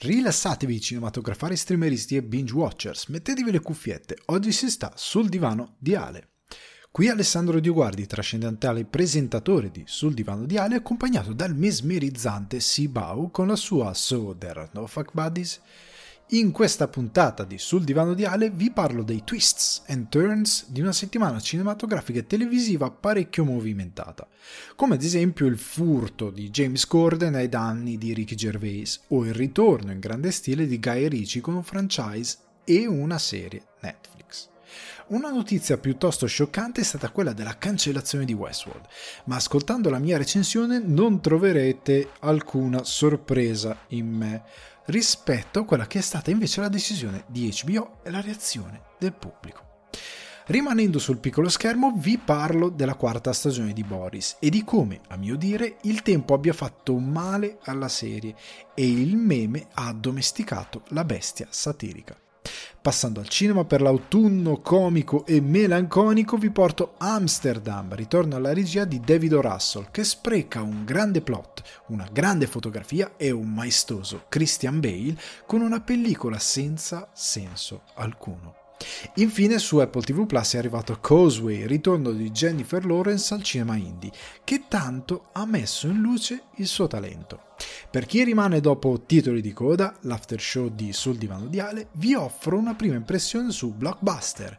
Rilassatevi cinematografari, streameristi e binge watchers, mettetevi le cuffiette, oggi si sta sul divano di Ale. Qui Alessandro Dioguardi, trascendentale presentatore di Sul divano di Ale, accompagnato dal mesmerizzante Sibau con la sua So There Are No Fuck Buddies in questa puntata di Sul divano di Ale vi parlo dei twists and turns di una settimana cinematografica e televisiva parecchio movimentata, come ad esempio il furto di James Corden ai danni di Ricky Gervais o il ritorno in grande stile di Guy Ritchie con un franchise e una serie Netflix. Una notizia piuttosto scioccante è stata quella della cancellazione di Westworld, ma ascoltando la mia recensione non troverete alcuna sorpresa in me rispetto a quella che è stata invece la decisione di HBO e la reazione del pubblico. Rimanendo sul piccolo schermo vi parlo della quarta stagione di Boris e di come, a mio dire, il tempo abbia fatto male alla serie e il meme ha addomesticato la bestia satirica. Passando al cinema per l'autunno comico e melanconico vi porto Amsterdam, ritorno alla regia di David. Russell che spreca un grande plot, una grande fotografia e un maestoso Christian Bale con una pellicola senza senso alcuno. Infine su Apple TV Plus è arrivato Causeway, ritorno di Jennifer Lawrence al cinema indie, che tanto ha messo in luce il suo talento. Per chi rimane dopo titoli di coda, l'after show di Sul Divano di Ale, vi offro una prima impressione su Blockbuster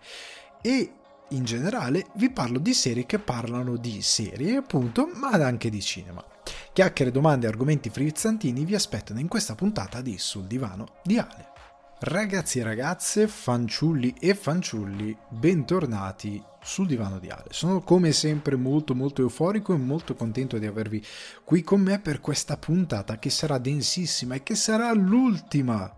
e in generale vi parlo di serie che parlano di serie appunto, ma anche di cinema. Chiacchiere, domande e argomenti frizzantini vi aspettano in questa puntata di Sul Divano di Ale. Ragazzi e ragazze, fanciulli e fanciulli, bentornati sul divano di Ale. Sono come sempre molto molto euforico e molto contento di avervi qui con me per questa puntata che sarà densissima e che sarà l'ultima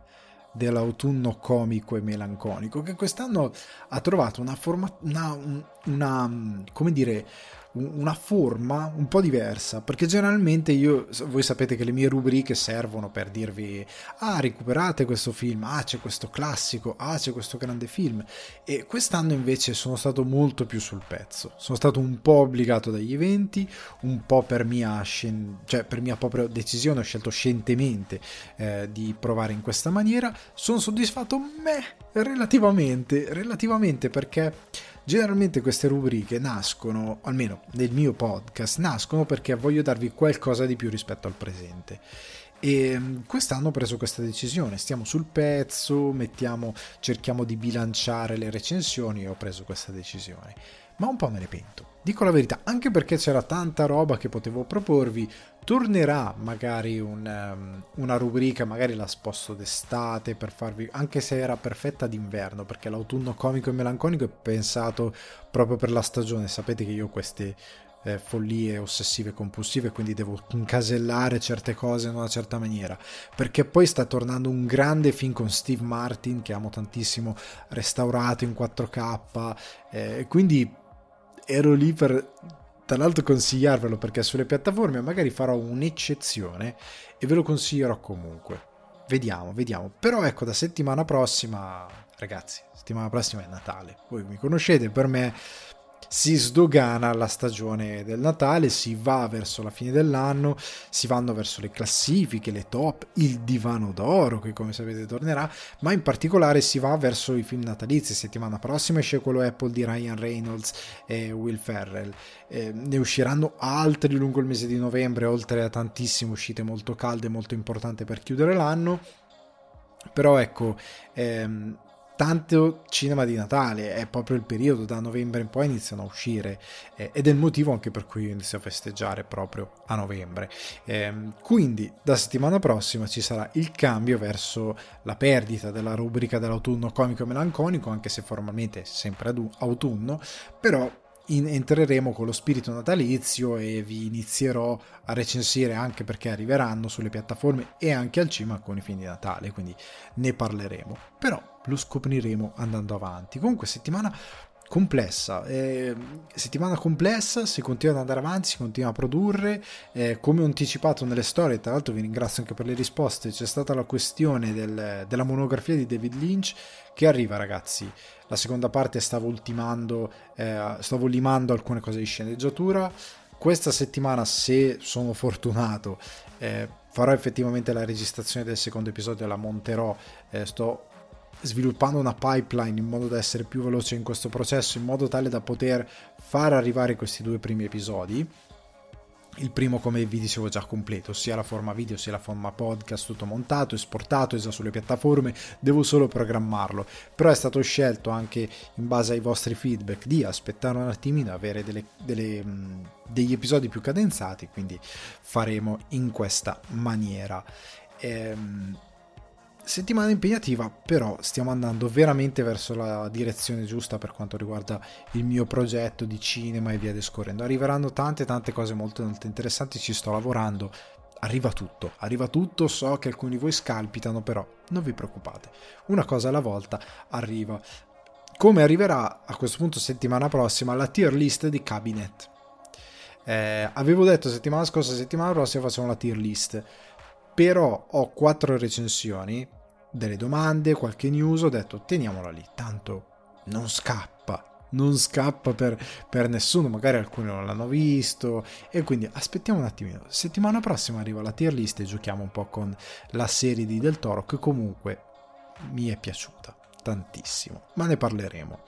dell'autunno comico e melanconico che quest'anno ha trovato una forma una, una come dire una forma un po' diversa, perché generalmente io, voi sapete che le mie rubriche servono per dirvi, ah, recuperate questo film, ah, c'è questo classico, ah, c'è questo grande film, e quest'anno invece sono stato molto più sul pezzo, sono stato un po' obbligato dagli eventi, un po' per mia, scien- cioè per mia propria decisione, ho scelto scientemente eh, di provare in questa maniera, sono soddisfatto, me, relativamente, relativamente perché Generalmente queste rubriche nascono, almeno nel mio podcast, nascono perché voglio darvi qualcosa di più rispetto al presente. E mm, quest'anno ho preso questa decisione, stiamo sul pezzo, mettiamo, cerchiamo di bilanciare le recensioni e ho preso questa decisione. Ma un po' me ne pento, dico la verità, anche perché c'era tanta roba che potevo proporvi, tornerà magari un, um, una rubrica, magari la sposto d'estate per farvi, anche se era perfetta d'inverno, perché l'autunno comico e melanconico è pensato proprio per la stagione. Sapete che io ho queste eh, follie ossessive compulsive, quindi devo incasellare certe cose in una certa maniera. Perché poi sta tornando un grande film con Steve Martin, che amo tantissimo, restaurato in 4K, eh, quindi ero lì per tra l'altro consigliarvelo perché sulle piattaforme magari farò un'eccezione e ve lo consiglierò comunque. Vediamo, vediamo. Però ecco, da settimana prossima, ragazzi, settimana prossima è Natale. Voi mi conoscete, per me si sdogana la stagione del Natale, si va verso la fine dell'anno, si vanno verso le classifiche, le top, il divano d'oro che come sapete tornerà, ma in particolare si va verso i film natalizi. Settimana prossima esce quello Apple di Ryan Reynolds e Will Ferrell. Eh, ne usciranno altri lungo il mese di novembre, oltre a tantissime uscite molto calde, molto importanti per chiudere l'anno. Però ecco, ehm, tanto cinema di Natale, è proprio il periodo da novembre in poi iniziano a uscire eh, ed è il motivo anche per cui inizio a festeggiare proprio a novembre. Eh, quindi da settimana prossima ci sarà il cambio verso la perdita della rubrica dell'autunno comico e melanconico, anche se formalmente è sempre autunno, però in, entreremo con lo spirito natalizio e vi inizierò a recensire anche perché arriveranno sulle piattaforme e anche al con i film di Natale, quindi ne parleremo. Però lo scopriremo andando avanti. Comunque settimana complessa, eh, settimana complessa, si continua ad andare avanti, si continua a produrre, eh, come ho anticipato nelle storie, tra l'altro vi ringrazio anche per le risposte, c'è stata la questione del, della monografia di David Lynch che arriva ragazzi, la seconda parte stavo ultimando, eh, stavo limando alcune cose di sceneggiatura, questa settimana se sono fortunato eh, farò effettivamente la registrazione del secondo episodio, la monterò, eh, sto sviluppando una pipeline in modo da essere più veloce in questo processo, in modo tale da poter far arrivare questi due primi episodi il primo come vi dicevo già completo sia la forma video sia la forma podcast tutto montato esportato è già sulle piattaforme devo solo programmarlo. Però è stato scelto anche in base ai vostri feedback di aspettare un attimino avere delle, delle, degli episodi più cadenzati quindi faremo in questa maniera. Ehm, settimana impegnativa, però stiamo andando veramente verso la direzione giusta per quanto riguarda il mio progetto di cinema e via discorrendo. Arriveranno tante tante cose molto, molto interessanti, ci sto lavorando. Arriva tutto, arriva tutto, so che alcuni di voi scalpitano, però non vi preoccupate. Una cosa alla volta arriva. Come arriverà a questo punto settimana prossima la tier list di Cabinet. Eh, avevo detto settimana scorsa, settimana prossima facciamo la tier list però ho quattro recensioni, delle domande, qualche news, ho detto teniamola lì, tanto non scappa, non scappa per, per, nessuno, magari alcuni non l'hanno visto e quindi aspettiamo un attimino. Settimana prossima arriva la tier list e giochiamo un po' con la serie di Del Toro che comunque mi è piaciuta tantissimo, ma ne parleremo.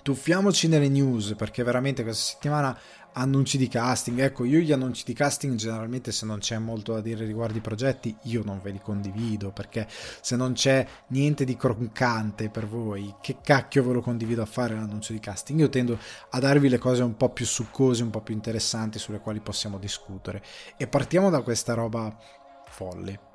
Tuffiamoci nelle news perché veramente questa settimana annunci di casting. Ecco, io gli annunci di casting generalmente se non c'è molto da dire riguardo i progetti, io non ve li condivido perché se non c'è niente di croccante per voi, che cacchio ve lo condivido a fare l'annuncio di casting? Io tendo a darvi le cose un po' più succose, un po' più interessanti sulle quali possiamo discutere. E partiamo da questa roba folle.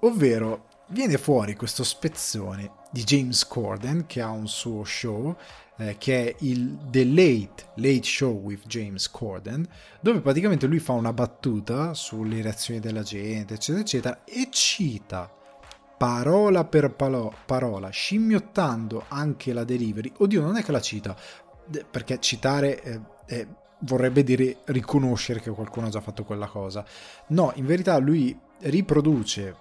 Ovvero, viene fuori questo spezzone di James Corden che ha un suo show eh, che è il The Late, Late Show with James Corden, dove praticamente lui fa una battuta sulle reazioni della gente, eccetera, eccetera, e cita parola per palo- parola, scimmiottando anche la delivery. Oddio, non è che la cita, perché citare eh, eh, vorrebbe dire riconoscere che qualcuno ha già fatto quella cosa. No, in verità lui riproduce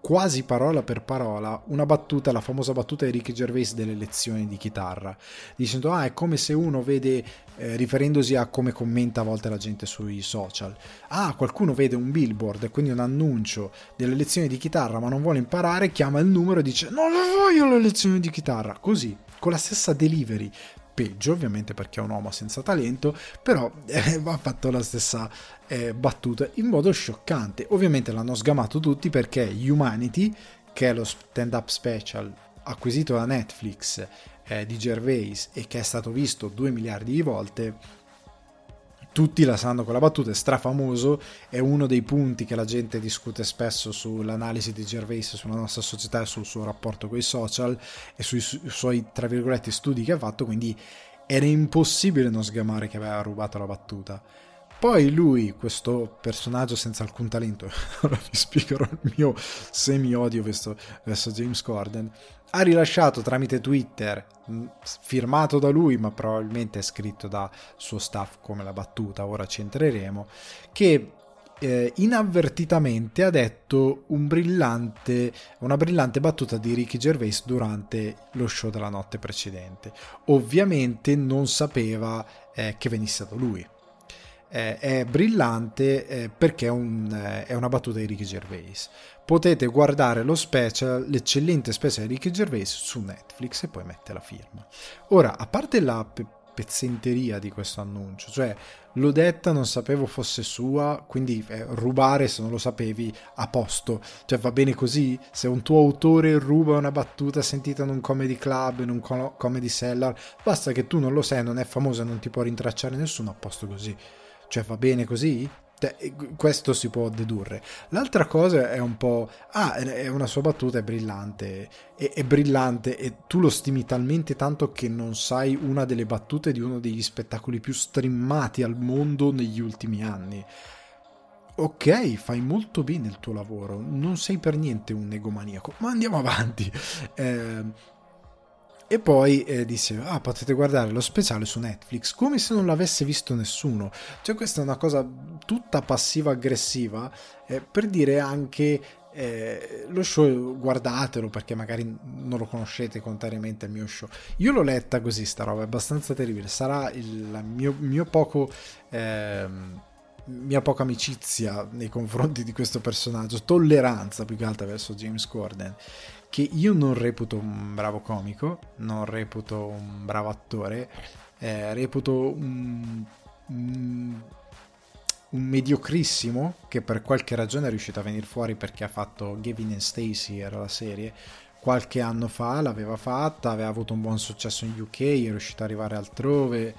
quasi parola per parola una battuta, la famosa battuta di Ricky Gervais delle lezioni di chitarra, dicendo ah è come se uno vede, eh, riferendosi a come commenta a volte la gente sui social, ah qualcuno vede un billboard, quindi un annuncio delle lezioni di chitarra ma non vuole imparare, chiama il numero e dice non le voglio le lezioni di chitarra, così, con la stessa delivery, peggio ovviamente perché è un uomo senza talento, però eh, fatto la stessa eh, battuta in modo scioccante. Ovviamente l'hanno sgamato tutti perché Humanity, che è lo stand-up special acquisito da Netflix eh, di Gervais e che è stato visto 2 miliardi di volte, tutti la sanno con la battuta, è strafamoso, è uno dei punti che la gente discute spesso sull'analisi di Gervais sulla nostra società e sul suo rapporto con i social e sui, sui suoi, tra virgolette, studi che ha fatto, quindi era impossibile non sgamare che aveva rubato la battuta. Poi lui, questo personaggio senza alcun talento, ora vi spiegherò il mio semi-odio verso, verso James Corden, ha rilasciato tramite Twitter, firmato da lui, ma probabilmente scritto da suo staff come la battuta, ora ci entreremo, che eh, inavvertitamente ha detto un brillante, una brillante battuta di Ricky Gervais durante lo show della notte precedente. Ovviamente non sapeva eh, che venisse da lui eh, è brillante eh, perché è, un, eh, è, una battuta di Ricky Gervais. Potete guardare lo special, l'eccellente special di Ricky Gervais su Netflix e poi mette la firma. Ora, a parte la pe- pezzenteria di questo annuncio, cioè l'ho detta, non sapevo fosse sua, quindi eh, rubare se non lo sapevi a posto, cioè va bene così? Se un tuo autore ruba una battuta sentita in un comedy club, in un comedy cellar, basta che tu non lo sai, non è famoso e non ti può rintracciare nessuno, a posto così. Cioè va bene così? Questo si può dedurre. L'altra cosa è un po'. Ah, è una sua battuta, è brillante. È, è, brillante e tu lo stimi talmente tanto che non sai una delle battute di uno degli spettacoli più streamati al mondo negli ultimi anni. Ok, fai molto bene il tuo lavoro, non sei per niente un egomaniaco, ma andiamo avanti. Eh, e poi eh, disse, ah, potete guardare lo speciale su Netflix, come se non l'avesse visto nessuno. Cioè questa è una cosa tutta passiva-aggressiva eh, per dire anche eh, lo show guardatelo perché magari non lo conoscete contrariamente al mio show. Io l'ho letta così sta roba è abbastanza terribile. Sarà il mio, mio poco ehm, mia poca amicizia nei confronti di questo personaggio, tolleranza più che altro verso James Corden, che io non reputo un bravo comico, non reputo un bravo attore, eh, reputo un, un, un, mediocrissimo che per qualche ragione è riuscito a venire fuori perché ha fatto Gavin and Stacy, era la serie, qualche anno fa l'aveva fatta, aveva avuto un buon successo in UK, è riuscito ad arrivare altrove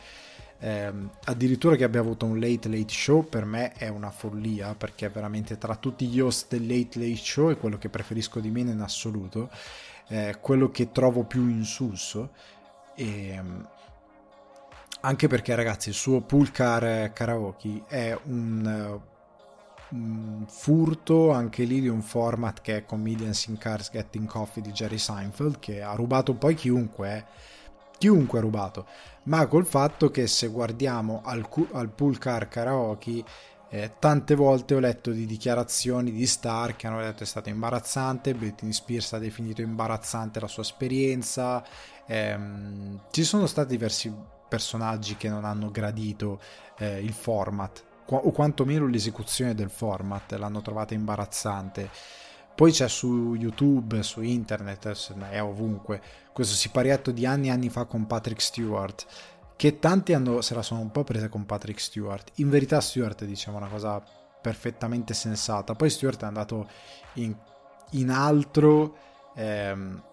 eh, addirittura che abbia avuto un late late show per me è una follia perché veramente tra tutti gli host del late late show è quello che preferisco di meno in assoluto eh, quello che trovo più insulso e ehm, anche perché ragazzi il suo pool car karaoke è un, un, furto anche lì di un format che è Comedians in Cars Getting Coffee di Jerry Seinfeld che ha rubato poi chiunque eh chiunque ha rubato, ma col fatto che se guardiamo al, al pool car karaoke eh, tante volte ho letto di dichiarazioni di star che hanno detto è stato imbarazzante, Britney Spears ha definito imbarazzante la sua esperienza, ehm, ci sono stati diversi personaggi che non hanno gradito eh, il format o quantomeno l'esecuzione del format, l'hanno trovata imbarazzante. Poi c'è su YouTube, su internet, è ovunque, questo siparietto di anni e anni fa con Patrick Stewart, che tanti hanno, se la sono un po' presa con Patrick Stewart. In verità Stewart diciamo una cosa perfettamente sensata. Poi Stewart è andato in, in altro, ehm,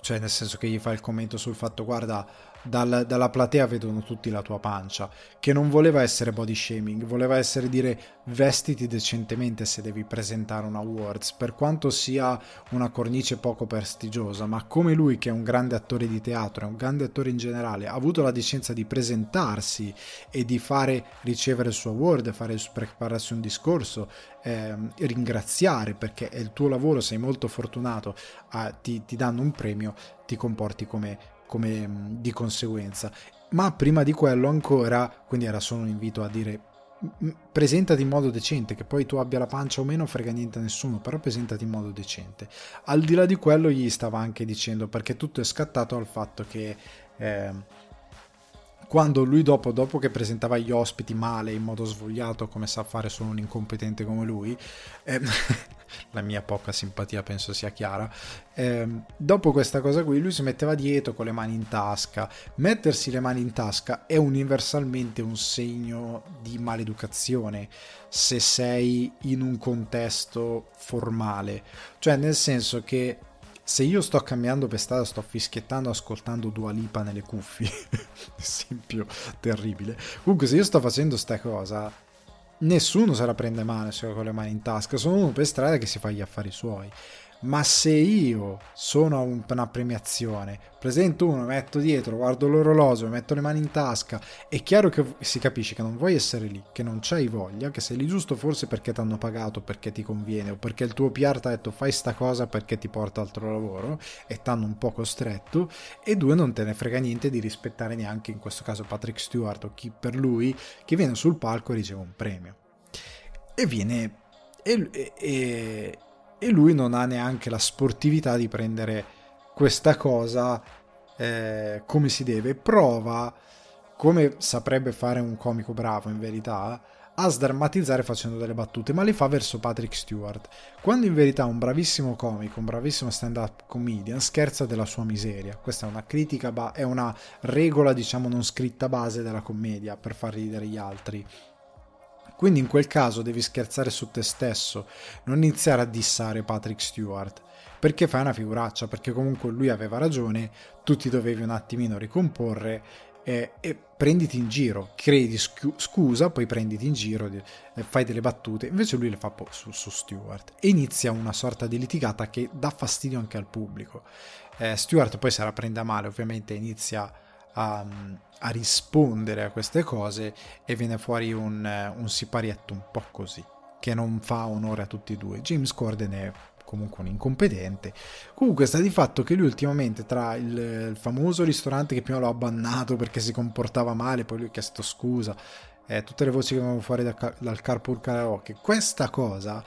cioè nel senso che gli fa il commento sul fatto guarda dal, dalla platea vedono tutti la tua pancia, che non voleva essere body shaming, voleva essere dire vestiti decentemente se devi presentare un awards, per quanto sia una cornice poco prestigiosa, ma come lui che è un grande attore di teatro, è un grande attore in generale, ha avuto la decenza di presentarsi e di fare ricevere il suo award, fare, prepararsi un discorso, eh, ringraziare perché è il tuo lavoro, sei molto fortunato, eh, ti, ti danno un premio, ti comporti come come di conseguenza. Ma prima di quello ancora, quindi era solo un invito a dire presentati in modo decente, che poi tu abbia la pancia o meno frega niente a nessuno, però presentati in modo decente. Al di là di quello gli stava anche dicendo, perché tutto è scattato al fatto che eh, quando lui dopo, dopo, che presentava gli ospiti male, in modo svogliato, come sa fare solo un incompetente come lui, eh, la mia poca simpatia penso sia chiara. Eh, dopo questa cosa qui lui si metteva dietro con le mani in tasca. Mettersi le mani in tasca è universalmente un segno di maleducazione se sei in un contesto formale. Cioè nel senso che se io sto camminando per strada, sto fischiettando, ascoltando Dua Lipa nelle cuffie, esempio terribile. Comunque, se io sto facendo sta cosa, nessuno se la prende male se con le mani in tasca, sono uno per strada che si fa gli affari suoi ma se io sono una premiazione, presento uno, metto dietro, guardo l'orologio, metto le mani in tasca, è chiaro che si capisce che non vuoi essere lì, che non c'hai voglia, che sei lì giusto forse perché ti hanno pagato, perché ti conviene o perché il tuo PR ti ha detto fai sta cosa perché ti porta altro lavoro e ti hanno un po' costretto e due non te ne frega niente di rispettare neanche in questo caso Patrick Stewart o chi per lui che viene sul palco e riceve un premio. E viene... E, e lui non ha neanche la sportività di prendere questa cosa eh, come si deve. Prova, come saprebbe fare un comico bravo in verità, a sdrammatizzare facendo delle battute, ma le fa verso Patrick Stewart. Quando in verità un bravissimo comico, un bravissimo stand-up comedian scherza della sua miseria. Questa è una critica, ba- è una regola, diciamo, non scritta base della commedia per far ridere gli altri. Quindi in quel caso devi scherzare su te stesso, non iniziare a dissare Patrick Stewart, perché fai una figuraccia, perché comunque lui aveva ragione, tu ti dovevi un attimino ricomporre e, e prenditi in giro, credi scu- scusa, poi prenditi in giro, e fai delle battute, invece lui le fa su, su Stewart e inizia una sorta di litigata che dà fastidio anche al pubblico. Eh, Stewart poi se la prende a male, ovviamente inizia a, a rispondere a queste cose e viene fuori un, un siparietto un po' così, che non fa onore a tutti e due. James Corden è comunque un incompetente. Comunque sta di fatto che lui ultimamente tra il, il famoso ristorante che prima l'ho abbannato perché si comportava male, poi lui ha chiesto scusa, eh, tutte le voci che vengono fuori da, dal carpool karaoke, questa cosa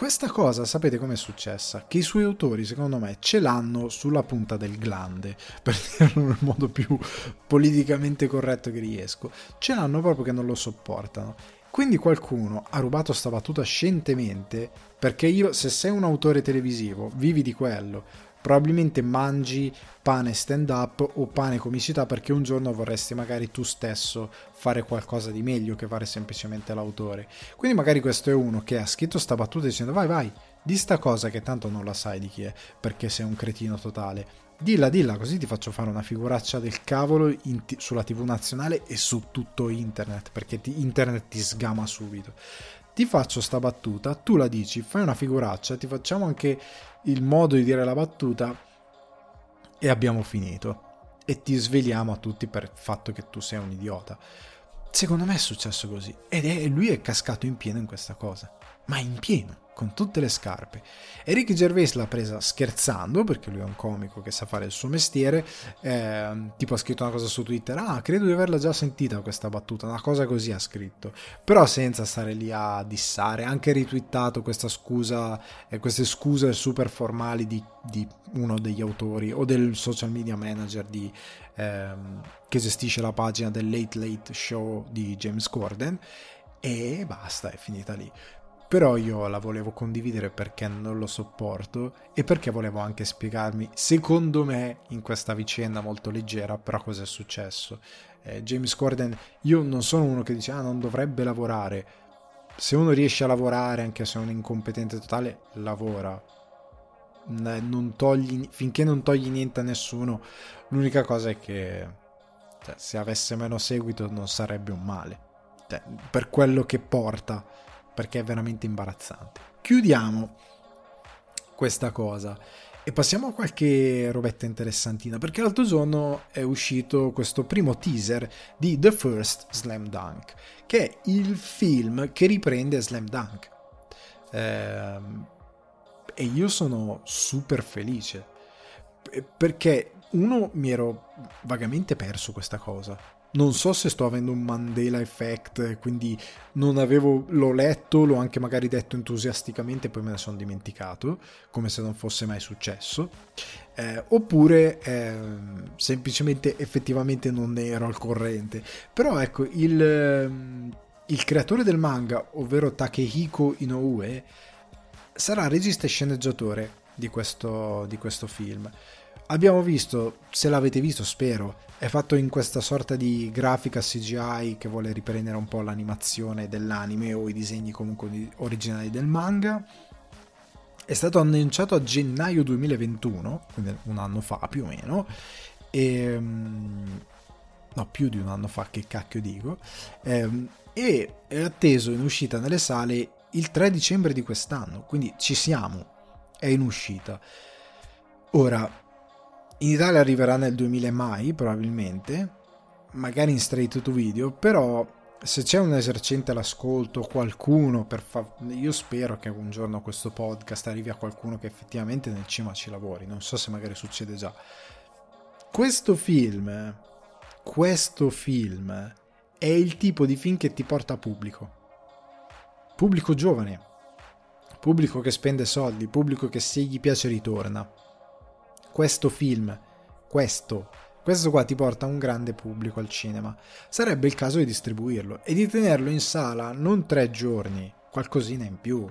questa cosa sapete com'è successa? Che i suoi autori, secondo me, ce l'hanno sulla punta del glande, per dirlo nel modo più politicamente corretto che riesco. Ce l'hanno proprio che non lo sopportano. Quindi qualcuno ha rubato sta battuta scientemente perché io, se sei un autore televisivo, vivi di quello, probabilmente mangi pane stand up o pane comicità perché un giorno vorresti magari tu stesso fare qualcosa di meglio che fare semplicemente l'autore. Quindi magari questo è uno che ha scritto sta battuta dicendo vai vai, di sta cosa che tanto non la sai di chi è perché sei un cretino totale. Dilla, dilla, così ti faccio fare una figuraccia del cavolo t- sulla TV nazionale e su tutto internet, perché ti- internet ti sgama subito. Ti faccio sta battuta, tu la dici, fai una figuraccia, ti facciamo anche il modo di dire la battuta e abbiamo finito. E ti sveliamo a tutti per il fatto che tu sei un idiota. Secondo me è successo così. Ed è, lui è cascato in pieno in questa cosa. Ma in pieno con tutte le scarpe. E Ricky Gervais l'ha presa scherzando, perché lui è un comico che sa fare il suo mestiere, eh, tipo ha scritto una cosa su Twitter, ah, credo di averla già sentita questa battuta, una cosa così ha scritto, però senza stare lì a dissare, anche ritwittato questa scusa, eh, queste scuse super formali di, di, uno degli autori o del social media manager di, ehm, che gestisce la pagina del Late Late Show di James Corden, e basta, è finita lì però io la volevo condividere perché non lo sopporto e perché volevo anche spiegarmi, secondo me, in questa vicenda molto leggera, però cosa è successo. Eh, James Corden, io non sono uno che dice, ah, non dovrebbe lavorare. Se uno riesce a lavorare, anche se è un incompetente totale, lavora. Non togli, finché non togli niente a nessuno, l'unica cosa è che cioè, se avesse meno seguito non sarebbe un male. Cioè, per quello che porta perché è veramente imbarazzante. Chiudiamo questa cosa e passiamo a qualche robetta interessantina perché l'altro giorno è uscito questo primo teaser di The First Slam Dunk che è il film che riprende Slam Dunk ehm, e io sono super felice perché uno mi ero vagamente perso questa cosa non so se sto avendo un Mandela effect, quindi non avevo, l'ho letto, l'ho anche magari detto entusiasticamente e poi me ne sono dimenticato, come se non fosse mai successo, eh, oppure eh, semplicemente effettivamente non ne ero al corrente. Però ecco, il, ehm, il creatore del manga, ovvero Takehiko Inoue, sarà regista e sceneggiatore di questo, di questo film abbiamo visto, se l'avete visto spero, è fatto in questa sorta di grafica CGI che vuole riprendere un po' l'animazione dell'anime o i disegni comunque originali del manga. È stato annunciato a gennaio 2021, quindi un anno fa più o meno, e, ehm, no più di un anno fa che cacchio dico, ehm, e è atteso in uscita nelle sale il 3 dicembre di quest'anno, quindi ci siamo, è in uscita. Ora, in Italia arriverà nel 2000 mai, probabilmente, magari in straight to video, però se c'è un esercente all'ascolto, qualcuno per fa... io spero che un giorno questo podcast arrivi a qualcuno che effettivamente nel cinema ci lavori, non so se magari succede già. Questo film, questo film è il tipo di film che ti porta a pubblico. Pubblico giovane, pubblico che spende soldi, pubblico che se gli piace ritorna questo film, questo, questo qua ti porta un grande pubblico al cinema. Sarebbe il caso di distribuirlo e di tenerlo in sala non tre giorni, qualcosina in più.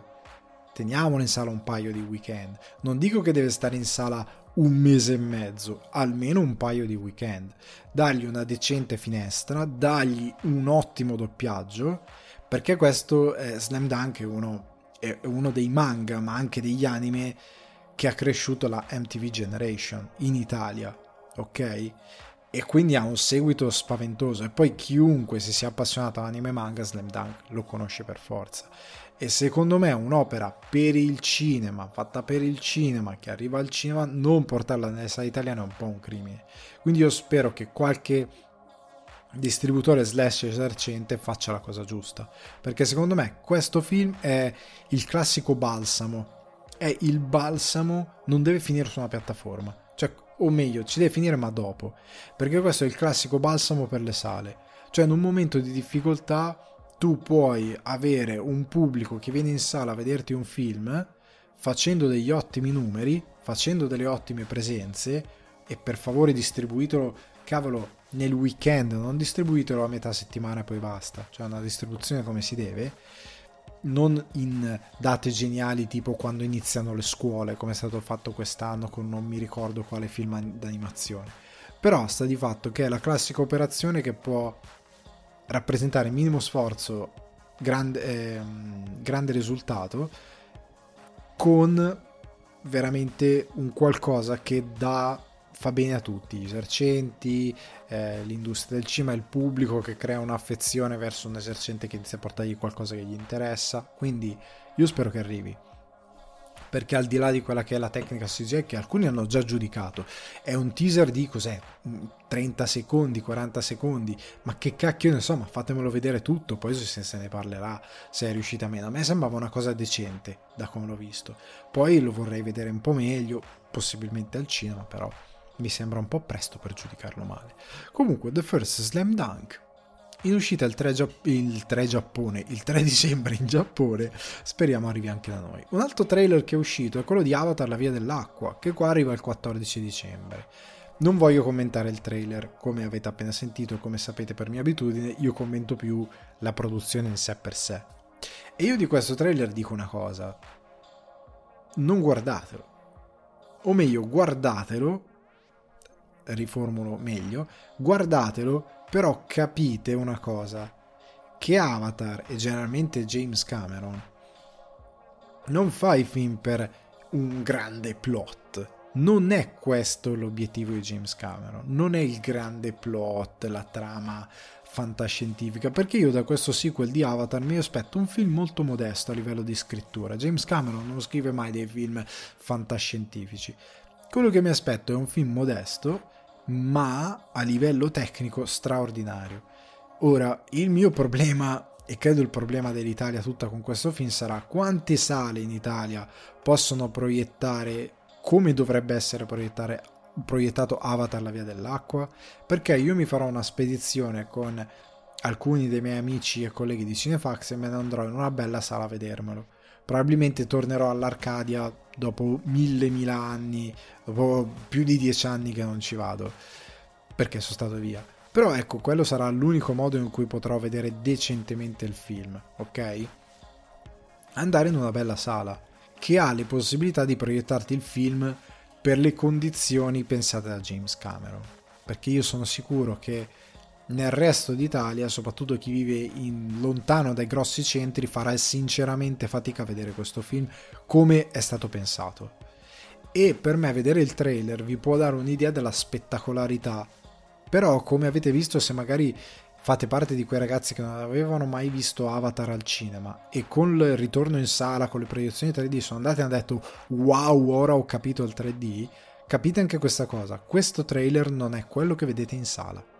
Teniamolo in sala un paio di weekend. Non dico che deve stare in sala un mese e mezzo, almeno un paio di weekend. Dagli una decente finestra, dagli un ottimo doppiaggio, perché questo è Slam Dunk è uno, è uno dei manga, ma anche degli anime che ha cresciuto la MTV Generation in Italia, ok? E quindi ha un seguito spaventoso. E poi chiunque si sia appassionato all'anime manga, Slam Dunk lo conosce per forza. E secondo me un'opera per il cinema, fatta per il cinema, che arriva al cinema, non portarla nelle sale italiane è un po' un crimine. Quindi io spero che qualche distributore slash esercente faccia la cosa giusta. Perché secondo me questo film è il classico balsamo è il balsamo, non deve finire su una piattaforma. Cioè, o meglio, ci deve finire ma dopo. Perché questo è il classico balsamo per le sale. Cioè, in un momento di difficoltà tu puoi avere un pubblico che viene in sala a vederti un film facendo degli ottimi numeri, facendo delle ottime presenze e per favore distribuitelo, cavolo, nel weekend, non distribuitelo a metà settimana e poi basta, cioè una distribuzione come si deve, non in date geniali tipo quando iniziano le scuole, come è stato fatto quest'anno con non mi ricordo quale film d'animazione. Però sta di fatto che è la classica operazione che può rappresentare minimo sforzo, grande, eh, grande risultato, con veramente un qualcosa che dà fa bene a tutti, gli esercenti, eh, l'industria del cinema, il pubblico che crea un'affezione verso un esercente che inizia a portargli qualcosa che gli interessa. Quindi io spero che arrivi. Perché al di là di quella che è la tecnica CGI, che alcuni hanno già giudicato, è un teaser di cos'è? 30 secondi, 40 secondi, ma che cacchio ne so, ma fatemelo vedere tutto, poi se, se ne parlerà, se è riuscita meno. A me sembrava una cosa decente da come l'ho visto. Poi lo vorrei vedere un po' meglio, possibilmente al cinema, però mi sembra un po' presto per giudicarlo male. Comunque, The First Slam Dunk. In uscita il 3, Gia- il 3 Giappone, il 3 dicembre in Giappone, speriamo arrivi anche da noi. Un altro trailer che è uscito è quello di Avatar La Via dell'Acqua, che qua arriva il 14 dicembre. Non voglio commentare il trailer, come avete appena sentito e come sapete per mia abitudine, io commento più la produzione in sé per sé. E io di questo trailer dico una cosa, non guardatelo. O meglio, guardatelo riformulo meglio, guardatelo, però capite una cosa, che Avatar e generalmente James Cameron non fa i film per un grande plot. Non è questo l'obiettivo di James Cameron, non è il grande plot, la trama fantascientifica, perché io da questo sequel di Avatar mi aspetto un film molto modesto a livello di scrittura. James Cameron non scrive mai dei film fantascientifici. Quello che mi aspetto è un film modesto ma a livello tecnico straordinario. Ora, il mio problema, e credo il problema dell'Italia tutta con questo film, sarà quante sale in Italia possono proiettare come dovrebbe essere proiettato Avatar la via dell'acqua, perché io mi farò una spedizione con alcuni dei miei amici e colleghi di Cinefax e me ne andrò in una bella sala a vedermelo. Probabilmente tornerò all'Arcadia dopo mille mila anni, dopo più di dieci anni che non ci vado, perché sono stato via. Però ecco, quello sarà l'unico modo in cui potrò vedere decentemente il film, ok? Andare in una bella sala, che ha le possibilità di proiettarti il film per le condizioni pensate da James Cameron. Perché io sono sicuro che nel resto d'Italia, soprattutto chi vive in, lontano dai grossi centri, farà sinceramente fatica a vedere questo film come è stato pensato. E per me vedere il trailer vi può dare un'idea della spettacolarità, però come avete visto se magari fate parte di quei ragazzi che non avevano mai visto Avatar al cinema e con il ritorno in sala, con le proiezioni 3D sono andati e hanno detto wow, ora ho capito il 3D, capite anche questa cosa, questo trailer non è quello che vedete in sala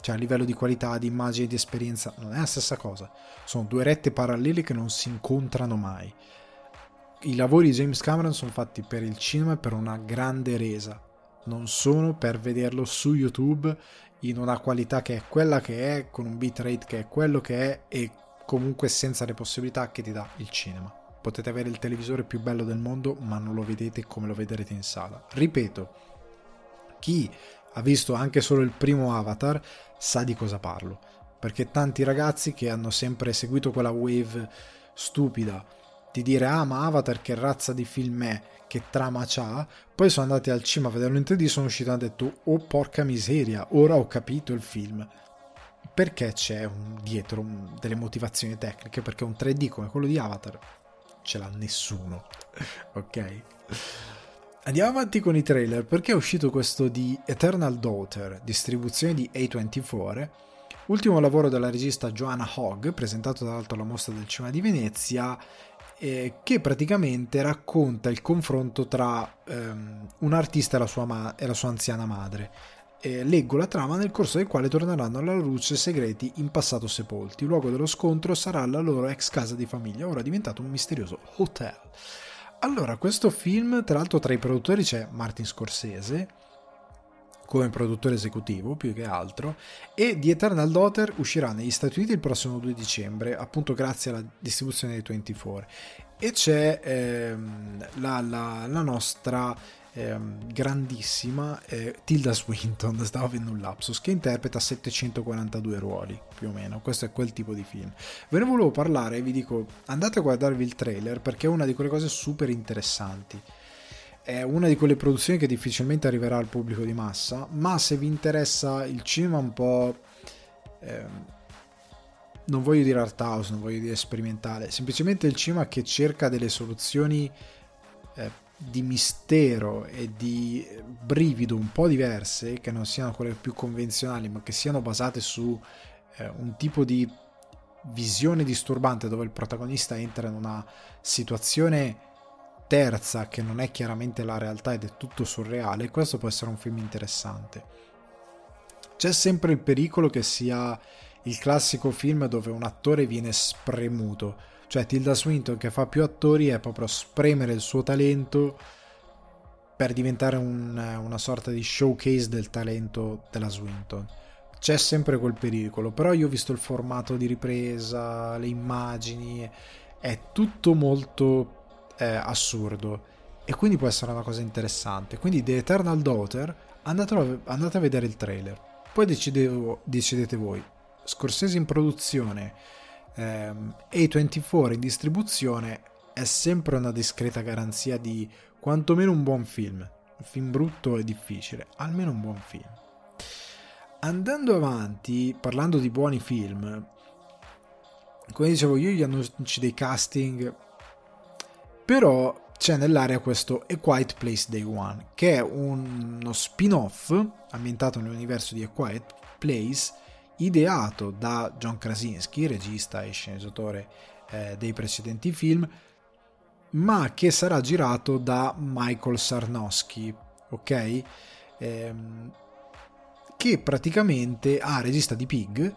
cioè a livello di qualità, di immagine, di esperienza, non è la stessa cosa. Sono due rette parallele che non si incontrano mai. I lavori di James Cameron sono fatti per il cinema e per una grande resa, non sono per vederlo su YouTube in una qualità che è quella che è, con un bitrate che è quello che è e comunque senza le possibilità che ti dà il cinema. Potete avere il televisore più bello del mondo, ma non lo vedete come lo vedrete in sala. Ripeto, chi ha visto anche solo il primo Avatar sa di cosa parlo. Perché tanti ragazzi che hanno sempre seguito quella wave stupida di dire ah ma Avatar che razza di film è, che trama c'ha, poi sono andati al cinema a vederlo in 3D, sono usciti e hanno detto oh porca miseria, ora ho capito il film. Perché c'è un, dietro un, delle motivazioni tecniche? Perché un 3D come quello di Avatar ce l'ha nessuno, ok? Andiamo avanti con i trailer perché è uscito questo di Eternal Daughter, distribuzione di A24, ultimo lavoro della regista Joanna Hogg, presentato tra l'altro alla mostra del cinema di Venezia, eh, che praticamente racconta il confronto tra ehm, un artista e la sua, ma- e la sua anziana madre. Eh, leggo la trama nel corso del quale torneranno alla luce segreti in passato sepolti. Il luogo dello scontro sarà la loro ex casa di famiglia, ora diventato un misterioso hotel. Allora, questo film, tra l'altro tra i produttori c'è Martin Scorsese, come produttore esecutivo più che altro, e The Eternal Daughter uscirà negli Stati Uniti il prossimo 2 dicembre, appunto grazie alla distribuzione dei 24. E c'è ehm, la, la, la, nostra ehm, grandissima eh, Tilda Swinton, stavo avendo un lapsus, che interpreta 742 ruoli più o meno, questo è quel tipo di film. Ve ne volevo parlare vi dico andate a guardarvi il trailer perché è una di quelle cose super interessanti. È una di quelle produzioni che difficilmente arriverà al pubblico di massa, ma se vi interessa il cinema un po'... Ehm, non voglio dire art house, non voglio dire sperimentale, semplicemente il cinema che cerca delle soluzioni eh, di mistero e di brivido un po' diverse, che non siano quelle più convenzionali, ma che siano basate su eh, un tipo di visione disturbante dove il protagonista entra in una situazione terza che non è chiaramente la realtà ed è tutto surreale, questo può essere un film interessante. C'è sempre il pericolo che sia il classico film dove un attore viene spremuto, cioè Tilda Swinton che fa più attori è proprio spremere il suo talento per diventare un, una sorta di showcase del talento della Swinton. C'è sempre quel pericolo, però io ho visto il formato di ripresa, le immagini, è tutto molto assurdo e quindi può essere una cosa interessante. Quindi The Eternal Daughter andate, andate a vedere il trailer, poi decidete, decidete voi. Scorsese in produzione ehm, A24 in distribuzione è sempre una discreta garanzia di quantomeno un buon film. Un film brutto è difficile, almeno un buon film. Andando avanti, parlando di buoni film, come dicevo io gli annunci dei casting, però c'è nell'area questo A Quiet Place Day One, che è uno spin-off ambientato nell'universo di A Quiet Place ideato da John Krasinski, regista e sceneggiatore eh, dei precedenti film, ma che sarà girato da Michael Sarnowski, ok? Ehm, che praticamente, ah, regista di Pig,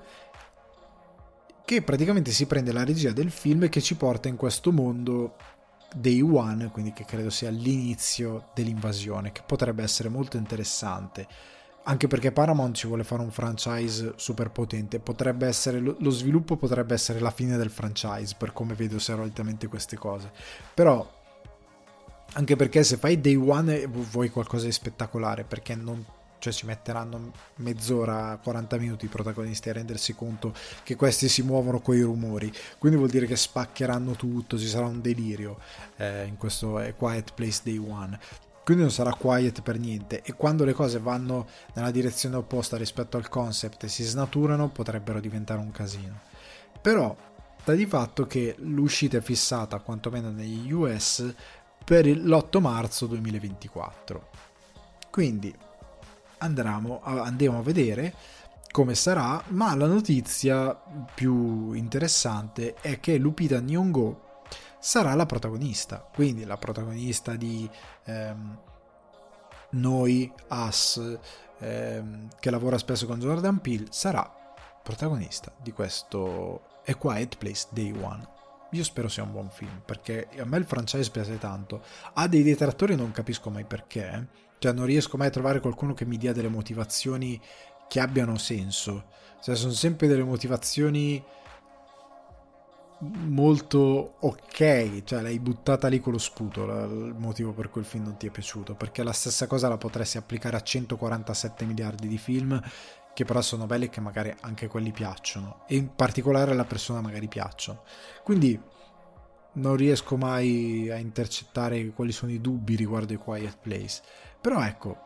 che praticamente si prende la regia del film e che ci porta in questo mondo Day One, quindi che credo sia l'inizio dell'invasione, che potrebbe essere molto interessante anche perché Paramount ci vuole fare un franchise super potente, potrebbe essere, lo sviluppo potrebbe essere la fine del franchise, per come vedo solitamente queste cose. Però, anche perché se fai Day One vuoi qualcosa di spettacolare, perché non, cioè ci metteranno mezz'ora, 40 minuti i protagonisti a rendersi conto che questi si muovono coi rumori, quindi vuol dire che spaccheranno tutto, ci sarà un delirio eh, in questo Quiet Place Day One. Quindi non sarà quiet per niente. E quando le cose vanno nella direzione opposta rispetto al concept e si snaturano potrebbero diventare un casino. Però sta di fatto che l'uscita è fissata quantomeno negli US per l'8 marzo 2024 quindi andremo a, andiamo a vedere come sarà ma la notizia più interessante è che Lupita Nyong'o sarà la protagonista. Quindi la protagonista di ehm, Noi, Us, ehm, che lavora spesso con Jordan Peele, sarà protagonista di questo A Quiet Place Day One. Io spero sia un buon film, perché a me il franchise piace tanto. Ha dei detrattori non capisco mai perché. Cioè non riesco mai a trovare qualcuno che mi dia delle motivazioni che abbiano senso. Cioè sono sempre delle motivazioni molto ok, cioè l'hai buttata lì con lo sputo, il motivo per cui il film non ti è piaciuto, perché la stessa cosa la potresti applicare a 147 miliardi di film che però sono belli e che magari anche quelli piacciono e in particolare alla persona magari piacciono. Quindi non riesco mai a intercettare quali sono i dubbi riguardo i Quiet Place. Però ecco,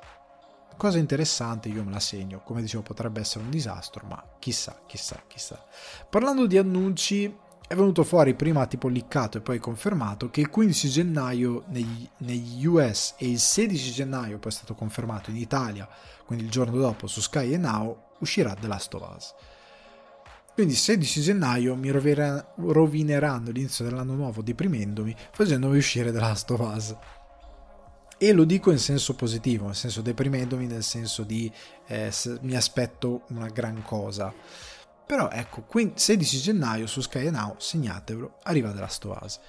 cosa interessante, io me la segno. Come dicevo, potrebbe essere un disastro, ma chissà, chissà, chissà. Parlando di annunci, è venuto fuori prima tipo liccato e poi confermato che il 15 gennaio negli, negli, US e il 16 gennaio poi è stato confermato in Italia, quindi il giorno dopo su Sky e Now, uscirà The Last of Us. Quindi il 16 gennaio mi rovineranno l'inizio dell'anno nuovo deprimendomi facendomi uscire The Last of Us. E lo dico in senso positivo, nel senso deprimendomi, nel senso di eh, mi aspetto una gran cosa. Però ecco, 16 gennaio su Sky Now, segnatevelo, arriva The Last of Us.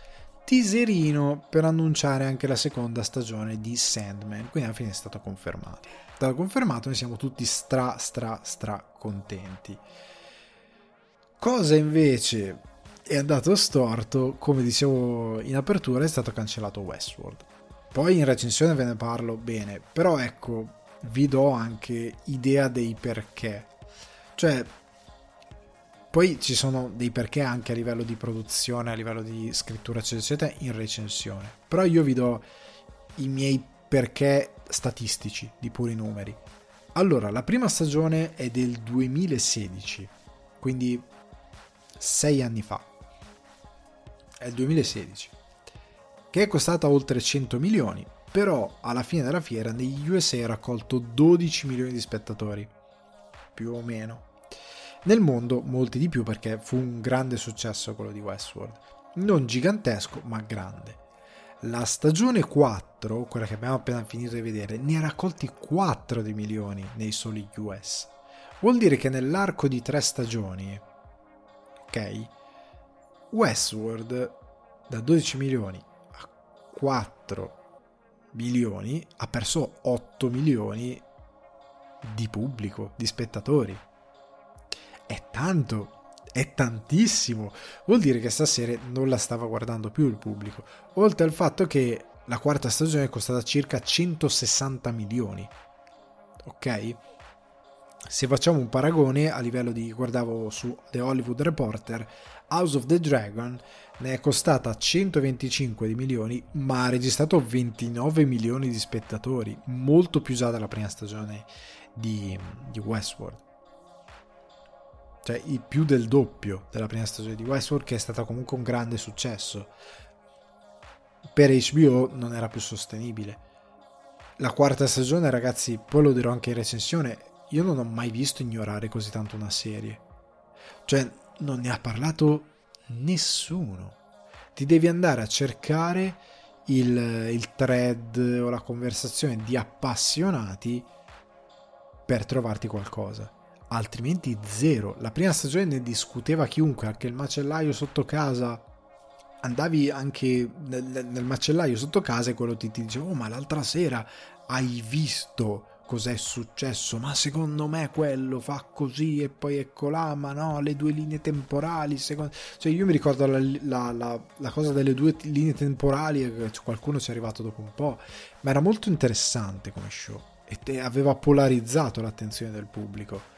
Teaserino per annunciare anche la seconda stagione di Sandman, quindi alla fine è stato confermato. È stato confermato, noi siamo tutti stra stra stra contenti. Cosa invece è andato storto, come dicevo in apertura, è stato cancellato Westworld poi in recensione ve ne parlo bene, però ecco, vi do anche idea dei perché. Cioè, poi ci sono dei perché anche a livello di produzione, a livello di scrittura, eccetera, eccetera, in recensione. Però io vi do i miei perché statistici, di puri numeri. Allora, la prima stagione è del 2016, quindi sei anni fa. È il 2016. Che è costata oltre 100 milioni, però alla fine della fiera negli USA ha raccolto 12 milioni di spettatori, più o meno. Nel mondo molti di più perché fu un grande successo quello di Westworld. Non gigantesco, ma grande. La stagione 4, quella che abbiamo appena finito di vedere, ne ha raccolti 4 di milioni nei soli US. Vuol dire che nell'arco di 3 stagioni, ok, Westworld da 12 milioni 4 milioni ha perso 8 milioni di pubblico, di spettatori è tanto, è tantissimo. Vuol dire che stasera non la stava guardando più il pubblico. Oltre al fatto che la quarta stagione è costata circa 160 milioni. Ok? Se facciamo un paragone a livello di guardavo su The Hollywood Reporter, House of the Dragon ne è costata 125 milioni, ma ha registrato 29 milioni di spettatori, molto più già della prima stagione di, di Westworld. Cioè più del doppio della prima stagione di Westworld che è stata comunque un grande successo. Per HBO non era più sostenibile. La quarta stagione ragazzi poi lo dirò anche in recensione io non ho mai visto ignorare così tanto una serie cioè non ne ha parlato nessuno ti devi andare a cercare il, il thread o la conversazione di appassionati per trovarti qualcosa altrimenti zero. La prima stagione ne discuteva chiunque, anche il macellaio sotto casa. Andavi anche nel, nel macellaio sotto casa e quello ti, ti diceva: Oh, ma l'altra sera hai visto cos'è successo? Ma secondo me quello fa così e poi ecco là, ma no, le due linee temporali. Secondo... Cioè, io mi ricordo la, la, la, la cosa delle due linee temporali, qualcuno ci è arrivato dopo un po', ma era molto interessante come show e aveva polarizzato l'attenzione del pubblico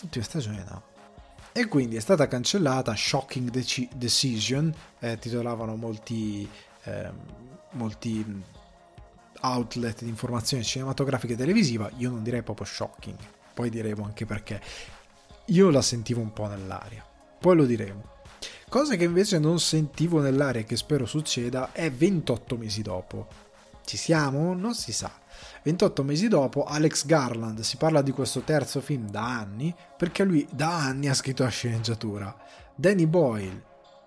l'ultima stagione no. E quindi è stata cancellata Shocking Deci- Decision, eh, titolavano molti, eh, molti outlet di informazione cinematografica e televisiva, io non direi proprio shocking, poi diremo anche perché. Io la sentivo un po' nell'aria, poi lo diremo. Cosa che invece non sentivo nell'aria e che spero succeda è 28 mesi dopo. Ci siamo? Non si sa. 28 mesi dopo Alex Garland si parla di questo terzo film da anni perché lui da anni ha scritto la sceneggiatura. Danny Boyle,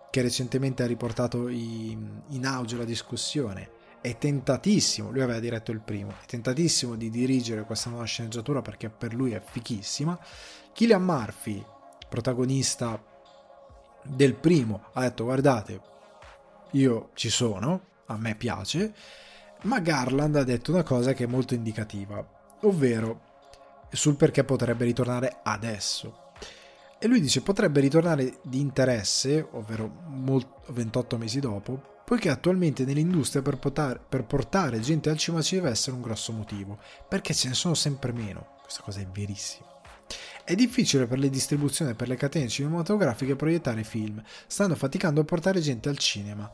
che recentemente ha riportato in auge la discussione, è tentatissimo, lui aveva diretto il primo, è tentatissimo di dirigere questa nuova sceneggiatura perché per lui è fichissima. Killian Murphy, protagonista del primo, ha detto guardate, io ci sono, a me piace ma Garland ha detto una cosa che è molto indicativa, ovvero sul perché potrebbe ritornare adesso. E lui dice potrebbe ritornare di interesse, ovvero 28 mesi dopo, poiché attualmente nell'industria per, potar, per portare gente al cinema ci deve essere un grosso motivo, perché ce ne sono sempre meno. Questa cosa è verissima. È difficile per le distribuzioni e per le catene cinematografiche proiettare film, stanno faticando a portare gente al cinema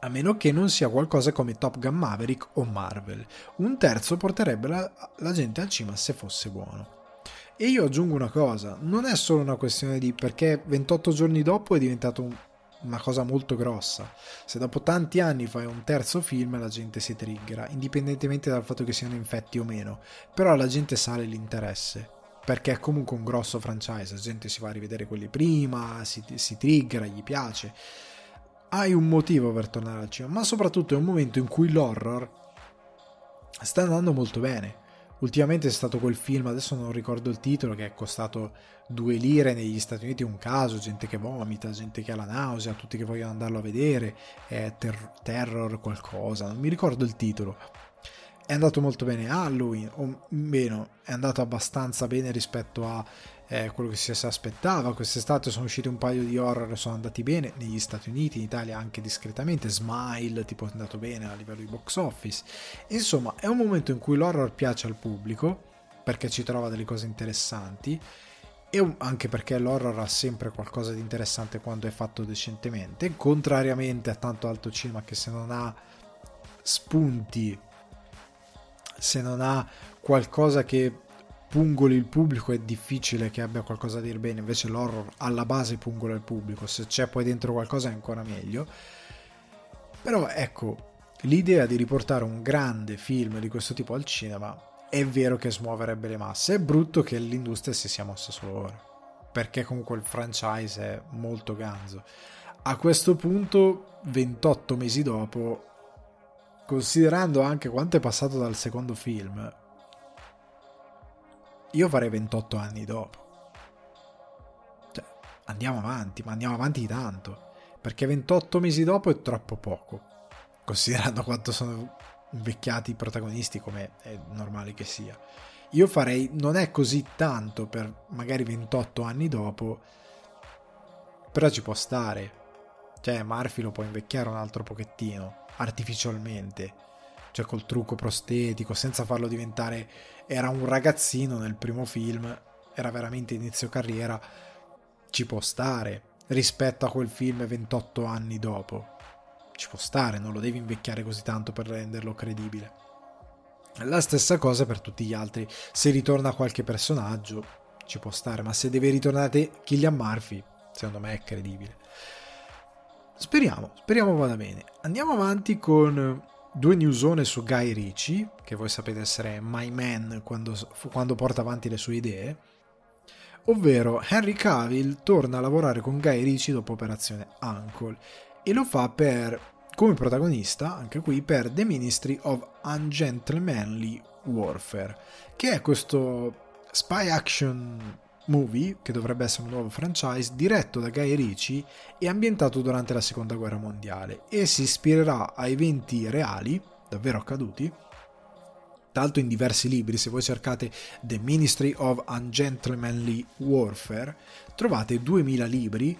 a meno che non sia qualcosa come Top Gun Maverick o Marvel. Un terzo porterebbe la, la gente al cinema se fosse buono. E io aggiungo una cosa, non è solo una questione di perché 28 giorni dopo è diventato un, una cosa molto grossa. Se dopo tanti anni fai un terzo film la gente si triggera, indipendentemente dal fatto che siano infetti o meno, però alla gente sale l'interesse. Perché è comunque un grosso franchise, la gente si va a rivedere quelli prima, si, si triggera, gli piace hai un motivo per tornare al cinema, ma soprattutto è un momento in cui l'horror sta andando molto bene. Ultimamente è stato quel film, adesso non ricordo il titolo, che è costato due lire negli Stati Uniti, un caso, gente che vomita, gente che ha la nausea, tutti che vogliono andarlo a vedere, è ter- terror qualcosa, non mi ricordo il titolo. È andato molto bene Halloween, o meno, è andato abbastanza bene rispetto a eh, quello che si aspettava. Quest'estate sono usciti un paio di horror e sono andati bene negli Stati Uniti, in Italia anche discretamente. Smile, tipo, è andato bene a livello di box office. Insomma, è un momento in cui l'horror piace al pubblico perché ci trova delle cose interessanti e anche perché l'horror ha sempre qualcosa di interessante quando è fatto decentemente, contrariamente a tanto alto cinema che se non ha spunti, se non ha qualcosa che pungoli il pubblico è difficile che abbia qualcosa da dire bene, invece l'horror alla base pungola il pubblico, se c'è poi dentro qualcosa è ancora meglio. Però ecco, l'idea di riportare un grande film di questo tipo al cinema è vero che smuoverebbe le masse, è brutto che l'industria si sia mossa solo ora, perché comunque il franchise è molto ganzo. A questo punto, 28 mesi dopo, considerando anche quanto è passato dal secondo film, io farei 28 anni dopo. Cioè, andiamo avanti, ma andiamo avanti di tanto. Perché 28 mesi dopo è troppo poco. Considerando quanto sono invecchiati i protagonisti, come è normale che sia. Io farei, non è così tanto per magari 28 anni dopo, però ci può stare. Cioè, Murphy lo può invecchiare un altro pochettino, artificialmente cioè col trucco prostetico, senza farlo diventare... Era un ragazzino nel primo film, era veramente inizio carriera, ci può stare rispetto a quel film 28 anni dopo. Ci può stare, non lo devi invecchiare così tanto per renderlo credibile. La stessa cosa per tutti gli altri. Se ritorna qualche personaggio, ci può stare, ma se deve ritornare Killian Murphy, secondo me è credibile. Speriamo, speriamo vada bene. Andiamo avanti con due newsone su Guy Ricci, che voi sapete essere my man quando, quando porta avanti le sue idee, ovvero Henry Cavill torna a lavorare con Guy Ricci dopo Operazione Uncle. E lo fa per, come protagonista, anche qui, per The Ministry of Ungentlemanly Warfare, che è questo spy action movie, che dovrebbe essere un nuovo franchise, diretto da Guy Ritchie e ambientato durante la seconda guerra mondiale. E si ispirerà a eventi reali, davvero accaduti, tanto in diversi libri, se voi cercate The Ministry of Ungentlemanly Warfare, trovate 2000 libri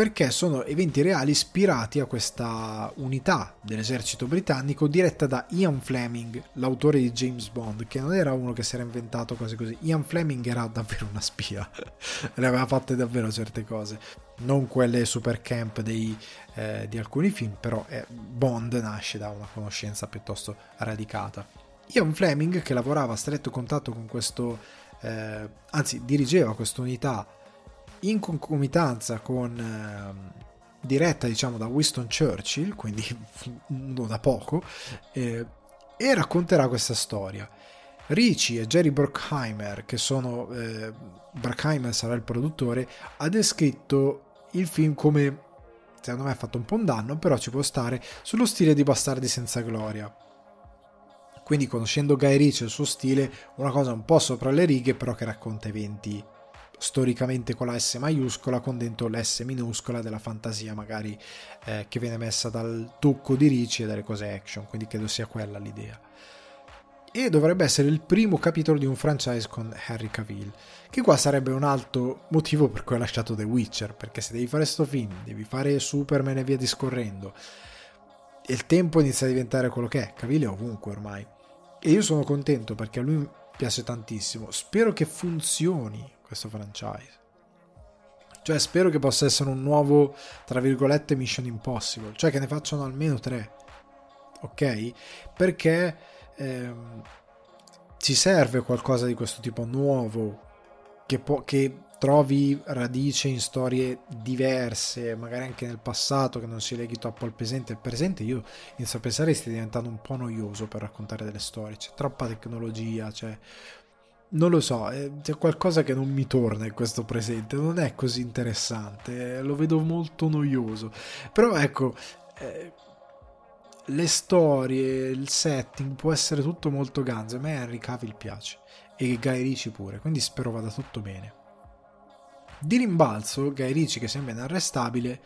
perché sono eventi reali ispirati a questa unità dell'esercito britannico diretta da Ian Fleming, l'autore di James Bond, che non era uno che si era inventato cose così. Ian Fleming era davvero una spia, le aveva fatte davvero certe cose, non quelle super camp dei, eh, di alcuni film, però eh, Bond nasce da una conoscenza piuttosto radicata. Ian Fleming, che lavorava a stretto contatto con questo, eh, anzi dirigeva questa unità in concomitanza con eh, diretta diciamo da Winston Churchill, quindi non da poco, eh, e racconterà questa storia. Ricci e Jerry Bruckheimer, che sono eh, Bruckheimer sarà il produttore, ha descritto il film come secondo me ha fatto un po' un danno, però ci può stare sullo stile di Bastardi senza gloria. Quindi conoscendo Guy Ritchie e il suo stile, una cosa un po' sopra le righe, però che racconta eventi storicamente con la S maiuscola con dentro l'S minuscola della fantasia magari eh, che viene messa dal tocco di Ricci e dalle cose action, quindi credo sia quella l'idea. E dovrebbe essere il primo capitolo di un franchise con Harry Cavill, che qua sarebbe un altro motivo per cui ha lasciato The Witcher, perché se devi fare sto film, devi fare Superman e via discorrendo, e il tempo inizia a diventare quello che è, Cavill è ovunque ormai. E io sono contento perché a lui piace tantissimo, spero che funzioni questo franchise. Cioè spero che possa essere un nuovo, tra virgolette, Mission Impossible, cioè che ne facciano almeno tre, ok? Perché ehm, ci serve qualcosa di questo tipo nuovo, che, po- che trovi radice in storie diverse, magari anche nel passato, che non si leghi troppo al presente. Il presente io inizio a pensare stia diventando un po' noioso per raccontare delle storie, c'è troppa tecnologia, c'è non lo so, eh, c'è qualcosa che non mi torna in questo presente, non è così interessante, eh, lo vedo molto noioso. Però ecco, eh, le storie, il setting può essere tutto molto ganzo, a me Henry Cavill piace e Guy Ricci pure, quindi spero vada tutto bene. Di rimbalzo, Guy Ricci che sembra inarrestabile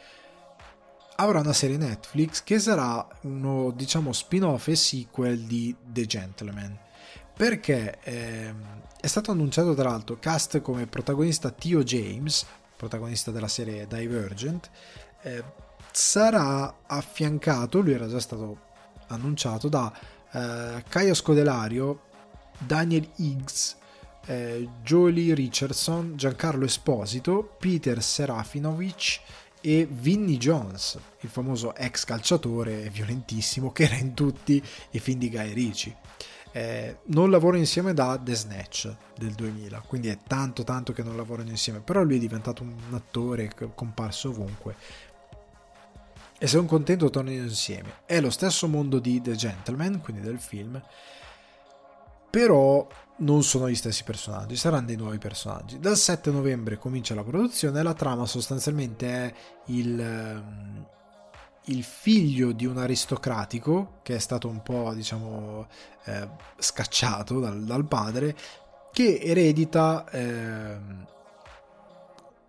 avrà una serie Netflix che sarà uno, diciamo, spin-off e sequel di The Gentleman perché eh, è stato annunciato tra l'altro cast come protagonista Tio James, protagonista della serie Divergent, eh, sarà affiancato, lui era già stato annunciato, da eh, Caio Scodelario, Daniel Higgs, eh, Jolie Richardson, Giancarlo Esposito, Peter Serafinovic e Vinnie Jones, il famoso ex calciatore violentissimo che era in tutti i film di Guy Ritchie. Eh, non lavorano insieme da The Snatch del 2000, quindi è tanto tanto che non lavorano insieme, però lui è diventato un attore comparso ovunque e sono contento tornino insieme. È lo stesso mondo di The Gentleman, quindi del film, però non sono gli stessi personaggi, saranno dei nuovi personaggi. Dal 7 novembre comincia la produzione, la trama sostanzialmente è il, ehm, il figlio di un aristocratico che è stato un po' diciamo eh, scacciato dal, dal, padre che eredita eh,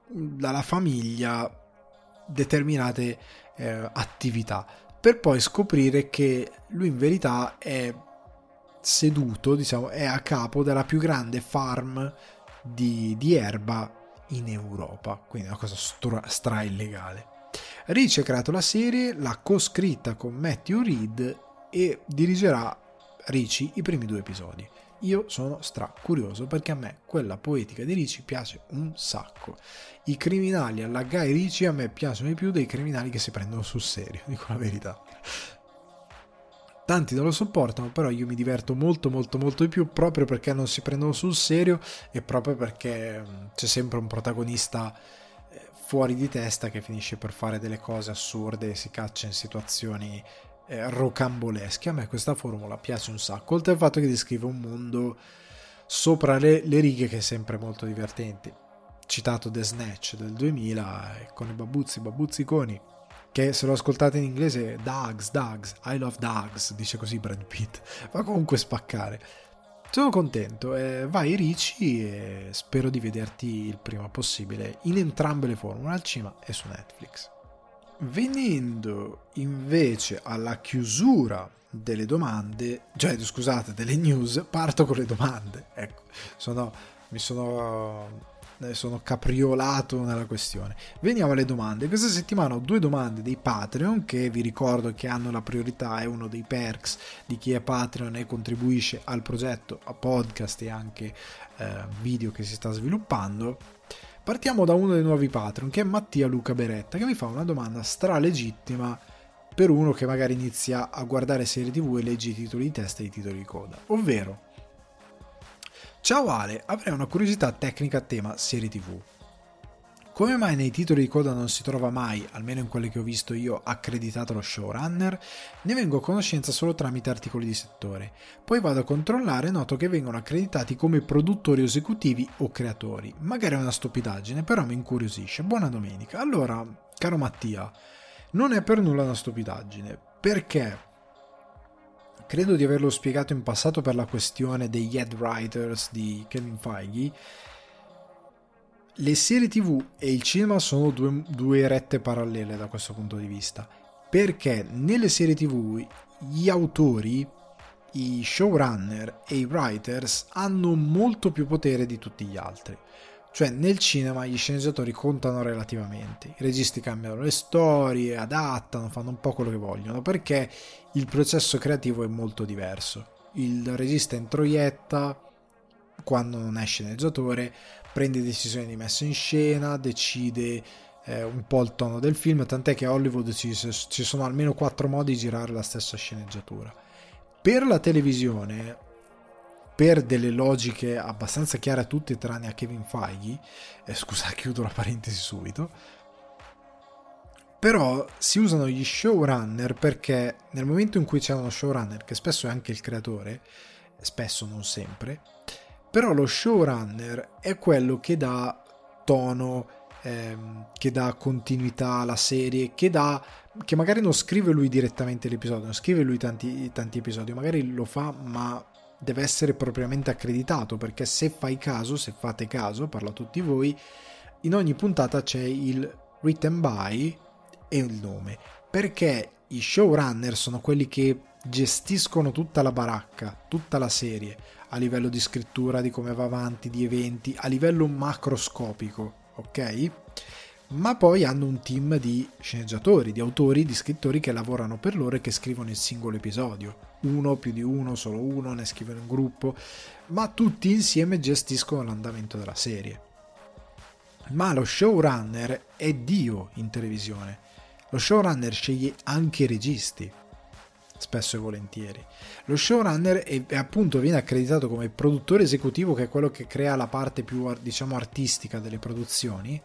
dalla famiglia determinate eh, attività per poi scoprire che lui in verità è seduto diciamo è a capo della più grande farm di, di erba in Europa. Quindi una cosa stra, stra illegale Ricci ha creato la serie, l'ha coscritta con Matthew Reed e dirigerà Ricci i primi due episodi. Io sono stra curioso perché a me quella poetica di Ricci piace un sacco. I criminali alla Guy Ricci a me piacciono di più dei criminali che si prendono sul serio, dico la verità. Tanti non lo sopportano, però io mi diverto molto molto molto di più proprio perché non si prendono sul serio e proprio perché mm, c'è sempre un protagonista fuori di testa che finisce per fare delle cose assurde e si caccia in situazioni eh, rocambolesche. A me questa formula piace un sacco, oltre al fatto che descrive un mondo sopra le, le righe che è sempre molto divertente. Citato The Snatch del 2000 eh, con i babuzzi, babuzziconi, che se lo ascoltate in inglese è Dogs, Dogs, I love Dogs, dice così Brad Pitt, fa comunque spaccare. Sono contento, eh, vai Ricci e spero di vederti il prima possibile in entrambe le formule, al cinema e su Netflix. Venendo invece alla chiusura delle domande, cioè scusate, delle news, parto con le domande. Ecco, sono, mi sono sono capriolato nella questione. Veniamo alle domande. Questa settimana ho due domande dei Patreon che vi ricordo che hanno la priorità, è uno dei perks di chi è Patreon e contribuisce al progetto, a podcast e anche eh, video che si sta sviluppando. Partiamo da uno dei nuovi Patreon che è Mattia Luca Beretta che mi fa una domanda stralegittima per uno che magari inizia a guardare serie tv e legge i titoli di testa e i titoli di coda, ovvero Ciao Ale, avrei una curiosità tecnica a tema serie tv. Come mai nei titoli di coda non si trova mai, almeno in quelli che ho visto io, accreditato lo showrunner? Ne vengo a conoscenza solo tramite articoli di settore. Poi vado a controllare e noto che vengono accreditati come produttori esecutivi o creatori. Magari è una stupidaggine, però mi incuriosisce. Buona domenica. Allora, caro Mattia, non è per nulla una stupidaggine. Perché? Credo di averlo spiegato in passato per la questione degli head writers di Kevin Feige, le serie tv e il cinema sono due, due rette parallele da questo punto di vista, perché nelle serie tv gli autori, i showrunner e i writers hanno molto più potere di tutti gli altri. Cioè nel cinema gli sceneggiatori contano relativamente, i registi cambiano le storie, adattano, fanno un po' quello che vogliono, perché il processo creativo è molto diverso. Il regista introietta, quando non è sceneggiatore, prende decisioni di messa in scena, decide eh, un po' il tono del film, tant'è che a Hollywood ci, ci sono almeno quattro modi di girare la stessa sceneggiatura. Per la televisione per delle logiche abbastanza chiare a tutti tranne a Kevin Feige, eh, scusa chiudo la parentesi subito, però si usano gli showrunner perché nel momento in cui c'è uno showrunner, che spesso è anche il creatore, spesso non sempre, però lo showrunner è quello che dà tono, ehm, che dà continuità alla serie, che dà che magari non scrive lui direttamente l'episodio, non scrive lui tanti, tanti episodi, magari lo fa ma deve essere propriamente accreditato perché se fai caso, se fate caso, parlo a tutti voi, in ogni puntata c'è il written by e il nome perché i showrunner sono quelli che gestiscono tutta la baracca, tutta la serie. a livello di scrittura, di come va avanti, di eventi, a livello macroscopico, ok? Ma poi hanno un team di sceneggiatori, di autori, di scrittori che lavorano per loro e che scrivono il singolo episodio. Uno, più di uno, solo uno, ne scrivono in gruppo, ma tutti insieme gestiscono l'andamento della serie. Ma lo showrunner è Dio in televisione. Lo showrunner sceglie anche i registi, spesso e volentieri. Lo showrunner è, è, appunto viene accreditato come produttore esecutivo, che è quello che crea la parte più diciamo artistica delle produzioni,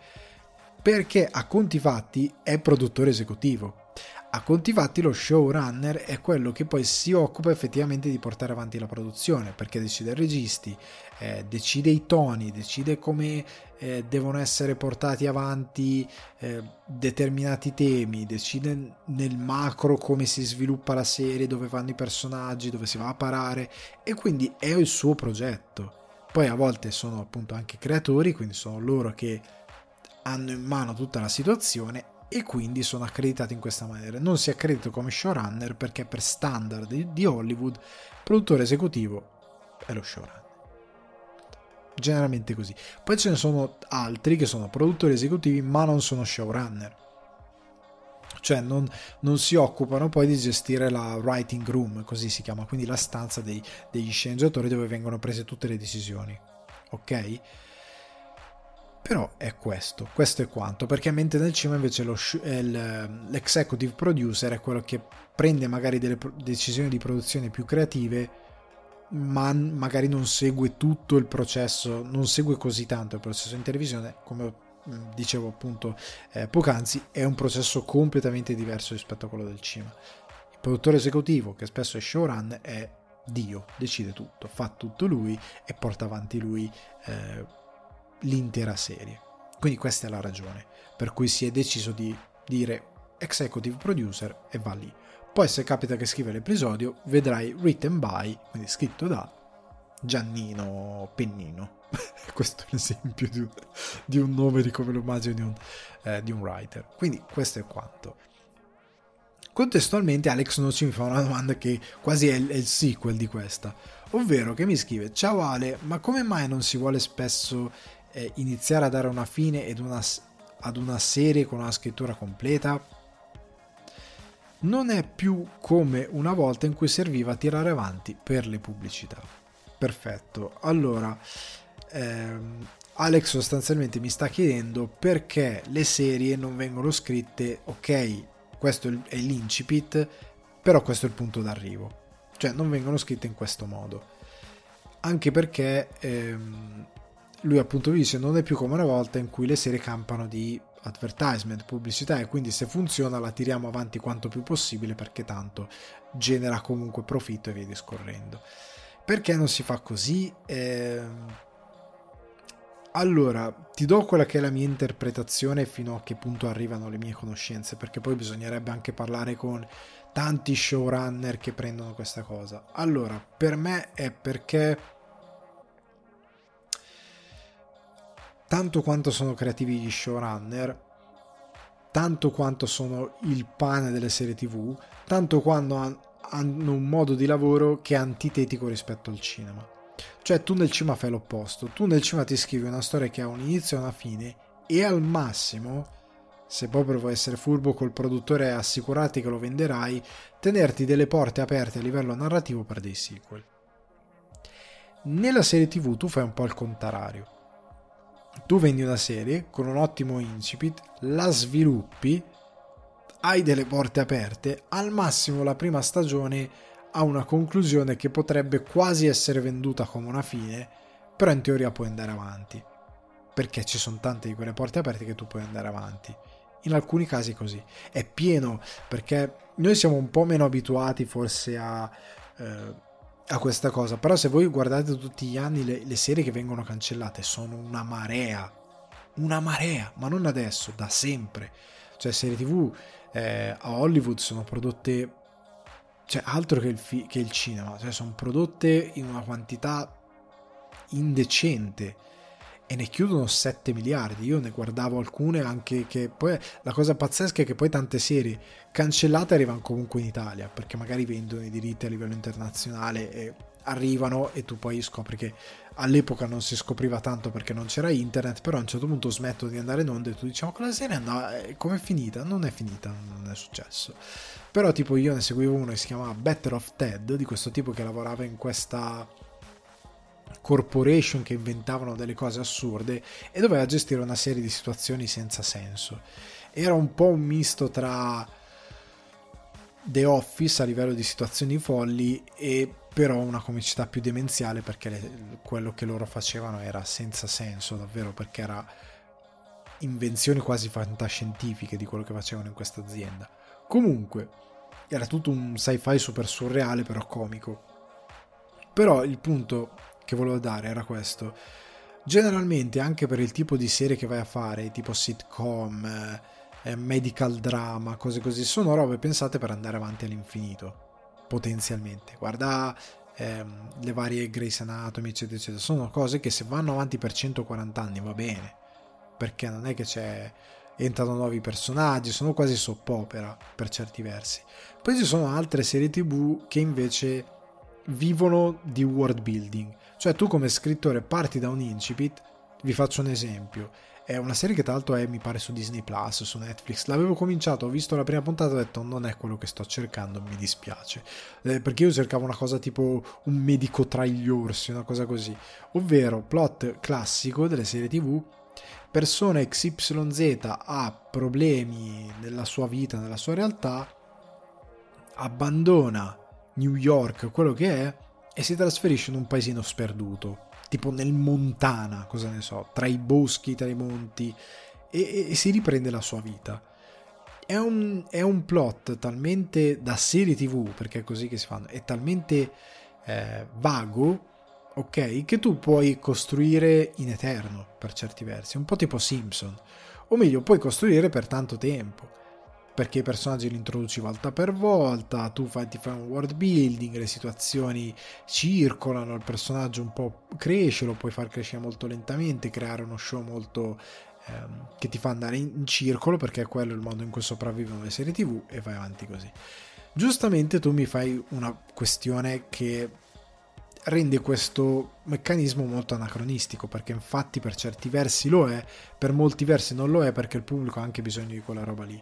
perché a conti fatti è produttore esecutivo. A conti fatti lo showrunner è quello che poi si occupa effettivamente di portare avanti la produzione, perché decide i registi, eh, decide i toni, decide come eh, devono essere portati avanti eh, determinati temi, decide nel macro come si sviluppa la serie, dove vanno i personaggi, dove si va a parare e quindi è il suo progetto. Poi a volte sono appunto anche creatori, quindi sono loro che hanno in mano tutta la situazione e quindi sono accreditati in questa maniera. Non si accredita come showrunner perché per standard di Hollywood, produttore esecutivo è lo showrunner. Generalmente così. Poi ce ne sono altri che sono produttori esecutivi ma non sono showrunner. Cioè non, non si occupano poi di gestire la writing room, così si chiama, quindi la stanza dei, degli sceneggiatori dove vengono prese tutte le decisioni. Ok? Però è questo, questo è quanto, perché mentre nel cinema invece lo, l'executive producer è quello che prende magari delle decisioni di produzione più creative, ma magari non segue tutto il processo, non segue così tanto il processo in televisione, come dicevo appunto eh, poc'anzi, è un processo completamente diverso rispetto a quello del cinema. Il produttore esecutivo, che spesso è showrun, è Dio, decide tutto, fa tutto lui e porta avanti lui. Eh, l'intera serie. Quindi questa è la ragione per cui si è deciso di dire executive producer e va lì. Poi se capita che scrive l'episodio vedrai written by, quindi scritto da Giannino Pennino. questo è l'esempio di un, di un, nome di come lo immagino di un, eh, di un writer. Quindi questo è quanto. Contestualmente Alex Noci mi fa una domanda che quasi è il, è il sequel di questa, ovvero che mi scrive Ciao Ale, ma come mai non si vuole spesso eh, iniziare a dare una fine ad una, ad una serie con una scrittura completa non è più come una volta in cui serviva tirare avanti per le pubblicità. Perfetto. Allora, ehm, Alex sostanzialmente mi sta chiedendo perché le serie non vengono scritte, ok, questo è l'incipit, però questo è il punto d'arrivo. Cioè non vengono scritte in questo modo. Anche perché ehm, lui appunto dice non è più come una volta in cui le serie campano di advertisement, pubblicità e quindi se funziona la tiriamo avanti quanto più possibile perché tanto genera comunque profitto e via discorrendo. Perché non si fa così? Eh... Allora, ti do quella che è la mia interpretazione fino a che punto arrivano le mie conoscenze, perché poi bisognerebbe anche parlare con tanti showrunner che prendono questa cosa. Allora, per me è perché tanto quanto sono creativi gli showrunner, tanto quanto sono il pane delle serie tv, tanto quanto hanno un modo di lavoro che è antitetico rispetto al cinema. Cioè tu nel cinema fai l'opposto, tu nel cinema ti scrivi una storia che ha un inizio e una fine e al massimo, se proprio vuoi essere furbo col produttore e assicurarti che lo venderai, tenerti delle porte aperte a livello narrativo per dei sequel. Nella serie tv tu fai un po' il contrario tu vendi una serie con un ottimo incipit, la sviluppi, hai delle porte aperte, al massimo la prima stagione ha una conclusione che potrebbe quasi essere venduta come una fine, però in teoria puoi andare avanti, perché ci sono tante di quelle porte aperte che tu puoi andare avanti. In alcuni casi così. È pieno perché noi siamo un po' meno abituati forse a... Eh, a questa cosa. Però se voi guardate tutti gli anni le, le serie che vengono cancellate sono una marea. Una marea, ma non adesso, da sempre. Cioè serie tv eh, a Hollywood sono prodotte cioè altro che il, fi- che il cinema, cioè sono prodotte in una quantità indecente e ne chiudono 7 miliardi. Io ne guardavo alcune anche che poi la cosa pazzesca è che poi tante serie cancellate arrivano comunque in Italia perché magari vendono i diritti a livello internazionale e arrivano e tu poi scopri che all'epoca non si scopriva tanto perché non c'era internet, però a un certo punto smettono di andare in onda e tu diciamo che la serie andava, eh, com'è finita? Non è finita, non è successo. Però tipo io ne seguivo uno che si chiamava Better of Ted, di questo tipo che lavorava in questa corporation che inventavano delle cose assurde e doveva gestire una serie di situazioni senza senso. Era un po' un misto tra The Office a livello di situazioni folli e però una comicità più demenziale perché le, quello che loro facevano era senza senso davvero perché era invenzioni quasi fantascientifiche di quello che facevano in questa azienda. Comunque era tutto un sci-fi super surreale però comico. Però il punto che volevo dare era questo. Generalmente anche per il tipo di serie che vai a fare, tipo sitcom, eh, medical drama, cose così, sono robe pensate per andare avanti all'infinito potenzialmente. Guarda ehm, le varie Grace Anatomy, eccetera, eccetera. Sono cose che se vanno avanti per 140 anni va bene, perché non è che c'è entrano nuovi personaggi, sono quasi soppopera per certi versi. Poi ci sono altre serie tv che invece vivono di world building, cioè tu come scrittore parti da un incipit, vi faccio un esempio, è una serie che tra l'altro è, mi pare, su Disney Plus, su Netflix. L'avevo cominciato, ho visto la prima puntata e ho detto non è quello che sto cercando, mi dispiace. Eh, perché io cercavo una cosa tipo un medico tra gli orsi, una cosa così. Ovvero, plot classico delle serie TV persona XYZ ha problemi nella sua vita, nella sua realtà, abbandona New York, quello che è, e si trasferisce in un paesino sperduto tipo nel Montana, cosa ne so, tra i boschi, tra i monti, e, e si riprende la sua vita. È un, è un, plot talmente da serie tv, perché è così che si fanno, è talmente eh, vago, ok, che tu puoi costruire in eterno per certi versi, un po' tipo Simpson, o meglio, puoi costruire per tanto tempo perché i personaggi li introduci volta per volta, tu fai, ti fai un world building, le situazioni circolano, il personaggio un po' cresce, lo puoi far crescere molto lentamente, creare uno show molto ehm, che ti fa andare in, in circolo perché è quello il modo in cui sopravvivono le serie tv e vai avanti così. Giustamente tu mi fai una questione che rende questo meccanismo molto anacronistico perché infatti per certi versi lo è, per molti versi non lo è perché il pubblico ha anche bisogno di quella roba lì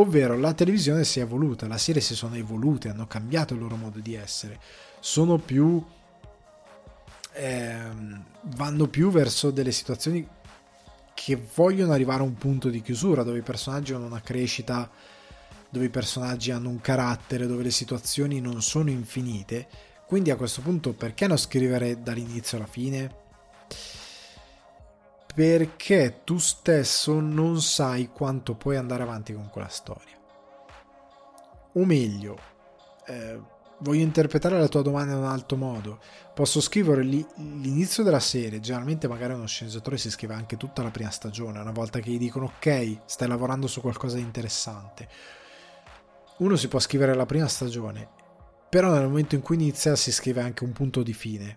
ovvero la televisione si è evoluta, le serie si sono evolute, hanno cambiato il loro modo di essere, sono più... Ehm, vanno più verso delle situazioni che vogliono arrivare a un punto di chiusura dove i personaggi hanno una crescita, dove i personaggi hanno un carattere, dove le situazioni non sono infinite. Quindi a questo punto perché non scrivere dall'inizio alla fine? Perché tu stesso non sai quanto puoi andare avanti con quella storia. O meglio, eh, voglio interpretare la tua domanda in un altro modo. Posso scrivere l'inizio della serie, generalmente magari uno sceneggiatore si scrive anche tutta la prima stagione, una volta che gli dicono ok, stai lavorando su qualcosa di interessante. Uno si può scrivere la prima stagione, però nel momento in cui inizia si scrive anche un punto di fine.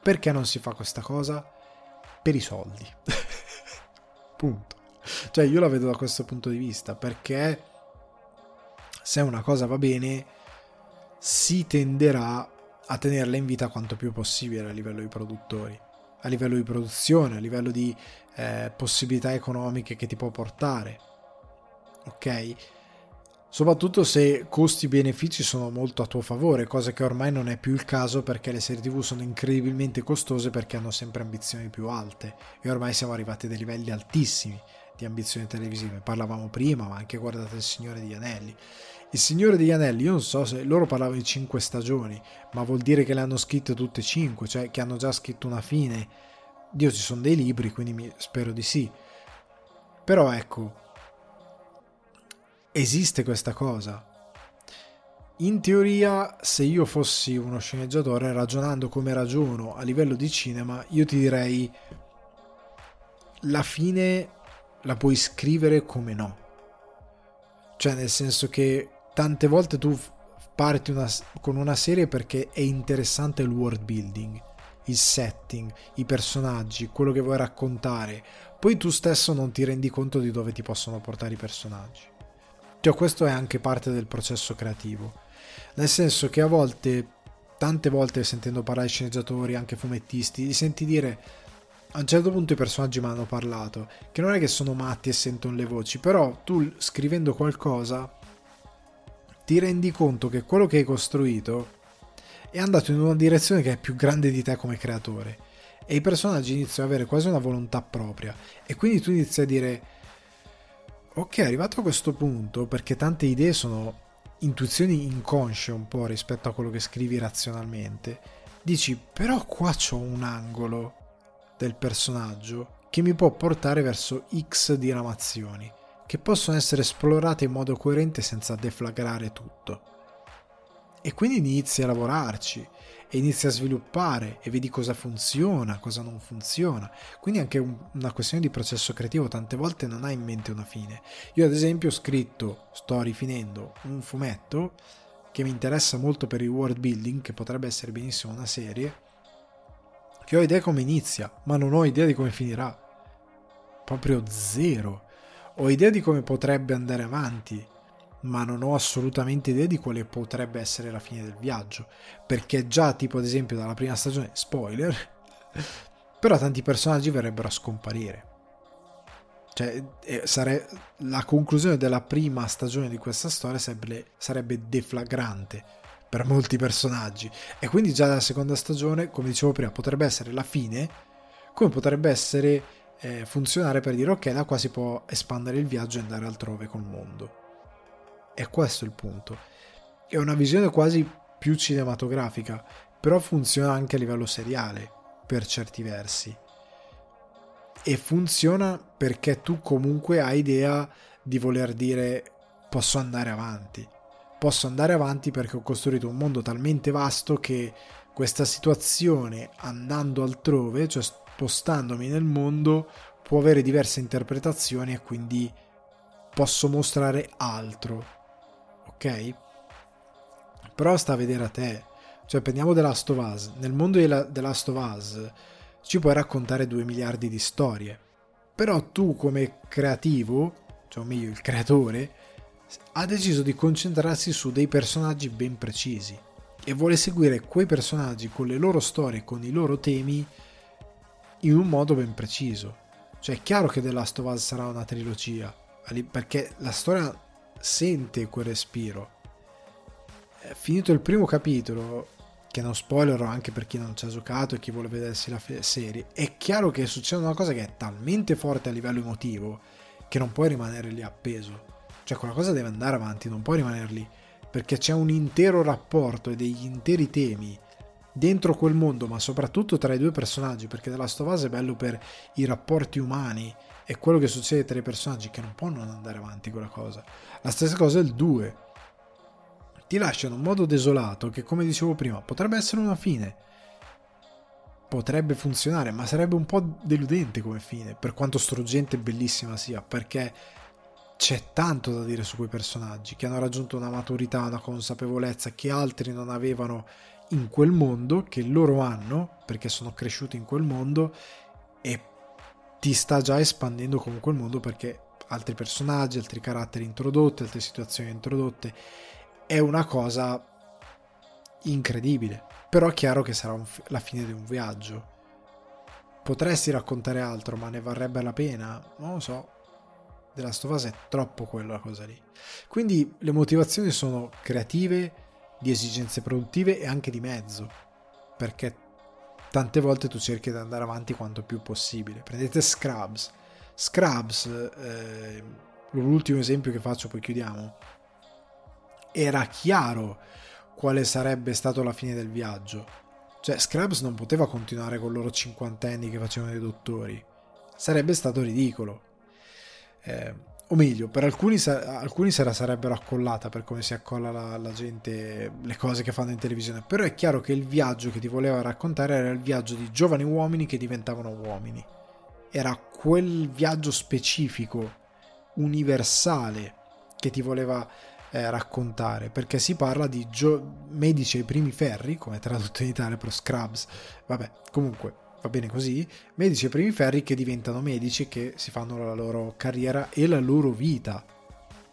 Perché non si fa questa cosa? Per i soldi. Punto. Cioè io la vedo da questo punto di vista perché se una cosa va bene si tenderà a tenerla in vita quanto più possibile a livello di produttori, a livello di produzione, a livello di eh, possibilità economiche che ti può portare. Ok? Soprattutto se costi-benefici sono molto a tuo favore, cosa che ormai non è più il caso perché le serie TV sono incredibilmente costose perché hanno sempre ambizioni più alte e ormai siamo arrivati a dei livelli altissimi di ambizioni televisive. Parlavamo prima, ma anche guardate Il Signore degli Anelli. Il Signore degli Anelli, io non so se loro parlavano di cinque stagioni, ma vuol dire che le hanno scritte tutte e cinque, cioè che hanno già scritto una fine. Dio, ci sono dei libri, quindi mi, spero di sì. Però ecco, esiste questa cosa. In teoria, se io fossi uno sceneggiatore, ragionando come ragiono a livello di cinema, io ti direi la fine la puoi scrivere come no. Cioè, nel senso che tante volte tu parti una, con una serie perché è interessante il world building, il setting, i personaggi, quello che vuoi raccontare. Poi tu stesso non ti rendi conto di dove ti possono portare i personaggi. Cioè, questo è anche parte del processo creativo. Nel senso che a volte tante volte sentendo parlare di sceneggiatori, anche fumettisti, li senti dire a un certo punto i personaggi mi hanno parlato, che non è che sono matti e sentono le voci, però tu scrivendo qualcosa ti rendi conto che quello che hai costruito è andato in una direzione che è più grande di te come creatore e i personaggi iniziano ad avere quasi una volontà propria e quindi tu inizi a dire ok arrivato a questo punto perché tante idee sono intuizioni inconsce un po' rispetto a quello che scrivi razionalmente, dici però qua c'ho un angolo del personaggio che mi può portare verso X diramazioni, che possono essere esplorate in modo coerente senza deflagrare tutto. E quindi inizi a lavorarci e inizi a sviluppare e vedi cosa funziona, cosa non funziona. Quindi anche un, una questione di processo creativo tante volte non ha in mente una fine. Io ad esempio ho scritto, sto rifinendo un fumetto che mi interessa molto per il world building, che potrebbe essere benissimo una serie, che ho idea come inizia, ma non ho idea di come finirà. Proprio zero. Ho idea di come potrebbe andare avanti, ma non ho assolutamente idea di quale potrebbe essere la fine del viaggio, perché già tipo ad esempio dalla prima stagione, spoiler, però tanti personaggi verrebbero a scomparire. Cioè, eh, sare- la conclusione della prima stagione di questa storia sarebbe, sarebbe deflagrante per molti personaggi e quindi già la seconda stagione, come dicevo prima, potrebbe essere la fine, come potrebbe essere eh, funzionare per dire ok, da qua si può espandere il viaggio e andare altrove col mondo. È questo il punto. È una visione quasi più cinematografica, però funziona anche a livello seriale, per certi versi. E funziona perché tu comunque hai idea di voler dire posso andare avanti. Posso andare avanti perché ho costruito un mondo talmente vasto che questa situazione andando altrove, cioè spostandomi nel mondo, può avere diverse interpretazioni e quindi posso mostrare altro ok? Però sta a vedere a te. Cioè, prendiamo The Last of Us. Nel mondo di The Last of Us ci puoi raccontare 2 miliardi di storie. Però tu come creativo, cioè o meglio il creatore, ha deciso di concentrarsi su dei personaggi ben precisi e vuole seguire quei personaggi con le loro storie, con i loro temi in un modo ben preciso. Cioè è chiaro che The Last of Us sarà una trilogia, perché la storia sente quel respiro. Finito il primo capitolo, che non spoilerò anche per chi non ci ha giocato e chi vuole vedersi la serie, è chiaro che succede una cosa che è talmente forte a livello emotivo che non puoi rimanere lì appeso. Cioè quella cosa deve andare avanti, non puoi rimanere lì, perché c'è un intero rapporto e degli interi temi dentro quel mondo, ma soprattutto tra i due personaggi, perché The Last of Us è bello per i rapporti umani e quello che succede tra i personaggi che non può non andare avanti quella cosa. La stessa cosa è il 2. Ti lasciano un modo desolato che, come dicevo prima, potrebbe essere una fine. Potrebbe funzionare, ma sarebbe un po' deludente come fine, per quanto struggente e bellissima sia, perché c'è tanto da dire su quei personaggi che hanno raggiunto una maturità, una consapevolezza che altri non avevano in quel mondo, che loro hanno, perché sono cresciuti in quel mondo, e ti sta già espandendo comunque il mondo perché altri personaggi, altri caratteri introdotti, altre situazioni introdotte. È una cosa incredibile. Però è chiaro che sarà f- la fine di un viaggio. Potresti raccontare altro, ma ne varrebbe la pena? Non lo so. Della Stovase è troppo quella cosa lì. Quindi le motivazioni sono creative, di esigenze produttive e anche di mezzo. Perché tante volte tu cerchi di andare avanti quanto più possibile. Prendete Scrubs Scrubs, eh, l'ultimo esempio che faccio, poi chiudiamo, era chiaro quale sarebbe stato la fine del viaggio. Cioè, Scrubs non poteva continuare con loro cinquantenni che facevano i dottori. Sarebbe stato ridicolo. Eh, o meglio, per alcuni, alcuni se la sarebbero accollata per come si accolla la, la, gente, le cose che fanno in televisione. Però è chiaro che il viaggio che ti voleva raccontare era il viaggio di giovani uomini che diventavano uomini era quel viaggio specifico, universale, che ti voleva eh, raccontare, perché si parla di gio- medici ai primi ferri, come tradotto in Italia per Scrubs, vabbè, comunque va bene così, medici ai primi ferri che diventano medici che si fanno la loro carriera e la loro vita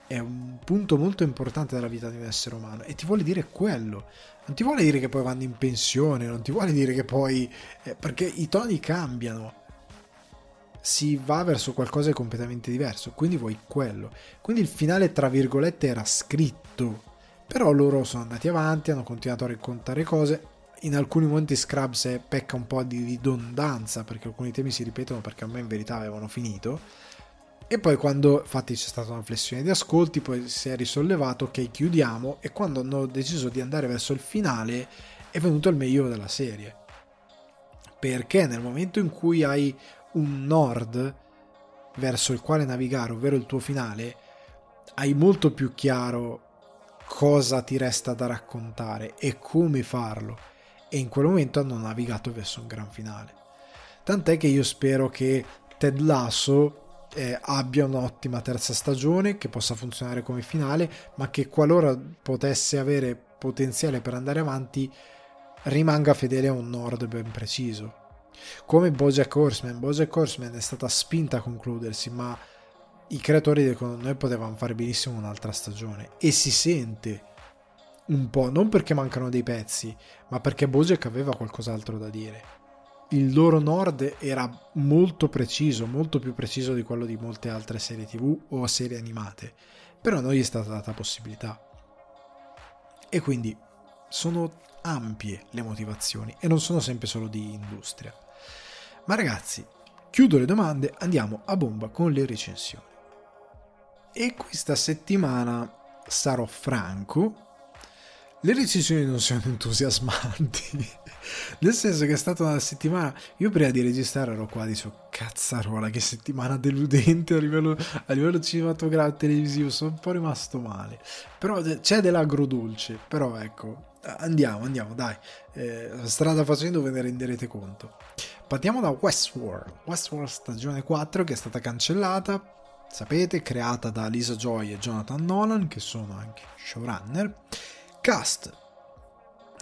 è un punto molto importante della vita di un essere umano e ti vuole dire quello. Non ti vuole dire che poi vanno in pensione, non ti vuole dire che poi... Eh, perché i toni cambiano. Si va verso qualcosa di completamente diverso, quindi vuoi quello. Quindi il finale, tra virgolette, era scritto. Però loro sono andati avanti, hanno continuato a raccontare cose. In alcuni momenti Scrubs pecca un po' di ridondanza, perché alcuni temi si ripetono perché a me in verità avevano finito e poi quando infatti c'è stata una flessione di ascolti, poi si è risollevato, ok chiudiamo e quando hanno deciso di andare verso il finale è venuto il meglio della serie. Perché nel momento in cui hai un nord verso il quale navigare, ovvero il tuo finale, hai molto più chiaro cosa ti resta da raccontare e come farlo. E in quel momento hanno navigato verso un gran finale. Tant'è che io spero che Ted Lasso eh, abbia un'ottima terza stagione che possa funzionare come finale, ma che qualora potesse avere potenziale per andare avanti, rimanga fedele a un Nord ben preciso. Come Bojack Horseman, Bojack Horseman è stata spinta a concludersi, ma i creatori dicono noi potevamo fare benissimo un'altra stagione e si sente un po', non perché mancano dei pezzi, ma perché Bojack aveva qualcos'altro da dire il loro nord era molto preciso, molto più preciso di quello di molte altre serie tv o serie animate, però a noi è stata data possibilità. E quindi sono ampie le motivazioni e non sono sempre solo di industria. Ma ragazzi, chiudo le domande, andiamo a bomba con le recensioni. E questa settimana sarò franco, le recensioni non sono entusiasmanti nel senso che è stata una settimana. Io prima di registrare ero qua, dicevo, cazzarola, che settimana deludente a livello, a livello cinematografico televisivo. Sono un po' rimasto male. Però c'è dell'agrodolce. Però ecco, andiamo, andiamo, dai. Eh, strada facendo ve ne renderete conto. Partiamo da Westworld. Westworld stagione 4 che è stata cancellata. Sapete, creata da Lisa Joy e Jonathan Nolan, che sono anche showrunner. Cast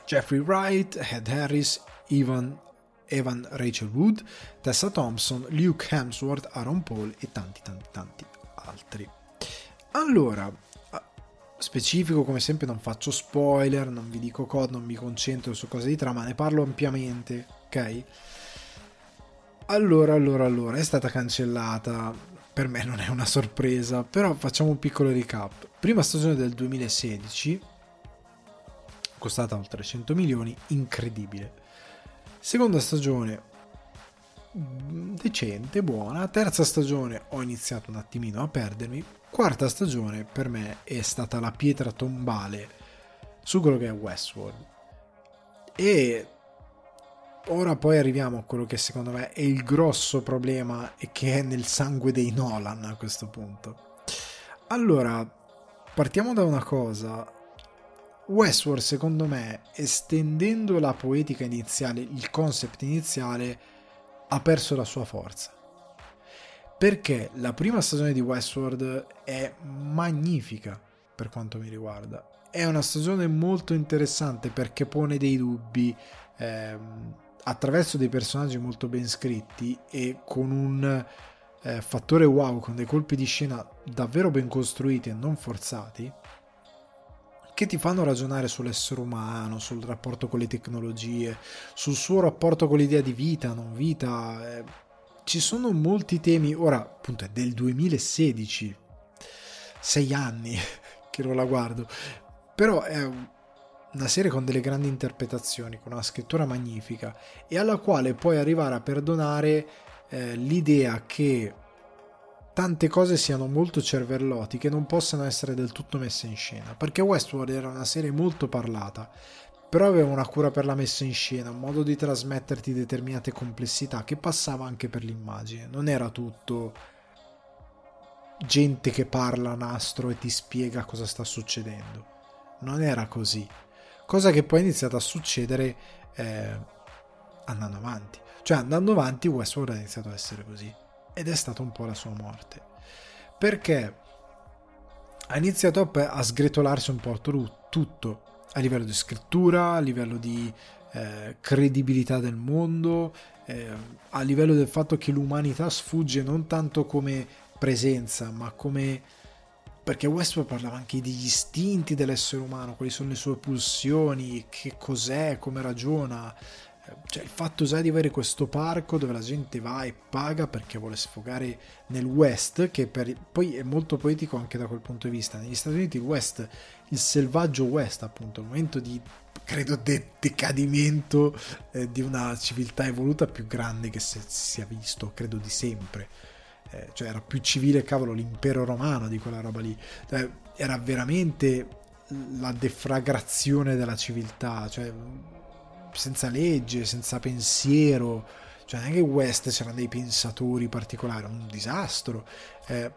Jeffrey Wright, Ed Harris, Evan, Evan Rachel Wood, Tessa Thompson, Luke Hemsworth, Aaron Paul e tanti tanti tanti altri. Allora, specifico come sempre non faccio spoiler, non vi dico code, non mi concentro su cose di trama, ne parlo ampiamente, ok? Allora, allora, allora, è stata cancellata, per me non è una sorpresa, però facciamo un piccolo recap. Prima stagione del 2016, costata oltre 100 milioni, incredibile. Seconda stagione mm, decente, buona. Terza stagione ho iniziato un attimino a perdermi. Quarta stagione per me è stata la pietra tombale su quello che è Westworld. E ora poi arriviamo a quello che secondo me è il grosso problema e che è nel sangue dei Nolan a questo punto. Allora, partiamo da una cosa. Westworld secondo me estendendo la poetica iniziale, il concept iniziale ha perso la sua forza. Perché la prima stagione di Westworld è magnifica per quanto mi riguarda. È una stagione molto interessante perché pone dei dubbi ehm, attraverso dei personaggi molto ben scritti e con un eh, fattore wow, con dei colpi di scena davvero ben costruiti e non forzati che ti fanno ragionare sull'essere umano, sul rapporto con le tecnologie, sul suo rapporto con l'idea di vita, non vita. Eh, ci sono molti temi, ora appunto è del 2016, sei anni che non la guardo, però è una serie con delle grandi interpretazioni, con una scrittura magnifica e alla quale puoi arrivare a perdonare eh, l'idea che tante cose siano molto cervellotti che non possano essere del tutto messe in scena. Perché Westworld era una serie molto parlata, però aveva una cura per la messa in scena, un modo di trasmetterti determinate complessità che passava anche per l'immagine. Non era tutto gente che parla a nastro e ti spiega cosa sta succedendo. Non era così. Cosa che poi è iniziata a succedere eh, andando avanti. Cioè andando avanti Westworld ha iniziato a essere così ed è stata un po' la sua morte. Perché ha iniziato a sgretolarsi un po' tutto a livello di scrittura, a livello di eh, credibilità del mondo, eh, a livello del fatto che l'umanità sfugge non tanto come presenza, ma come perché Westworld parlava anche degli istinti dell'essere umano, quali sono le sue pulsioni, che cos'è, come ragiona. Cioè, il fatto già di avere questo parco dove la gente va e paga perché vuole sfogare nel West, che per, poi è molto poetico anche da quel punto di vista. Negli Stati Uniti il West, il selvaggio West, appunto, il momento di credo de- decadimento eh, di una civiltà evoluta più grande che si sia visto, credo di sempre eh, cioè era più civile, cavolo, l'impero romano di quella roba lì, cioè, era veramente la defragrazione della civiltà, cioè senza legge, senza pensiero, cioè neanche in West c'erano dei pensatori particolari, un disastro. Eh,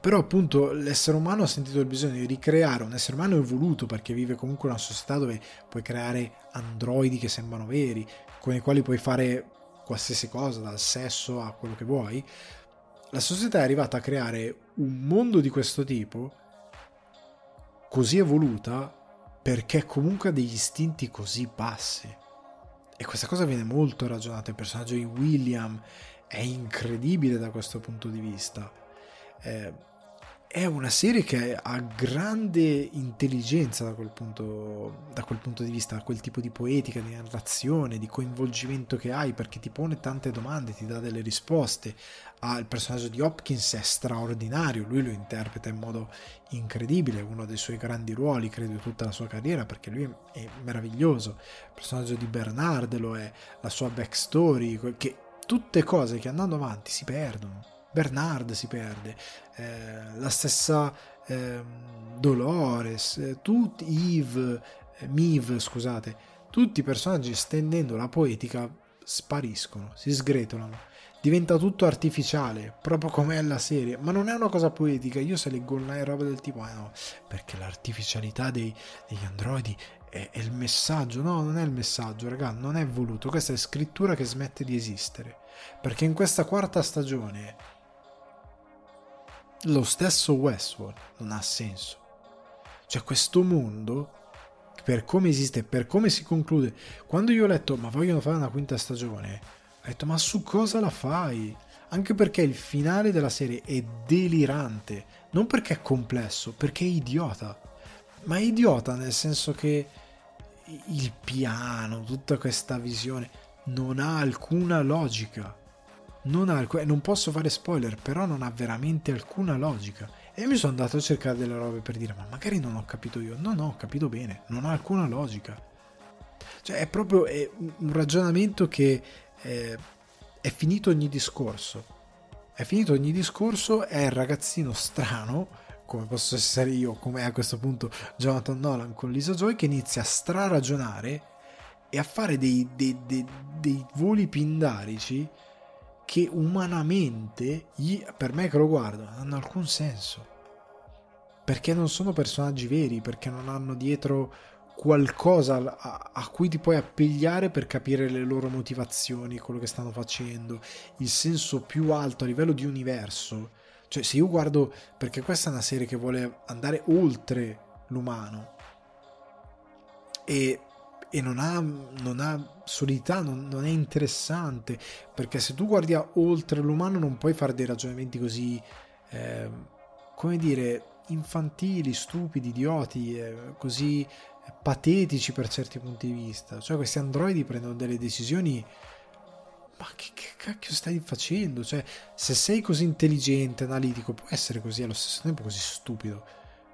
però appunto l'essere umano ha sentito il bisogno di ricreare un essere umano evoluto perché vive comunque una società dove puoi creare androidi che sembrano veri, con i quali puoi fare qualsiasi cosa, dal sesso a quello che vuoi, la società è arrivata a creare un mondo di questo tipo così evoluta perché comunque ha degli istinti così bassi. E questa cosa viene molto ragionata. Il personaggio di William è incredibile da questo punto di vista. Eh, è una serie che ha grande intelligenza da quel, punto, da quel punto di vista, quel tipo di poetica, di narrazione, di coinvolgimento che hai, perché ti pone tante domande, ti dà delle risposte. Ah, il personaggio di Hopkins è straordinario, lui lo interpreta in modo incredibile, uno dei suoi grandi ruoli, credo, tutta la sua carriera, perché lui è meraviglioso. Il personaggio di Bernard lo è, la sua backstory, che tutte cose che andando avanti si perdono Bernard si perde, eh, la stessa eh, Dolores, eh, tutti, Eve, eh, Mive, scusate, tutti i personaggi stendendo la poetica spariscono, si sgretolano. Diventa tutto artificiale, proprio come è la serie, ma non è una cosa poetica. Io se leggo online roba del tipo, eh no, perché l'artificialità dei, degli androidi è, è il messaggio. No, non è il messaggio, raga, non è voluto. Questa è scrittura che smette di esistere. Perché in questa quarta stagione lo stesso Westworld non ha senso. Cioè questo mondo, per come esiste, per come si conclude, quando io ho letto ma vogliono fare una quinta stagione, ho detto ma su cosa la fai? Anche perché il finale della serie è delirante, non perché è complesso, perché è idiota. Ma è idiota nel senso che il piano, tutta questa visione non ha alcuna logica non, ha, non posso fare spoiler, però non ha veramente alcuna logica. E mi sono andato a cercare delle robe per dire, ma magari non ho capito io. No, no, ho capito bene, non ha alcuna logica. Cioè è proprio è un ragionamento che è, è finito ogni discorso. È finito ogni discorso, è il ragazzino strano, come posso essere io, come a questo punto Jonathan Nolan con Lisa Joy, che inizia a straragionare e a fare dei, dei, dei, dei voli pindarici che umanamente, per me che lo guardo, non hanno alcun senso. Perché non sono personaggi veri, perché non hanno dietro qualcosa a, cui ti puoi appigliare per capire le loro motivazioni, quello che stanno facendo, il senso più alto a livello di universo. Cioè, se io guardo, perché questa è una serie che vuole andare oltre l'umano e e non ha, non ha solidità, non, non, è interessante, perché se tu guardi oltre l'umano non puoi fare dei ragionamenti così, eh, come dire, infantili, stupidi, idioti, eh, così patetici per certi punti di vista. Cioè questi androidi prendono delle decisioni ma che, che, cacchio stai facendo? Cioè, se sei così intelligente, analitico, puoi essere così allo stesso tempo così stupido,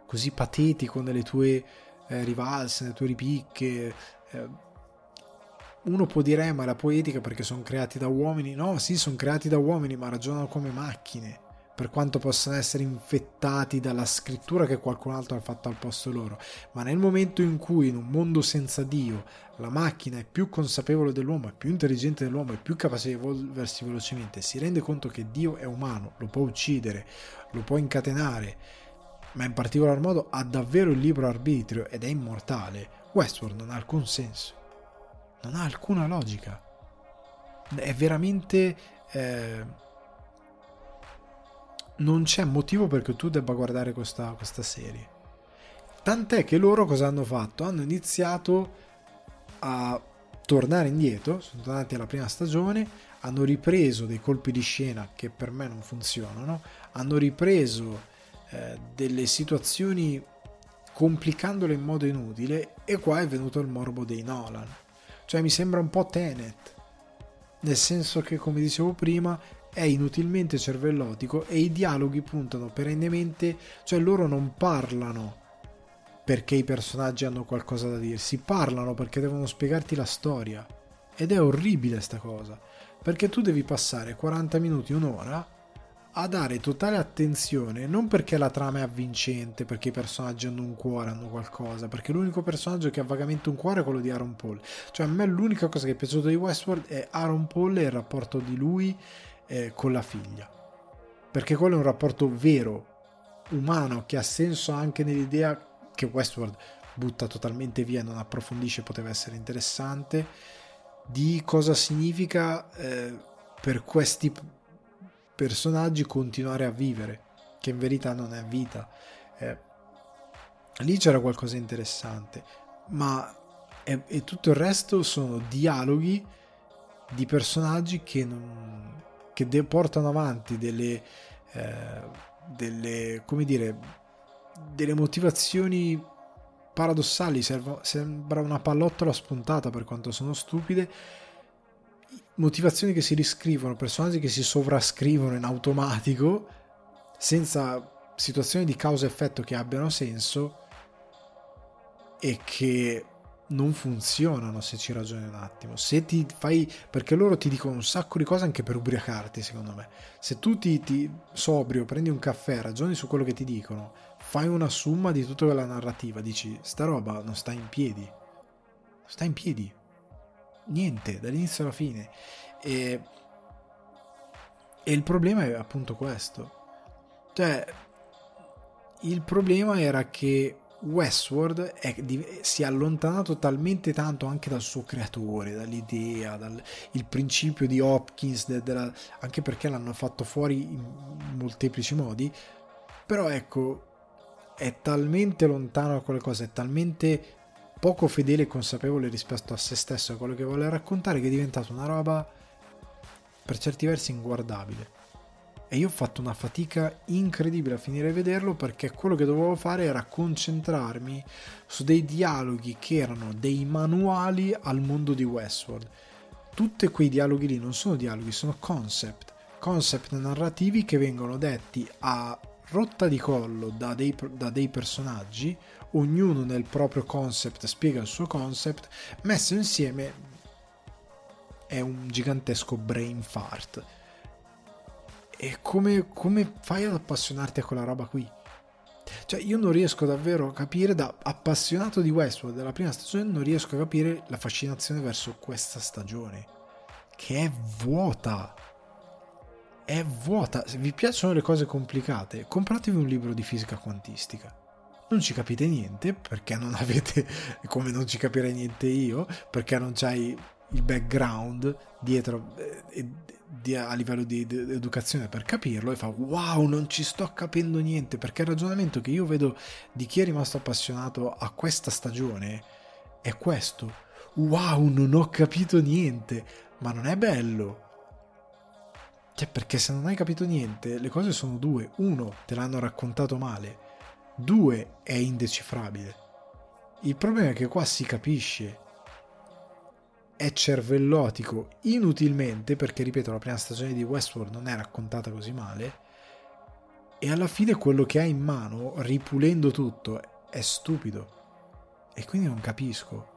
così patetico nelle tue eh, rivalse, nelle tue ripicche, eh, uno può dire eh, ma la poetica perché sono creati da uomini no sì sono creati da uomini ma ragionano come macchine per quanto possano essere infettati dalla scrittura che qualcun altro ha fatto al posto loro ma nel momento in cui in un mondo senza Dio la macchina è più consapevole dell'uomo è più intelligente dell'uomo è più capace di evolversi velocemente si rende conto che Dio è umano lo può uccidere lo può incatenare ma in particolar modo ha davvero il libero arbitrio ed è immortale Westworld non ha alcun senso, non ha alcuna logica. È veramente... Eh, non c'è motivo perché tu debba guardare questa, questa serie. Tant'è che loro cosa hanno fatto? Hanno iniziato a tornare indietro, sono tornati alla prima stagione, hanno ripreso dei colpi di scena che per me non funzionano, hanno ripreso eh, delle situazioni complicandole in modo inutile e qua è venuto il morbo dei Nolan. Cioè mi sembra un po' Tenet, nel senso che come dicevo prima è inutilmente cervellotico e i dialoghi puntano perennemente, cioè loro non parlano perché i personaggi hanno qualcosa da dirsi, parlano perché devono spiegarti la storia. Ed è orribile sta cosa, perché tu devi passare 40 minuti, un'ora a dare totale attenzione, non perché la trama è avvincente, perché i personaggi hanno un cuore, hanno qualcosa, perché l'unico personaggio che ha vagamente un cuore è quello di Aaron Paul. Cioè a me l'unica cosa che è piaciuta di Westworld è Aaron Paul e il rapporto di lui eh, con la figlia. Perché quello è un rapporto vero, umano, che ha senso anche nell'idea che Westworld butta totalmente via, non approfondisce, poteva essere interessante, di cosa significa eh, per questi personaggi continuare a vivere, che in verità non è vita. Eh, lì c'era qualcosa di interessante, ma e, e, tutto il resto sono dialoghi di personaggi che, non, che de, portano avanti delle, eh, delle, come dire, delle motivazioni paradossali, sembra una pallottola spuntata per quanto sono stupide, motivazioni che si riscrivono, personaggi che si sovrascrivono in automatico senza situazioni di causa-effetto che abbiano senso e che non funzionano se ci ragioni un attimo. Se ti fai perché loro ti dicono un sacco di cose anche per ubriacarti, secondo me. Se tu ti, ti sobrio, prendi un caffè, ragioni su quello che ti dicono, fai una somma di tutta quella narrativa, dici sta roba non sta in piedi. Sta in piedi niente dall'inizio alla fine. E, e il problema è appunto questo. Cioè, il problema era che Westworld è, si è allontanato talmente tanto anche dal suo creatore, dall'idea, dal principio di Hopkins, de, della, anche perché l'hanno fatto fuori in molteplici modi, però ecco, è talmente lontano da quelle cose, è talmente poco fedele e consapevole rispetto a se stesso e a quello che vuole raccontare che è diventata una roba per certi versi inguardabile. E io ho fatto una fatica incredibile a finire di vederlo perché quello che dovevo fare era concentrarmi su dei dialoghi che erano dei manuali al mondo di Westworld. Tutti quei dialoghi lì non sono dialoghi, sono concept, concept narrativi che vengono detti a rotta di collo da dei, da dei personaggi ognuno nel proprio concept spiega il suo concept, messo insieme è un gigantesco brain fart. E come, come fai ad appassionarti a quella roba qui? Cioè, io non riesco davvero a capire, da appassionato di Westworld della prima stagione, non riesco a capire la fascinazione verso questa stagione, che è vuota. È vuota. Se vi piacciono le cose complicate, compratevi un libro di fisica quantistica non ci capite niente perché non avete, come non ci capirei niente io, perché non c'hai il background dietro eh, di, a livello di, di, educazione per capirlo e fa wow non ci sto capendo niente perché il ragionamento che io vedo di chi è rimasto appassionato a questa stagione è questo wow non ho capito niente ma non è bello cioè perché se non hai capito niente le cose sono due uno te l'hanno raccontato male 2 è indecifrabile. Il problema è che qua si capisce. È cervellotico inutilmente, perché ripeto, la prima stagione di Westworld non è raccontata così male. E alla fine quello che ha in mano, ripulendo tutto, è stupido. E quindi non capisco.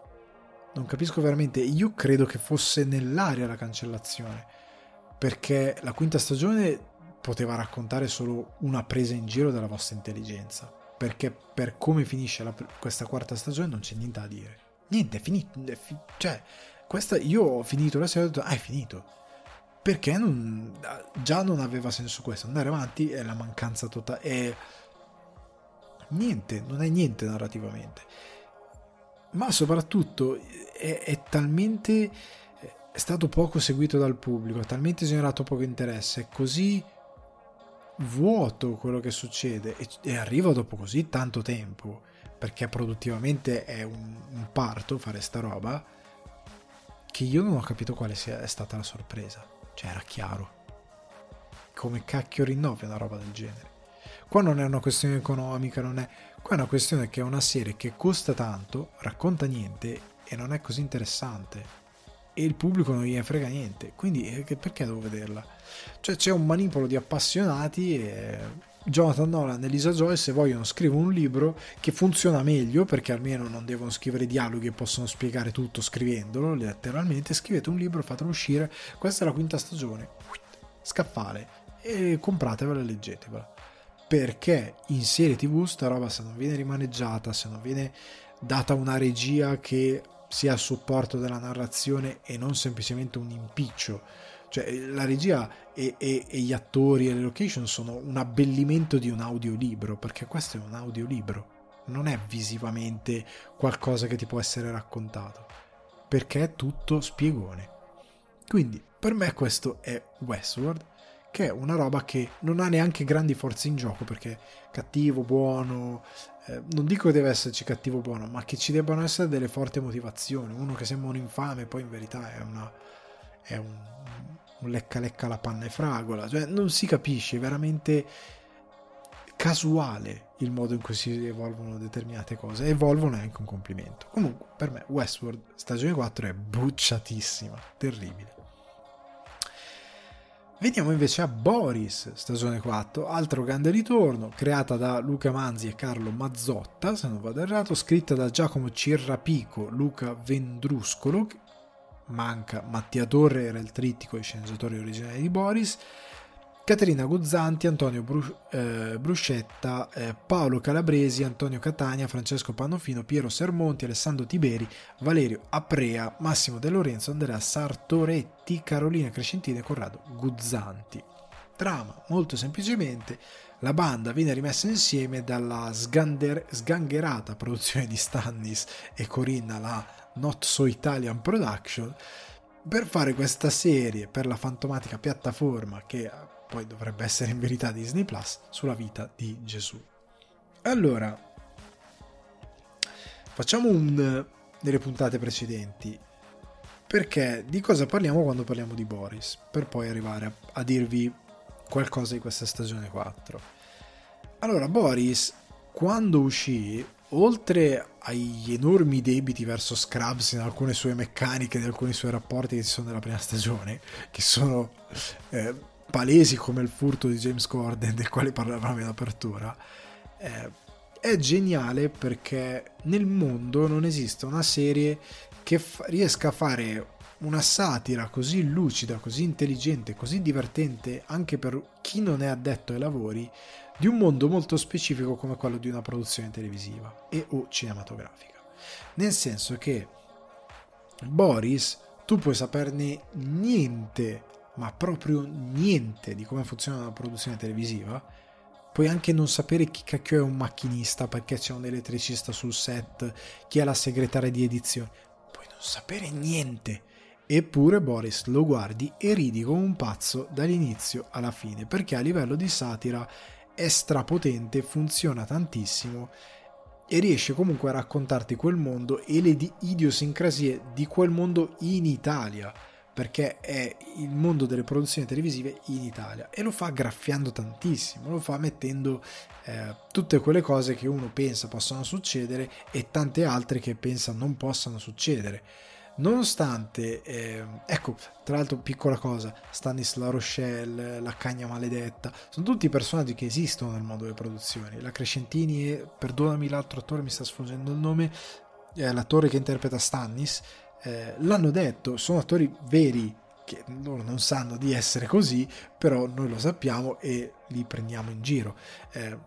Non capisco veramente. Io credo che fosse nell'aria la cancellazione. Perché la quinta stagione poteva raccontare solo una presa in giro della vostra intelligenza perché per come finisce la, questa quarta stagione non c'è niente da dire. Niente, è finito. È fi- cioè, questa, io ho finito la serie ho detto, ah, è finito. Perché non, già non aveva senso questo. Andare avanti è la mancanza totale. È niente, non è niente narrativamente. Ma soprattutto è, è talmente è stato poco seguito dal pubblico, ha talmente generato poco interesse, è così vuoto quello che succede e, e arriva dopo così tanto tempo perché produttivamente è un, un, parto fare sta roba che io non ho capito quale sia stata la sorpresa. Cioè era chiaro. Come cacchio rinnovi una roba del genere? Qua non è una questione economica, non è... qua è una questione che è una serie che costa tanto, racconta niente e non è così interessante. E il pubblico non gli frega niente, quindi eh, perché devo vederla? Cioè c'è un manipolo di appassionati e Jonathan Nolan e Lisa Joyce vogliono scrivere un libro che funziona meglio perché almeno non devono scrivere dialoghi e possono spiegare tutto scrivendolo letteralmente. Scrivete un libro fatelo uscire. Questa è la quinta stagione. Scaffale. E compratevela e leggetevela. Perché in serie tv sta roba se non viene rimaneggiata se non viene data una regia che sia a supporto della narrazione e non semplicemente un impiccio cioè, la regia e, e, e, gli attori e le location sono un abbellimento di un audiolibro, perché questo è un audiolibro, non è visivamente qualcosa che ti può essere raccontato, perché è tutto spiegone. Quindi, per me questo è Westworld, che è una roba che non ha neanche grandi forze in gioco, perché cattivo, buono, eh, non dico che deve esserci cattivo buono, ma che ci debbano essere delle forti motivazioni. Uno che sembra un infame, poi in verità è, una, è un, un lecca lecca la panna e fragola, cioè non si capisce, è veramente casuale il modo in cui si evolvono determinate cose. Evolvono è anche un complimento. Comunque, per me Westworld stagione 4 è bucciatissima, terribile. Veniamo invece a Boris, stagione 4, altro grande ritorno, creata da Luca Manzi e Carlo Mazzotta, se non vado errato, scritta da Giacomo Cirrapico, Luca Vendruscolo, manca Mattia Torre, era il trittico e sceneggiatore originale di Boris, Caterina Guzzanti, Antonio Bru- eh, Bruscetta, eh, Paolo Calabresi, Antonio Catania, Francesco Pannofino, Piero Sermonti, Alessandro Tiberi, Valerio Aprea, Massimo De Lorenzo, Andrea Sartoretti, Carolina Crescentini e Corrado Guzzanti. Trama, molto semplicemente, la banda viene rimessa insieme dalla sgander- sgangherata produzione di Stannis e Corinna, la Not So Italian Production, per fare questa serie per la fantomatica piattaforma che poi dovrebbe essere in verità Disney Plus sulla vita di Gesù. Allora, facciamo un delle puntate precedenti perché di cosa parliamo quando parliamo di Boris, per poi arrivare a, a dirvi qualcosa di questa stagione 4. Allora, Boris, quando uscì, oltre agli enormi debiti verso Scrubs in alcune sue meccaniche, in alcuni suoi rapporti che ci sono nella prima stagione, che sono eh, palesi come il furto di James Corden, del quale parlavamo in apertura, eh, è geniale perché nel mondo non esiste una serie che fa- riesca a fare una satira così lucida, così intelligente, così divertente anche per chi non è addetto ai lavori di un mondo molto specifico come quello di una produzione televisiva e o cinematografica. Nel senso che Boris, tu puoi saperne niente, ma proprio niente di come funziona una produzione televisiva, puoi anche non sapere chi cacchio è un macchinista perché c'è un elettricista sul set, chi è la segretaria di edizione, puoi non sapere niente. Eppure Boris lo guardi e ridi come un pazzo dall'inizio alla fine, perché a livello di satira è strapotente, funziona tantissimo e riesce comunque a raccontarti quel mondo e le idiosincrasie di quel mondo in Italia, perché è il mondo delle produzioni televisive in Italia e lo fa graffiando tantissimo, lo fa mettendo eh, tutte quelle cose che uno pensa possano succedere e tante altre che pensa non possano succedere nonostante eh, ecco tra l'altro piccola cosa Stanis La Rochelle la Cagna Maledetta sono tutti personaggi che esistono nel mondo delle produzioni. La Crescentini e perdonami l'altro attore mi sta sfuggendo il nome è l'attore che interpreta Stannis eh, l'hanno detto sono attori veri che loro non sanno di essere così però noi lo sappiamo e li prendiamo in giro. Eh,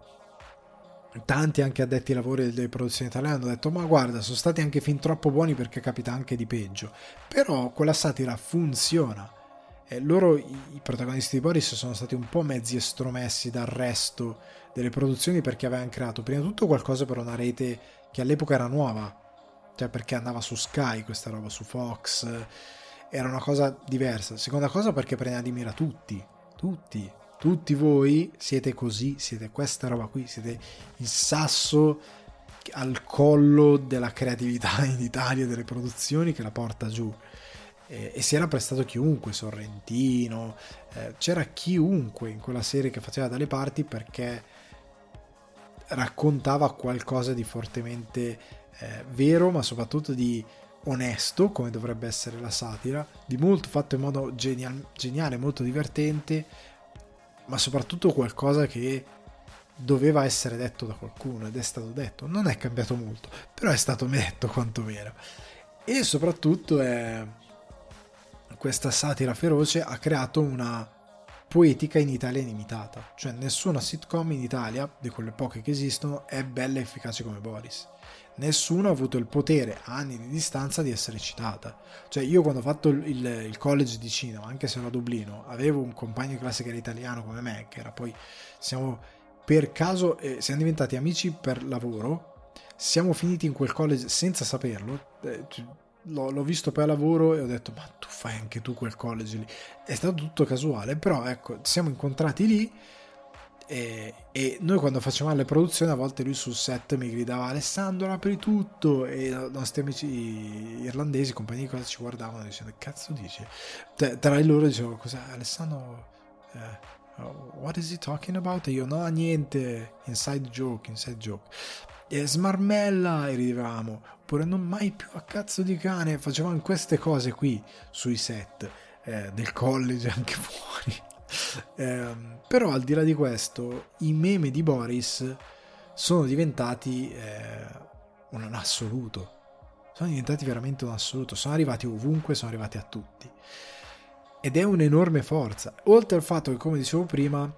tanti anche addetti ai lavori delle produzioni italiane hanno detto ma guarda sono stati anche fin troppo buoni perché capita anche di peggio. Però quella satira funziona. E loro i protagonisti di Boris sono stati un po' mezzi estromessi dal resto delle produzioni perché avevano creato prima di tutto qualcosa per una rete che all'epoca era nuova cioè perché andava su Sky questa roba su Fox era una cosa diversa. Seconda cosa perché prendeva di mira tutti tutti tutti voi siete così, siete questa roba qui, siete il sasso al collo della creatività in Italia, delle produzioni che la porta giù. E, e si era prestato chiunque, Sorrentino, eh, c'era chiunque in quella serie che faceva dalle parti perché raccontava qualcosa di fortemente eh, vero, ma soprattutto di onesto, come dovrebbe essere la satira, di molto fatto in modo genial- geniale, molto divertente, ma soprattutto qualcosa che doveva essere detto da qualcuno ed è stato detto. Non è cambiato molto, però è stato detto quantomeno. E soprattutto è... questa satira feroce ha creato una poetica in Italia inimitata. Cioè nessuna sitcom in Italia, di quelle poche che esistono, è bella e efficace come Boris nessuno ha avuto il potere a anni di distanza di essere citata. Cioè, io quando ho fatto il, il college di cinema, anche se ero a Dublino, avevo un compagno di classe che era italiano come me, che era poi, siamo per caso, eh, siamo diventati amici per lavoro, siamo finiti in quel college senza saperlo. Eh, l'ho, l'ho, visto a lavoro e ho detto ma tu fai anche tu quel college lì è stato tutto casuale però ecco siamo incontrati lì e, e, noi quando facevamo le produzioni a volte lui sul set mi gridava Alessandro apri tutto! E i nostri amici irlandesi compagni di cosa ci guardavano dicendo cazzo dici? Tra loro dicevo cos'è Alessandro eh, what is he talking about? E io no niente inside joke inside joke. E smarmella e ridevamo oppure non mai più a cazzo di cane. Facevamo queste cose qui sui set eh, del college anche fuori eh, però al di là di questo, i meme di Boris sono diventati eh, un assoluto. Sono diventati veramente un assoluto. Sono arrivati ovunque, sono arrivati a tutti. Ed è un'enorme forza. Oltre al fatto che, come dicevo prima,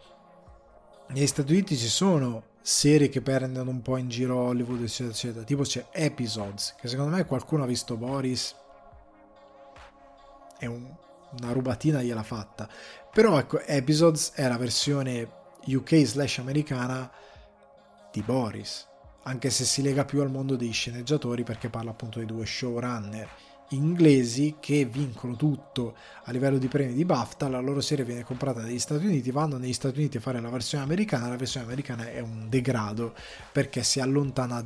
negli Stati Uniti ci sono serie che prendono un po' in giro Hollywood, eccetera, eccetera. Tipo c'è Episodes, che secondo me qualcuno ha visto Boris. È un, una rubatina gliela fatta. Però ecco, Episodes è la versione UK slash americana di Boris, anche se si lega più al mondo dei sceneggiatori perché parla appunto di due showrunner inglesi che vincono tutto a livello di premi di BAFTA, la loro serie viene comprata negli Stati Uniti, vanno negli Stati Uniti a fare la versione americana, la versione americana è un degrado perché si allontana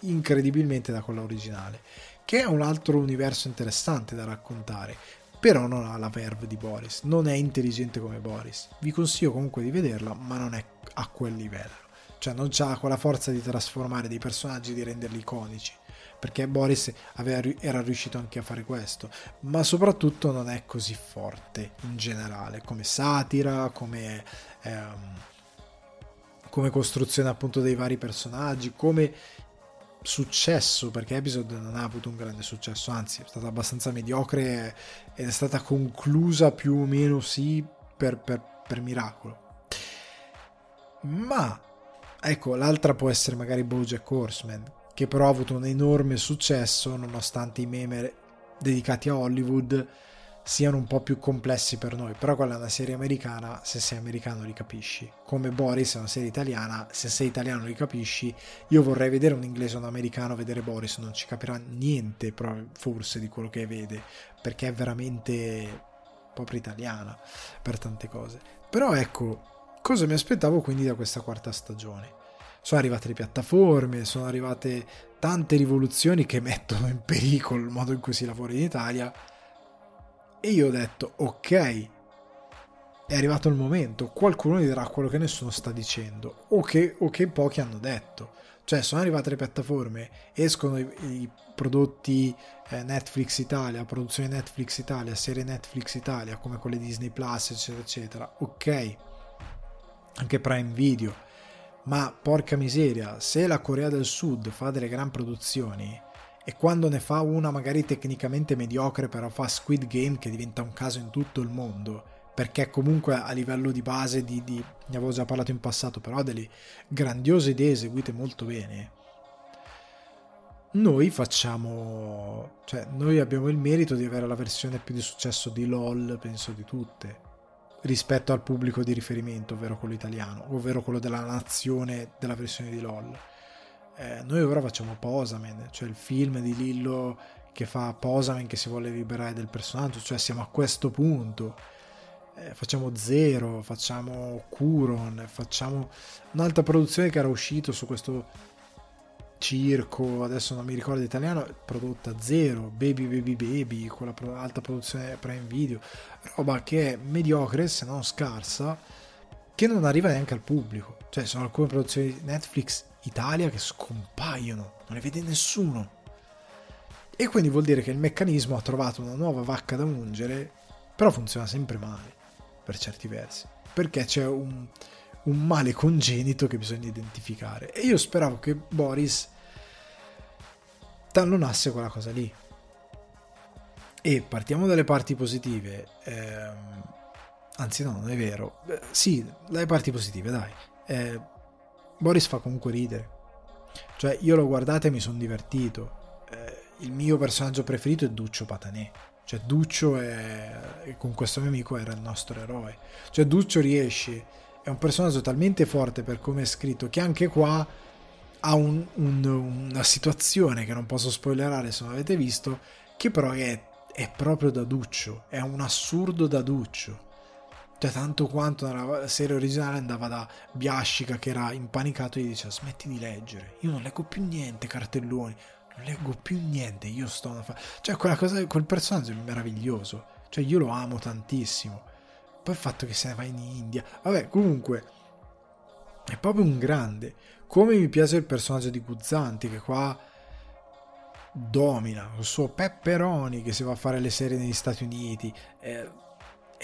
incredibilmente da quella originale, che è un altro universo interessante da raccontare però non ha la verve di Boris, non è intelligente come Boris. Vi consiglio comunque di vederla, ma non è a quel livello. Cioè non ha quella forza di trasformare dei personaggi, di renderli iconici, perché Boris aveva, era riuscito anche a fare questo, ma soprattutto non è così forte in generale, come satira, come... Ehm, come costruzione appunto dei vari personaggi, come successo perché Episode non ha avuto un grande successo anzi è stata abbastanza mediocre ed è stata conclusa più o meno sì per, per, per miracolo. Ma ecco l'altra può essere magari Bojack Horseman che però ha avuto un enorme successo nonostante i meme dedicati a Hollywood siano un po' più complessi per noi, però quella è una serie americana, se sei americano li capisci. Come Boris è una serie italiana, se sei italiano li capisci. Io vorrei vedere un inglese o un americano vedere Boris, non ci capirà niente forse di quello che vede, perché è veramente proprio italiana per tante cose. Però ecco, cosa mi aspettavo quindi da questa quarta stagione? Sono arrivate le piattaforme, sono arrivate tante rivoluzioni che mettono in pericolo il modo in cui si lavora in Italia e io ho detto, ok, è arrivato il momento, qualcuno dirà quello che nessuno sta dicendo, o che, o che pochi hanno detto. Cioè, sono arrivate le piattaforme, escono i, i prodotti eh, Netflix Italia, produzione Netflix Italia, serie Netflix Italia, come quelle Disney Plus, eccetera, eccetera. Ok, anche Prime Video. Ma porca miseria, se la Corea del Sud fa delle gran produzioni, e quando ne fa una magari tecnicamente mediocre però fa Squid Game che diventa un caso in tutto il mondo. Perché comunque a livello di base di, di ne avevo già parlato in passato però ha delle grandiose idee eseguite molto bene. Noi facciamo cioè noi abbiamo il merito di avere la versione più di successo di LOL penso di tutte rispetto al pubblico di riferimento ovvero quello italiano ovvero quello della nazione della versione di LOL eh, noi ora facciamo Posamen, cioè il film di Lillo che fa Posamen che si vuole liberare del personaggio, cioè siamo a questo punto. Eh, facciamo Zero, facciamo Curon, facciamo un'altra produzione che era uscito su questo circo, adesso non mi ricordo l'italiano, prodotta Zero, Baby Baby Baby, quella alta produzione Prime Video, roba che è mediocre se non scarsa, che non arriva neanche al pubblico. Cioè sono alcune produzioni di Netflix Italia che scompaiono, non le vede nessuno. E quindi vuol dire che il meccanismo ha trovato una nuova vacca da ungere, però funziona sempre male, per certi versi, perché c'è un, un male congenito che bisogna identificare. E io speravo che Boris tallonasse quella cosa lì. E partiamo dalle parti positive. Ehm, anzi, no, non è vero. Beh, sì, dalle parti positive, dai. Eh, Boris fa comunque ridere. Cioè, io l'ho guardato e mi sono divertito. Eh, il mio personaggio preferito è Duccio Patanè. Cioè, Duccio è, con questo mio amico era il nostro eroe. Cioè, Duccio riesce, è un personaggio talmente forte per come è scritto che anche qua ha un, un, una situazione che non posso spoilerare se non avete visto, che però è, è proprio da Duccio, è un assurdo da Duccio. Cioè, tanto quanto nella serie originale andava da Biascica che era impanicato e gli diceva smetti di leggere, io non leggo più niente, cartelloni, non leggo più niente, io sto una fa... Cioè, quella cosa, quel personaggio è meraviglioso, cioè io lo amo tantissimo. Poi il fatto che se ne va in India, vabbè, comunque è proprio un grande. Come mi piace il personaggio di Guzzanti che qua domina, il suo Pepperoni che si va a fare le serie negli Stati Uniti. È,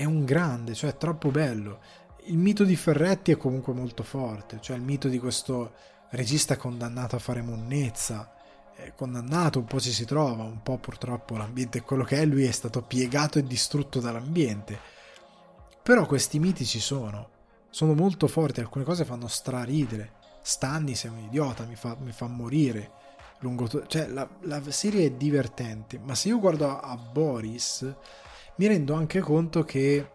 è un grande, cioè è troppo bello. Il mito di Ferretti è comunque molto forte, cioè il mito di questo regista condannato a fare monnezza, è condannato, un po' ci si trova, un po' purtroppo l'ambiente è quello che è, lui è stato piegato e distrutto dall'ambiente. Però questi miti ci sono, sono molto forti, alcune cose fanno straridere. Stanni sei un idiota, mi fa, mi fa morire. Lungo to- cioè, la, la, serie è divertente, ma se io guardo a, a Boris, mi rendo anche conto che,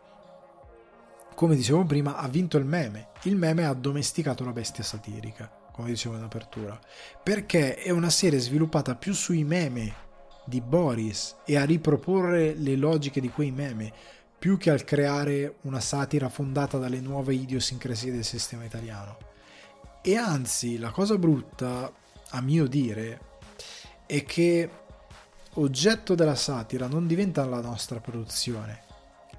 come dicevo prima, ha vinto il meme. Il meme ha addomesticato la bestia satirica, come dicevo in apertura, perché è una serie sviluppata più sui meme di Boris e a riproporre le logiche di quei meme più che al creare una satira fondata dalle nuove idiosincrasie del sistema italiano. E anzi, la cosa brutta, a mio dire, è che oggetto della satira non diventa la nostra produzione,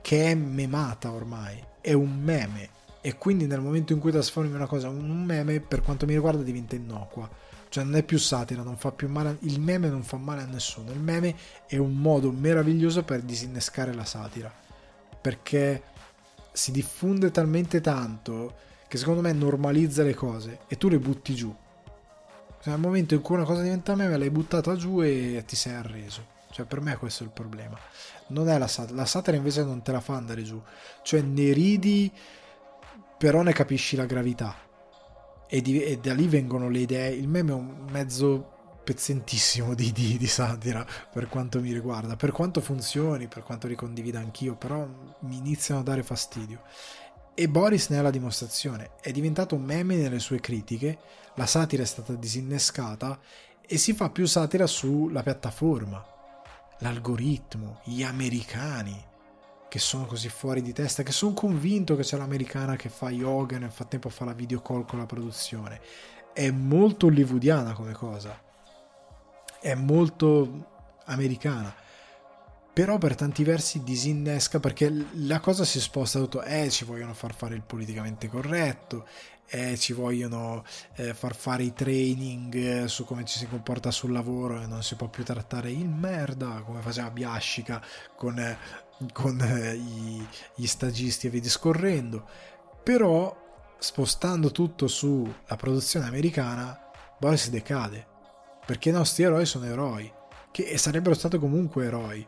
che è memata ormai, è un meme. E quindi nel momento in cui trasformi una cosa in un meme, per quanto mi riguarda, diventa innocua. Cioè non è più satira, non fa più male. Il meme non fa male a nessuno. Il meme è un modo meraviglioso per disinnescare la satira. Perché si diffonde talmente tanto che secondo me normalizza le cose e tu le butti giù. Cioè, nel momento in cui una cosa diventa meme, l'hai buttata giù e ti sei arreso. Cioè, per me questo è il problema. Non è la satira. La satira invece non te la fa andare giù. Cioè, ne ridi, però ne capisci la gravità. E, di, e da lì vengono le idee. Il meme è un mezzo pezzentissimo di, di, di, satira per quanto mi riguarda. Per quanto funzioni, per quanto ricondivida anch'io, però mi iniziano a dare fastidio. E Boris ne è la dimostrazione. È diventato un meme nelle sue critiche, la satira è stata disinnescata e si fa più satira sulla piattaforma, l'algoritmo, gli americani che sono così fuori di testa, che sono convinto che c'è l'americana che fa yoga e nel frattempo fa la video call con la produzione. È molto hollywoodiana come cosa. È molto americana però per tanti versi disinnesca perché la cosa si sposta tutto, eh ci vogliono far fare il politicamente corretto, eh ci vogliono eh, far fare i training eh, su come ci si comporta sul lavoro e non si può più trattare il merda come faceva Biascica con, eh, con eh, i, gli stagisti e via discorrendo, però spostando tutto sulla produzione americana Boris decade perché i nostri eroi sono eroi che sarebbero stati comunque eroi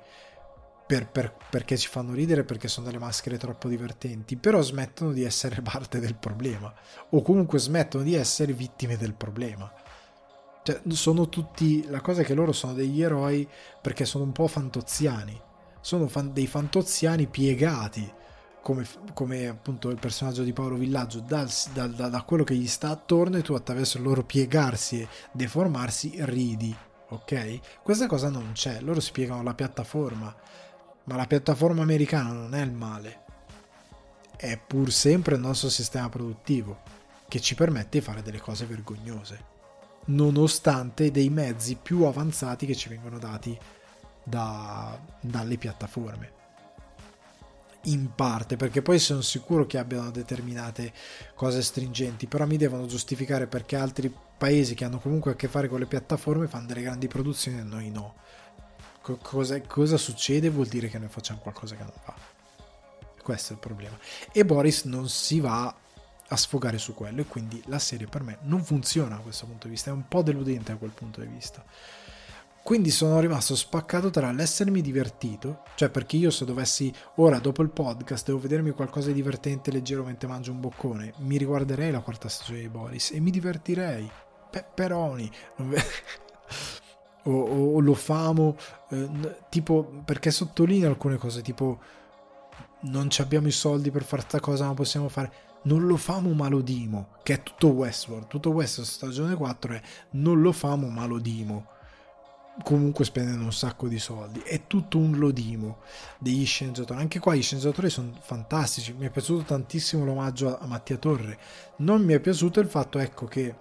per, per, perché ci fanno ridere, perché sono delle maschere troppo divertenti, però smettono di essere parte del problema, o comunque smettono di essere vittime del problema. Cioè, sono tutti. La cosa è che loro sono degli eroi perché sono un po' fantoziani. Sono fan, dei fantoziani piegati. Come, come, appunto il personaggio di Paolo Villaggio, dal, dal, da, da quello che gli sta attorno, e tu attraverso il loro piegarsi e deformarsi ridi. Ok? Questa cosa non c'è. Loro spiegano la piattaforma ma la piattaforma americana non è il male, è pur sempre il nostro sistema produttivo che ci permette di fare delle cose vergognose, nonostante dei mezzi più avanzati che ci vengono dati da, dalle piattaforme. In parte, perché poi sono sicuro che abbiano determinate cose stringenti, però mi devono giustificare perché altri paesi che hanno comunque a che fare con le piattaforme fanno delle grandi produzioni e noi no. Co- cosa, cosa succede? Vuol dire che noi facciamo qualcosa che non va. Questo è il problema. E Boris non si va a sfogare su quello e quindi la serie per me non funziona da questo punto di vista, è un po' deludente da quel punto di vista. Quindi sono rimasto spaccato tra l'essermi divertito, cioè perché io se dovessi ora dopo il podcast devo vedermi qualcosa di divertente leggero mentre mangio un boccone, mi riguarderei la quarta stagione di Boris e mi divertirei. Pepperoni. o, o, o, lo famo, eh, tipo perché sottolineo alcune cose, tipo non abbiamo i soldi per fare questa cosa, ma possiamo fare non lo famo ma lo dimo, che è tutto Westworld, tutto Westworld stagione 4 è non lo famo ma lo dimo comunque spendendo un sacco di soldi. È tutto un lodimo degli sceneggiatori. Anche qua gli sceneggiatori sono fantastici. Mi è piaciuto tantissimo l'omaggio a Mattia Torre. Non mi è piaciuto il fatto ecco che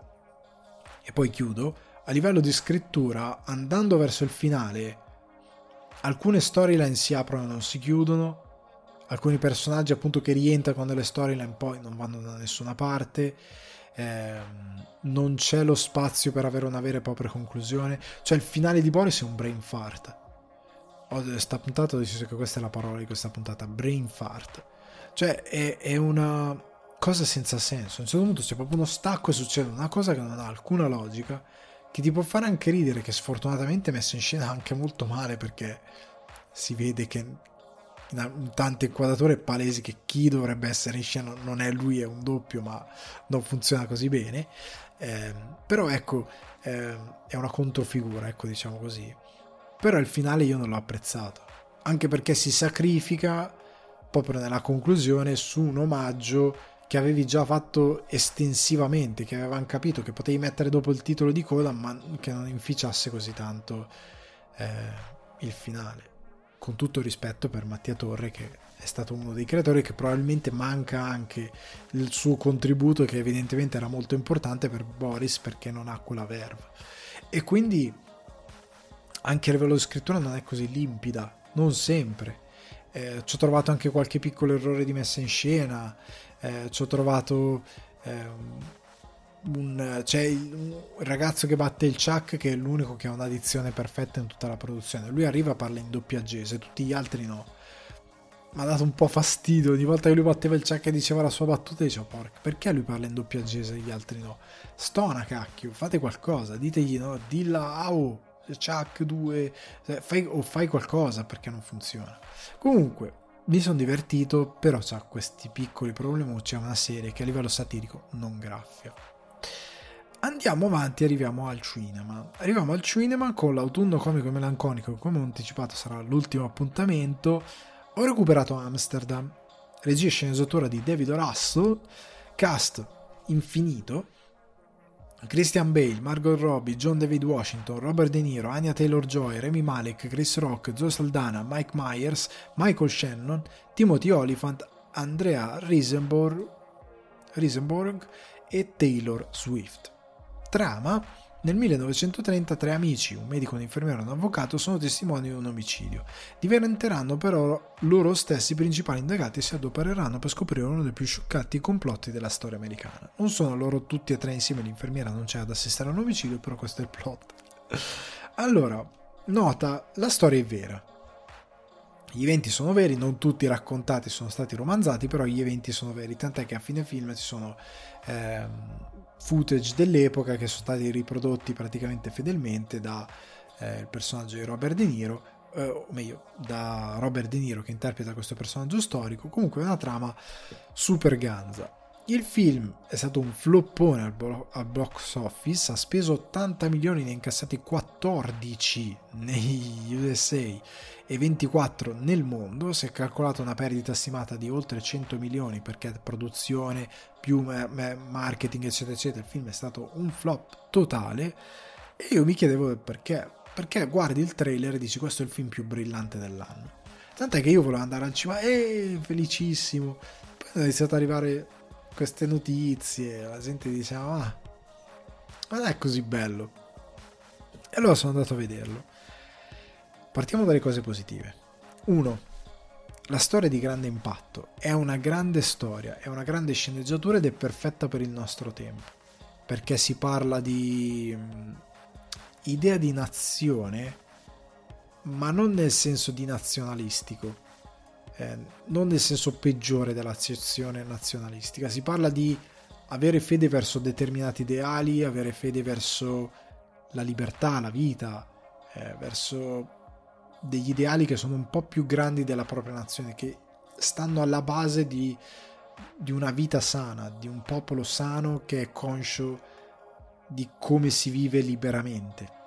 e poi chiudo a livello di scrittura andando verso il finale alcune storyline si aprono e non si chiudono. Alcuni personaggi appunto che rientrano nelle storyline poi non vanno da nessuna parte. Eh, non c'è lo spazio per avere una vera e propria conclusione. Cioè il finale di Boris è un brain fart. Ho sta puntata deciso che questa è la parola di questa puntata brain fart. Cioè è, è una cosa senza senso. A un certo punto c'è proprio uno stacco e succede una cosa che non ha alcuna logica che ti può fare anche ridere che sfortunatamente è messa in scena anche molto male perché si vede che in tante inquadrature palesi che chi dovrebbe essere in scena non è lui, è un doppio, ma non funziona così bene. Eh, però ecco, eh, è una controfigura, ecco, diciamo così. Però il finale io non l'ho apprezzato, anche perché si sacrifica proprio nella conclusione su un omaggio che avevi già fatto estensivamente, che avevano capito che potevi mettere dopo il titolo di coda, ma che non inficiasse così tanto eh, il finale. Con tutto rispetto per Mattia Torre che è stato uno dei creatori che probabilmente manca anche il suo contributo che evidentemente era molto importante per Boris perché non ha quella verve. E quindi anche a livello di scrittura non è così limpida non sempre. Eh, ci ho trovato anche qualche piccolo errore di messa in scena eh, ci ho trovato eh, un, c'è il, un ragazzo che batte il Chuck che è l'unico che ha una dizione perfetta in tutta la produzione. Lui arriva e parla in doppiaggese, tutti gli altri no. Mi ha dato un po' fastidio. Ogni volta che lui batteva il Chuck e diceva la sua battuta, dicevo: Porca, perché lui parla in doppiaggese e gli altri no? Stona cacchio, fate qualcosa, ditegli no, dilla, oh, Chuck 2, fai, o fai qualcosa perché non funziona. Comunque, mi sono divertito, però ha questi piccoli problemi. C'è una serie che a livello satirico non graffia. Andiamo avanti, arriviamo al cinema. Arriviamo al cinema con l'autunno comico melanconico, come ho anticipato sarà l'ultimo appuntamento. Ho recuperato Amsterdam, regia e sceneggiatura di David Russell, cast infinito. Christian Bale, Margot Robbie, John David Washington, Robert De Niro, Anya Taylor-Joy, Remy Malek, Chris Rock, Joe Saldana, Mike Myers, Michael Shannon, Timothy Oliphant, Andrea Risenborg, Risenborg e Taylor Swift. Trama nel 1930 tre amici, un medico, un infermiere e un avvocato, sono testimoni di un omicidio. Diventeranno però loro stessi principali indagati e si adopereranno per scoprire uno dei più scioccanti complotti della storia americana. Non sono loro tutti e tre insieme, l'infermiera non c'è ad assistere a un omicidio, però questo è il plot. Allora, nota, la storia è vera. Gli eventi sono veri, non tutti raccontati sono stati romanzati, però gli eventi sono veri, tant'è che a fine film ci sono... Ehm, footage dell'epoca che sono stati riprodotti praticamente fedelmente dal eh, personaggio di Robert De Niro, eh, o meglio, da Robert De Niro che interpreta questo personaggio storico. Comunque è una trama super ganza. Il film è stato un floppone al, bo- al, box office, ha speso 80 milioni, ne ha incassati 14 negli USA e 24 nel mondo, si è calcolata una perdita stimata di oltre 100 milioni perché produzione più marketing eccetera eccetera, il film è stato un flop totale e io mi chiedevo perché, perché guardi il trailer e dici questo è il film più brillante dell'anno. Tant'è che io volevo andare al cinema, e felicissimo, poi è iniziato ad arrivare queste notizie, la gente diceva, ah, ma non è così bello. E allora sono andato a vederlo. Partiamo dalle cose positive. 1. La storia di grande impatto è una grande storia, è una grande sceneggiatura ed è perfetta per il nostro tempo. perché si parla di mm, idea di nazione, ma non nel senso di nazionalistico, eh, non nel senso peggiore dell'accezione nazionalistica, si parla di avere fede verso determinati ideali, avere fede verso la libertà, la vita, eh, verso degli ideali che sono un po' più grandi della propria nazione, che stanno alla base di, di una vita sana, di un popolo sano che è conscio di come si vive liberamente.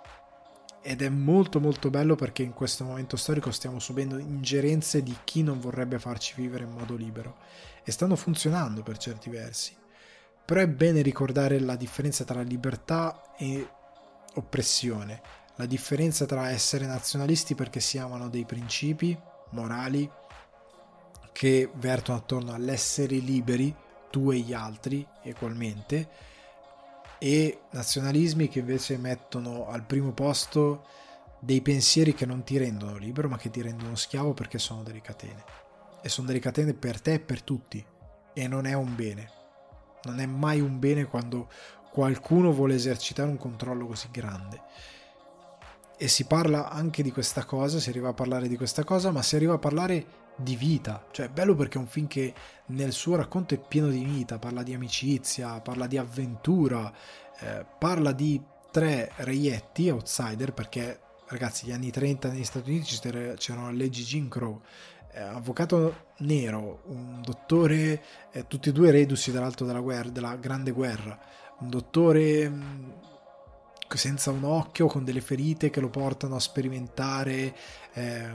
Ed è molto molto bello perché in questo momento storico stiamo subendo ingerenze di chi non vorrebbe farci vivere in modo libero e stanno funzionando per certi versi. Però è bene ricordare la differenza tra libertà e oppressione, la differenza tra essere nazionalisti perché si amano dei principi morali che vertono attorno all'essere liberi, tu e gli altri ugualmente, e nazionalismi che invece mettono al primo posto dei pensieri che non ti rendono libero ma che ti rendono schiavo perché sono delle catene. E sono delle catene per te e per tutti. E non è un bene. Non è mai un bene quando qualcuno vuole esercitare un controllo così grande. E si parla anche di questa cosa, si arriva a parlare di questa cosa, ma si arriva a parlare di vita. Cioè, è bello perché è un film che nel suo racconto è pieno di vita, parla di amicizia, parla di avventura, eh, parla di tre reietti outsider, perché ragazzi, gli anni 30 negli Stati Uniti c'erano le leggi Jim Crow, eh, avvocato nero, un dottore, eh, tutti e due reduci dall'alto della, guerra, della grande guerra un dottore mm, senza un occhio, con delle ferite che lo portano a sperimentare, eh,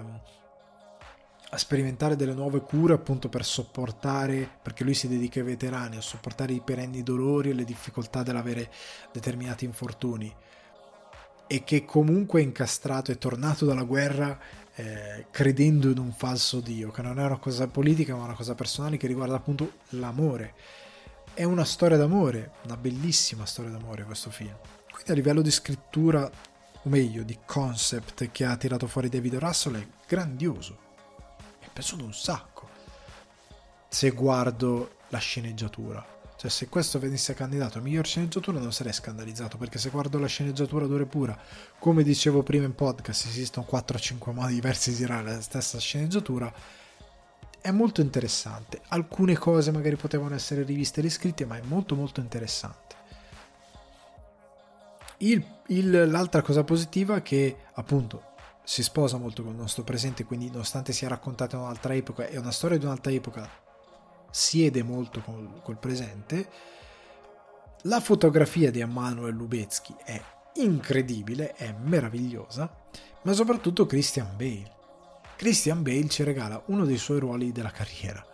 a sperimentare delle nuove cure appunto per sopportare, perché lui si dedica ai veterani, a sopportare i perenni dolori e le difficoltà dell'avere determinati infortuni e che comunque è incastrato, è tornato dalla guerra eh, credendo in un falso Dio, che non è una cosa politica ma una cosa personale che riguarda appunto l'amore è una storia d'amore, una bellissima storia d'amore questo film. Quindi a livello di scrittura, o meglio, di concept che ha tirato fuori David Russell è grandioso. È piaciuto un sacco. Se guardo la sceneggiatura. Cioè, se questo venisse candidato a miglior sceneggiatura non sarei scandalizzato, perché se guardo la sceneggiatura dura e pura, come dicevo prima in podcast, esistono 4-5 modi diversi di girare la stessa sceneggiatura, è molto interessante. Alcune cose magari potevano essere riviste e riscritte, ma è molto molto interessante. Il, il, l'altra cosa positiva è che appunto si sposa molto con il nostro presente, quindi nonostante sia raccontata in un'altra epoca e una storia di un'altra epoca siede molto col, col presente. La fotografia di Emanuel Lubezki è incredibile, è meravigliosa, ma soprattutto Christian Bale Christian Bale ci regala uno dei suoi ruoli della carriera.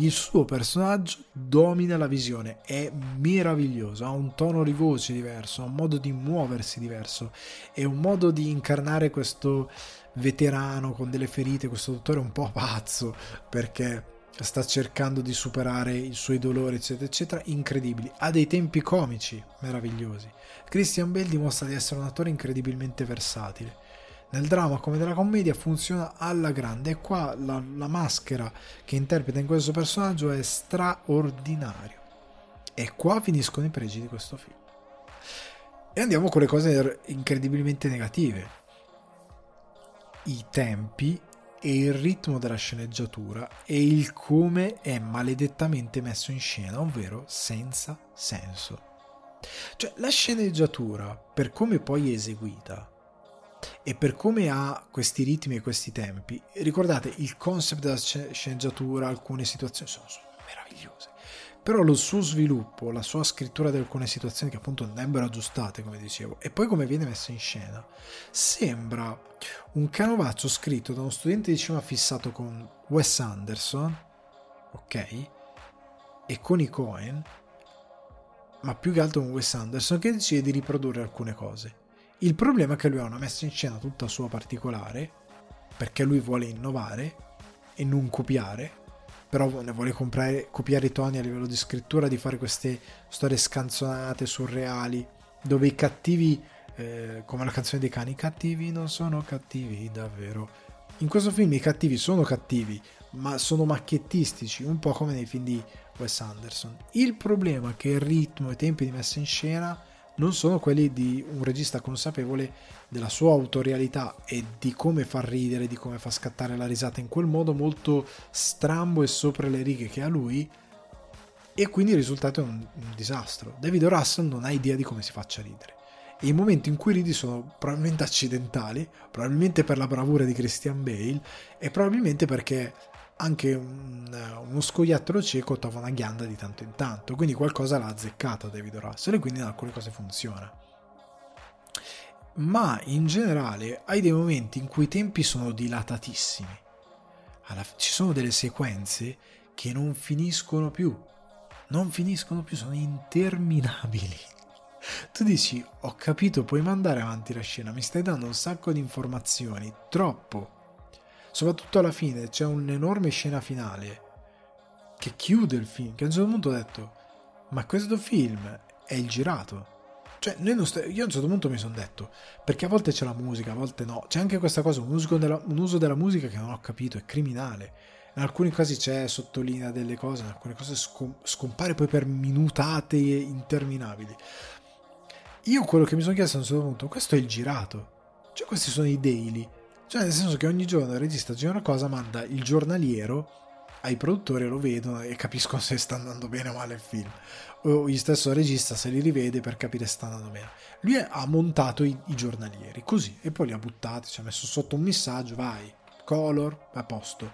Il suo personaggio domina la visione, è meraviglioso, ha un tono di voce diverso, ha un modo di muoversi diverso, è un modo di incarnare questo veterano con delle ferite, questo dottore un po' pazzo perché sta cercando di superare i suoi dolori, eccetera, eccetera, incredibili. Ha dei tempi comici meravigliosi. Christian Bale dimostra di essere un attore incredibilmente versatile nel dramma come nella commedia funziona alla grande. E qua la, la maschera che interpreta in questo personaggio è straordinario. E qua finiscono i pregi di questo film. E andiamo con le cose incredibilmente negative. I tempi e il ritmo della sceneggiatura e il come è maledettamente messo in scena ovvero senza senso. Cioè la sceneggiatura per come poi è eseguita e per come ha questi ritmi e questi tempi, ricordate il concept della sceneggiatura, alcune situazioni sono, sono meravigliose, però lo suo sviluppo, la sua scrittura di alcune situazioni che appunto andrebbero aggiustate, come dicevo, e poi come viene messa in scena, sembra un canovaccio scritto da uno studente di cinema fissato con Wes Anderson, ok, e con i Cohen, ma più che altro con Wes Anderson che decide di riprodurre alcune cose il problema è che lui ha una messa in scena tutta sua particolare, perché lui vuole innovare e non copiare, però ne vuole comprare, copiare i toni a livello di scrittura, di fare queste storie scanzonate, surreali, dove i cattivi, eh, come la canzone dei cani, i cattivi non sono cattivi davvero. In questo film i cattivi sono cattivi, ma sono macchiettistici, un po' come nei film di Wes Anderson. Il problema è che il ritmo e i tempi di messa in scena non sono quelli di un regista consapevole della sua autorialità e di come far ridere, di come far scattare la risata in quel modo molto strambo e sopra le righe che ha lui e quindi il risultato è un, un disastro. David Russell non ha idea di come si faccia ridere e i momenti in cui ridi sono probabilmente accidentali, probabilmente per la bravura di Christian Bale e probabilmente perché anche un, uno scoiattolo cieco trova una ghianda di tanto in tanto, quindi qualcosa l'ha azzeccato David Russell e quindi in alcune cose funziona. Ma in generale hai dei momenti in cui i tempi sono dilatatissimi. Alla, ci sono delle sequenze che non finiscono più, non finiscono più, sono interminabili. Tu dici, ho capito, puoi mandare avanti la scena, mi stai dando un sacco di informazioni, troppo soprattutto alla fine c'è un'enorme scena finale che chiude il film, che a un certo punto ho detto, ma questo film è il girato. Cioè, st- io a un certo punto mi sono detto, perché a volte c'è la musica, a volte no. C'è anche questa cosa, un uso della, un uso della musica che non ho capito, è criminale. In alcuni casi c'è, sottolinea delle cose, in alcune cose scom- scompare poi per minutate interminabili. Io quello che mi sono chiesto a un certo punto, questo è il girato. Cioè, questi sono i daily cioè, nel senso che ogni giorno il regista gira una cosa, manda il giornaliero ai produttori, lo vedono e capiscono se sta andando bene o male il film. O gli stesso regista se li rivede per capire se sta andando bene. Lui ha montato i, i giornalieri così e poi li ha buttati, ci ha messo sotto un messaggio, vai, color, a posto.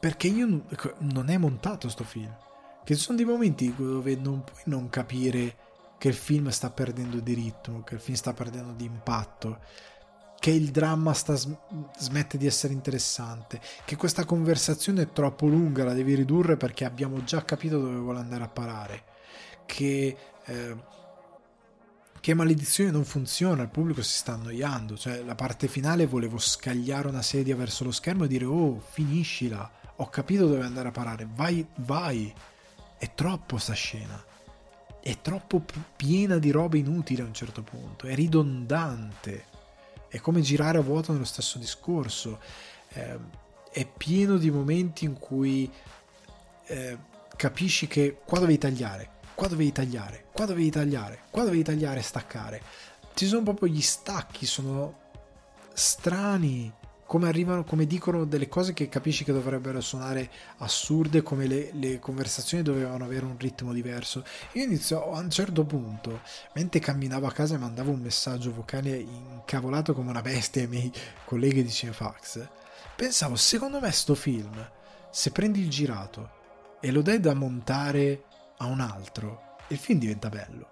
Perché io ecco, non è montato sto film. Che ci sono dei momenti dove non puoi non capire che il film sta perdendo di ritmo, che il film sta perdendo di impatto che il dramma sta, smette di essere interessante, che questa conversazione è troppo lunga, la devi ridurre perché abbiamo già capito dove vuole andare a parare, che, eh, che maledizione non funziona, il pubblico si sta annoiando, cioè la parte finale volevo scagliare una sedia verso lo schermo e dire oh finiscila, ho capito dove andare a parare, vai, vai, è troppo sta scena. È troppo piena di roba inutile a un certo punto, è ridondante è come girare a vuoto nello stesso discorso. Eh, è pieno di momenti in cui eh, capisci che qua dovevi tagliare, qua dovevi tagliare, qua dovevi tagliare, qua dovevi tagliare e staccare. Ci sono proprio gli stacchi, sono strani come arrivano, come dicono delle cose che capisci che dovrebbero suonare assurde, come le, le, conversazioni dovevano avere un ritmo diverso. Io inizio a un certo punto, mentre camminavo a casa e mandavo un messaggio vocale incavolato come una bestia ai miei colleghi di Cinefax, pensavo, secondo me sto film, se prendi il girato e lo dai da montare a un altro, il film diventa bello.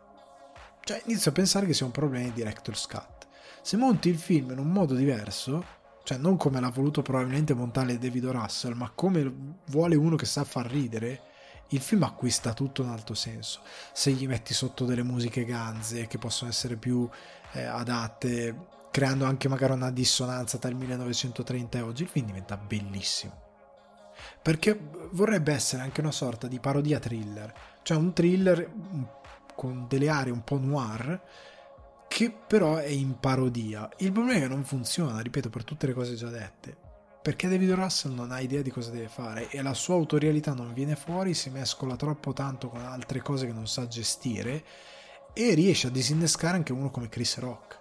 Cioè inizio a pensare che sia un problema di director's cut. Se monti il film in un modo diverso, cioè non come l'ha voluto probabilmente montare David Russell, ma come vuole uno che sa far ridere, il film acquista tutto un altro senso. Se gli metti sotto delle musiche ganze che possono essere più eh, adatte, creando anche magari una dissonanza tra il 1930 e oggi, il film diventa bellissimo. Perché vorrebbe essere anche una sorta di parodia thriller, cioè un thriller con delle aree un po' noir che però è in parodia. Il problema è che non funziona, ripeto, per tutte le cose già dette. Perché David Russell non ha idea di cosa deve fare e la sua autorialità non viene fuori, si mescola troppo tanto con altre cose che non sa gestire e riesce a disinnescare anche uno come Chris Rock.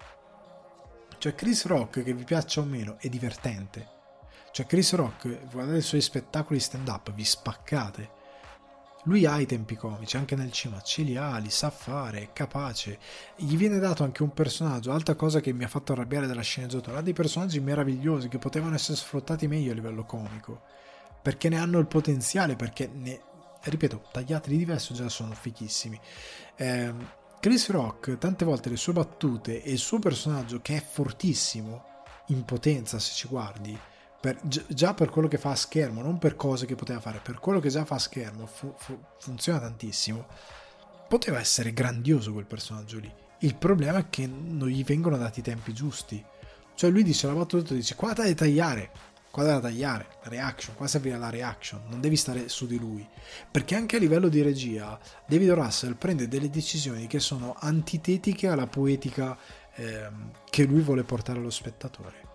Cioè Chris Rock, che vi piaccia o meno, è divertente. Cioè Chris Rock, guardate i suoi spettacoli stand up, vi spaccate lui ha i tempi comici, anche nel cinema ce li ha, li sa fare, è capace. Gli viene dato anche un personaggio, altra cosa che mi ha fatto arrabbiare della sceneggiatura, ha dei personaggi meravigliosi che potevano essere sfruttati meglio a livello comico, perché ne hanno il potenziale, perché ne, ripeto, tagliati di diverso già sono fichissimi. Eh, Chris Rock, tante volte le sue battute e il suo personaggio, che è fortissimo, in potenza se ci guardi, per, già per quello che fa a schermo, non per cose che poteva fare, per quello che già fa a schermo, fu, fu, funziona tantissimo. Poteva essere grandioso quel personaggio lì. Il problema è che non gli vengono dati i tempi giusti. Cioè lui dice la battuta, dice qua da tagliare, qua da tagliare, la reaction, qua servirà la reaction, non devi stare su di lui. Perché anche a livello di regia, David Russell prende delle decisioni che sono antitetiche alla poetica ehm, che lui vuole portare allo spettatore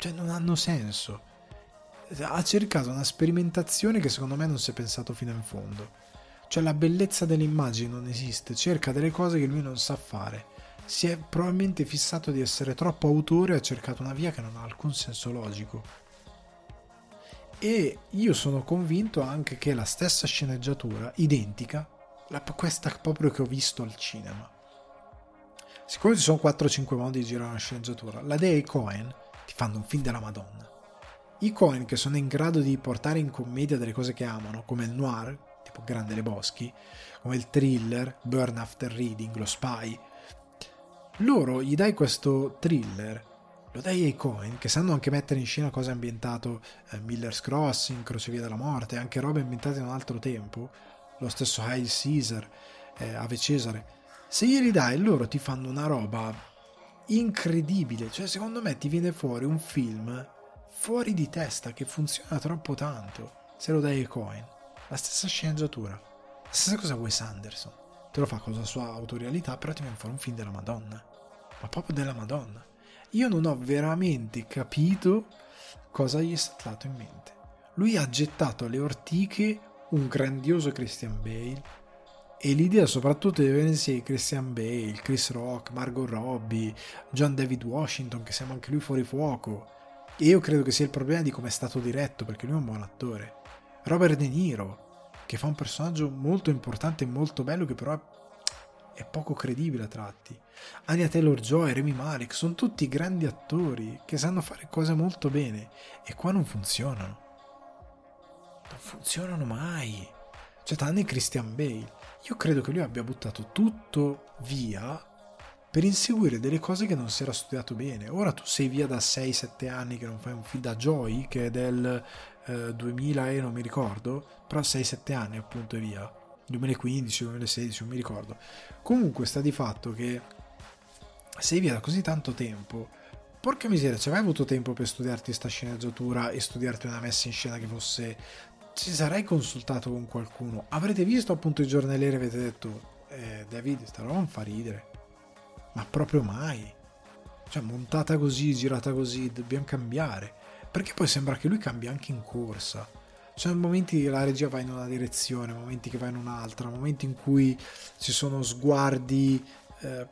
cioè non hanno senso. ha cercato una sperimentazione che secondo me non si è pensato fino in fondo. Cioè la bellezza delle immagini non esiste, cerca delle cose che lui non sa fare. Si è probabilmente fissato di essere troppo autore e ha cercato una via che non ha alcun senso logico. E io sono convinto anche che la stessa sceneggiatura, identica, la, questa proprio che ho visto al cinema. Siccome ci sono 4-5 modi di girare una sceneggiatura, la dei Cohen fanno un film della Madonna. I Cohen che sono in grado di portare in commedia delle cose che amano, come il noir, tipo Grande Le Boschi, come il thriller, Burn After Reading, lo spy. Loro gli dai questo thriller, lo dai ai Cohen, che sanno anche mettere in scena cose ambientate eh, Miller's Crossing, Crocevia della Morte, anche robe ambientate in un altro tempo, lo stesso Hail Caesar, eh, Ave Cesare. Se glieli dai, loro ti fanno una roba incredibile, cioè secondo me ti viene fuori un film fuori di testa che funziona troppo tanto se lo dai ai Cohen la stessa sceneggiatura, la stessa cosa Wes Anderson. Te lo fa con la sua autorialità, però ti viene fuori un film della Madonna. Ma proprio della Madonna. Io non ho veramente capito cosa gli è stato in mente. Lui ha gettato alle ortiche un grandioso Christian Bale e l'idea soprattutto di insieme Christian Bale, Chris Rock, Margot Robbie, John David Washington che siamo anche lui fuori fuoco. E io credo che sia il problema di come è stato diretto perché lui è un buon attore. Robert De Niro, che fa un personaggio molto importante e molto bello, che però è poco credibile a tratti. Anya Taylor Joy, Remy Malek, sono tutti grandi attori che sanno fare cose molto bene e qua non funzionano. Non funzionano mai. Cioè, tranne Christian Bale. Io credo che lui abbia buttato tutto via per inseguire delle cose che non si era studiato bene. Ora tu sei via da 6-7 anni che non fai un film da Joy, che è del eh, 2000 e non mi ricordo, però 6-7 anni appunto e via. 2015, 2016, non mi ricordo. Comunque sta di fatto che sei via da così tanto tempo. Porca miseria, ci avevi avuto tempo per studiarti questa sceneggiatura e studiarti una messa in scena che fosse. Ci sarai consultato con qualcuno? Avrete visto appunto i giornalieri e avete detto: eh, David, sta roba non fa ridere. Ma proprio mai. Cioè, montata così, girata così, dobbiamo cambiare perché poi sembra che lui cambia anche in corsa. Ci sono momenti che la regia va in una direzione, momenti che va in un'altra, momenti in cui ci sono sguardi, eh,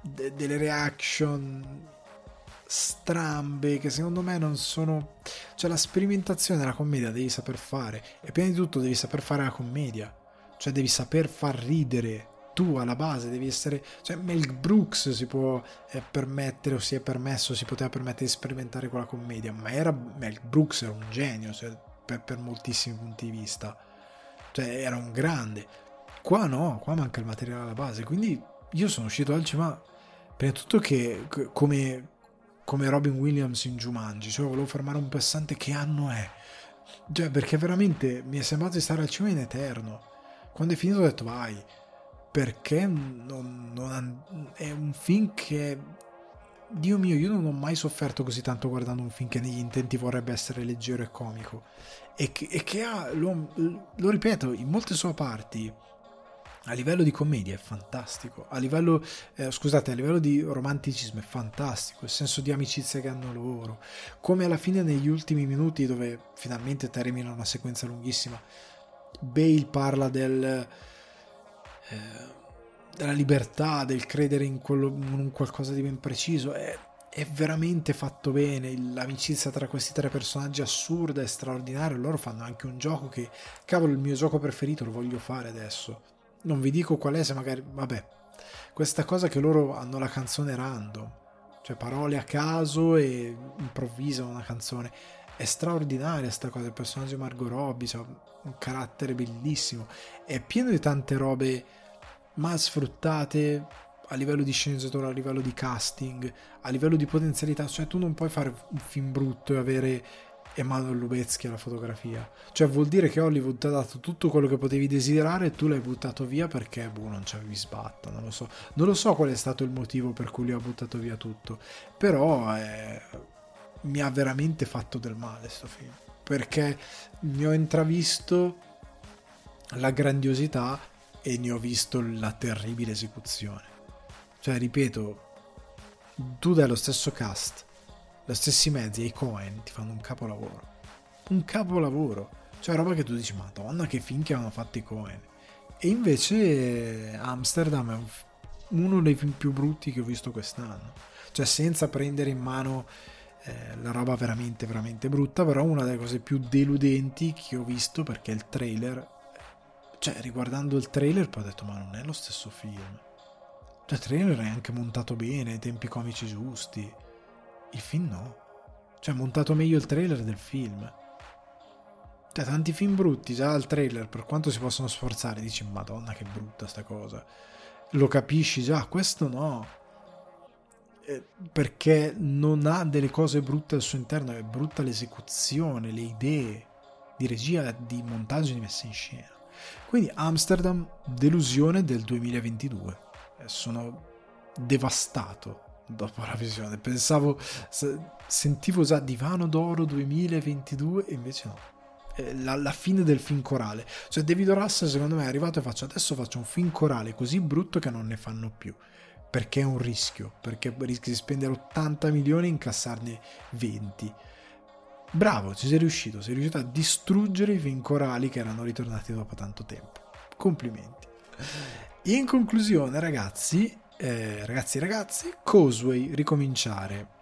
de- delle reaction strambe che secondo me non sono... Cioè la sperimentazione della commedia devi saper fare e prima di tutto devi saper fare la commedia, cioè devi saper far ridere tu alla base devi essere cioè Mel Brooks si può eh, permettere o si è permesso si poteva permettere di sperimentare con la commedia ma era Mel Brooks era un genio cioè, per, per, moltissimi punti di vista cioè era un grande. Qua no qua manca il materiale alla base quindi io sono uscito dal cinema prima di tutto che come come Robin Williams in Jumanji cioè volevo fermare un passante che anno è. Cioè perché veramente mi è sembrato di stare al cinema in eterno. Quando è finito ho detto vai perché non, non, è un film che Dio mio, io non ho mai sofferto così tanto guardando un film che negli intenti vorrebbe essere leggero e comico. E che, e che ha, lo, lo, ripeto, in molte sue parti a livello di commedia è fantastico, a livello, eh, scusate, a livello di romanticismo è fantastico, il senso di amicizia che hanno loro, come alla fine negli ultimi minuti dove finalmente termina una sequenza lunghissima, Bale parla del eh, della libertà, del credere in, quello, in, qualcosa di ben preciso. È, è, veramente fatto bene. L'amicizia tra questi tre personaggi è assurda e straordinaria. Loro fanno anche un gioco che, cavolo, il mio gioco preferito lo voglio fare adesso. Non vi dico qual è, se magari. Vabbè, questa cosa che loro hanno la canzone random, cioè parole a caso e improvvisano una canzone. È straordinaria sta cosa. Il personaggio di Margot Robbie ha un carattere bellissimo. È pieno di tante robe mal sfruttate a livello di sceneggiatura, a livello di casting, a livello di potenzialità. Cioè, tu non puoi fare un film brutto e avere Emanuele Lubezki alla fotografia. Cioè, vuol dire che Hollywood ti ha dato tutto quello che potevi desiderare e tu l'hai buttato via perché, boh, non c'avevi sbatta. Non lo so. Non lo so qual è stato il motivo per cui lui ha buttato via tutto. Però, eh mi ha veramente fatto del male sto film perché ne ho intravisto la grandiosità e ne ho visto la terribile esecuzione cioè ripeto tu dai lo stesso cast Lo stessi mezzi e i Cohen ti fanno un capolavoro. Un capolavoro. Cioè roba che tu dici, madonna che film che hanno fatto i Cohen. E invece Amsterdam è un, uno dei film più brutti che ho visto quest'anno. Cioè senza prendere in mano eh, la roba veramente, veramente brutta, però una delle cose più deludenti che ho visto perché il trailer... Cioè riguardando il trailer poi ho detto ma non è lo stesso film. Cioè il trailer è anche montato bene, tempi comici giusti. Il film no. Cioè è montato meglio il trailer del film. Cioè, tanti film brutti già al trailer, per quanto si possono sforzare, dici, madonna che brutta sta cosa. Lo capisci già, questo no. Perché non ha delle cose brutte al suo interno, è brutta l'esecuzione, le idee di regia, di montaggio, di messa in scena. Quindi Amsterdam, delusione del 2022. Eh, sono devastato dopo la visione. Pensavo, sentivo già Divano d'Oro 2022 e invece no la, la, fine del film corale. Cioè David Russell secondo me è arrivato e faccio adesso faccio un film corale così brutto che non ne fanno più. Perché è un rischio, perché rischi di spendere 80 milioni e incassarne 20. Bravo, ci sei riuscito, sei riuscito a distruggere i film corali che erano ritornati dopo tanto tempo. Complimenti. In conclusione, ragazzi, eh, ragazzi ragazzi, Causeway, ricominciare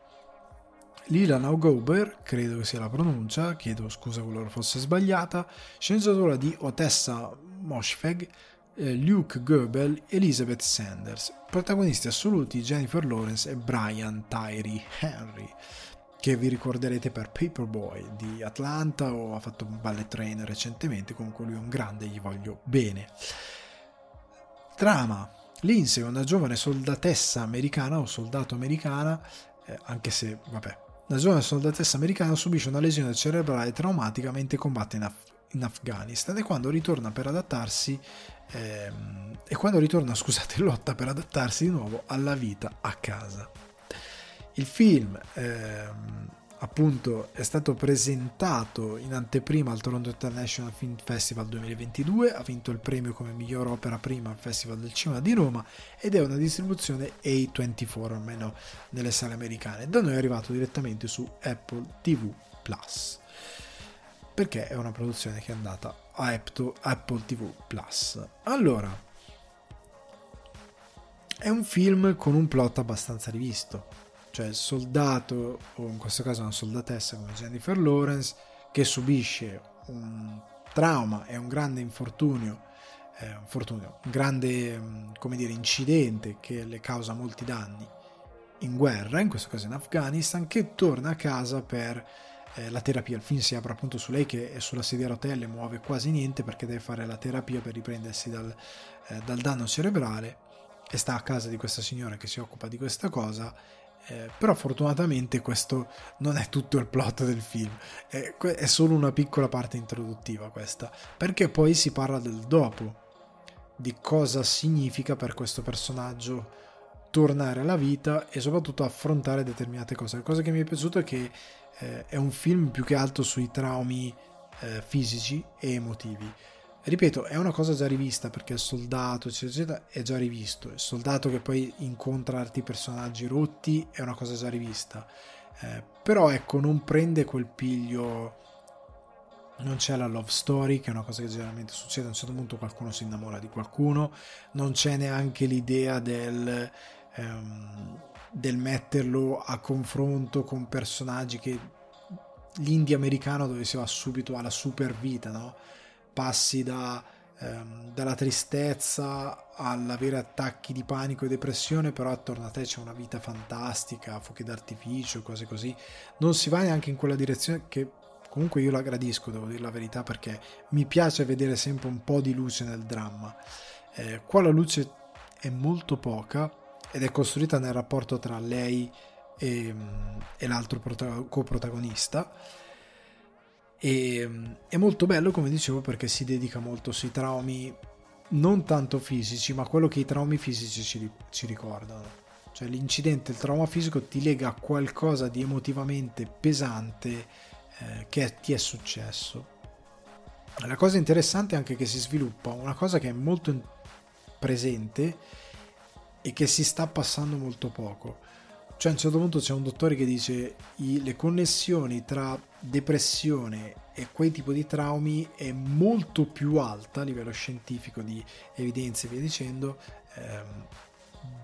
Lila Gober, credo che sia la pronuncia, chiedo scusa qualora fosse sbagliata, sceneggiatura di Otessa Moshfegh, eh, Luke Goebel, Elizabeth Sanders, protagonisti assoluti Jennifer Lawrence e Brian Tyree Henry, che vi ricorderete per Paperboy di Atlanta o ha fatto un ballet train recentemente, comunque lui è un grande, gli voglio bene. Trama. Lindsay è una giovane soldatessa americana o soldato americana, eh, anche se, vabbè, la giovane soldatessa americana subisce una lesione cerebrale traumatica mentre combatte in, Af- in Afghanistan e quando ritorna per adattarsi ehm, e quando ritorna, scusate, lotta per adattarsi di nuovo alla vita a casa. Il film ehm, appunto è stato presentato in anteprima al Toronto International Film Festival 2022, ha vinto il premio come miglior opera prima al Festival del Cinema di Roma ed è una distribuzione A24 almeno nelle sale americane. Da noi è arrivato direttamente su Apple TV Plus perché è una produzione che è andata a Apple TV Plus. Allora, è un film con un plot abbastanza rivisto cioè il soldato, o in questo caso una soldatessa come Jennifer Lawrence, che subisce un trauma e un grande infortunio, eh, infortunio un grande mm, dire, incidente che le causa molti danni in guerra, in questo caso in Afghanistan, che torna a casa per eh, la terapia. Il film si apre appunto su lei che è sulla sedia a rotelle, muove quasi niente perché deve fare la terapia per riprendersi dal, eh, dal danno cerebrale e sta a casa di questa signora che si occupa di questa cosa eh, però fortunatamente questo non è tutto il plot del film, è, è, solo una piccola parte introduttiva questa, perché poi si parla del dopo, di cosa significa per questo personaggio tornare alla vita e soprattutto affrontare determinate cose. La cosa che mi è piaciuto è che eh, è un film più che altro sui traumi eh, fisici e emotivi ripeto, è una cosa già rivista perché il soldato, eccetera, è già rivisto. Il soldato che poi incontra altri personaggi rotti è una cosa già rivista. Eh, però ecco, non prende quel piglio. Non c'è la love story, che è una cosa che generalmente succede. A un certo punto qualcuno si innamora di qualcuno. Non c'è neanche l'idea del, ehm, del metterlo a confronto con personaggi che l'indie americano dove si va subito alla super vita, no? Passi da, ehm, dalla tristezza all'avere attacchi di panico e depressione, però attorno a te c'è una vita fantastica, fuochi d'artificio, cose così. Non si va neanche in quella direzione che comunque io la gradisco, devo dire la verità, perché mi piace vedere sempre un po' di luce nel dramma. Eh, qua la luce è molto poca ed è costruita nel rapporto tra lei e, e l'altro prota- coprotagonista e è molto bello, come dicevo, perché si dedica molto sui traumi non tanto fisici, ma quello che i traumi fisici ci, ci ricordano. Cioè l'incidente, il trauma fisico ti lega a qualcosa di emotivamente pesante eh, che ti è successo. La cosa interessante è anche che si sviluppa una cosa che è molto presente e che si sta passando molto poco Cioè a un certo punto c'è un dottore che dice le connessioni tra depressione e quei tipi di traumi è molto più alta a livello scientifico di evidenze e via dicendo ehm,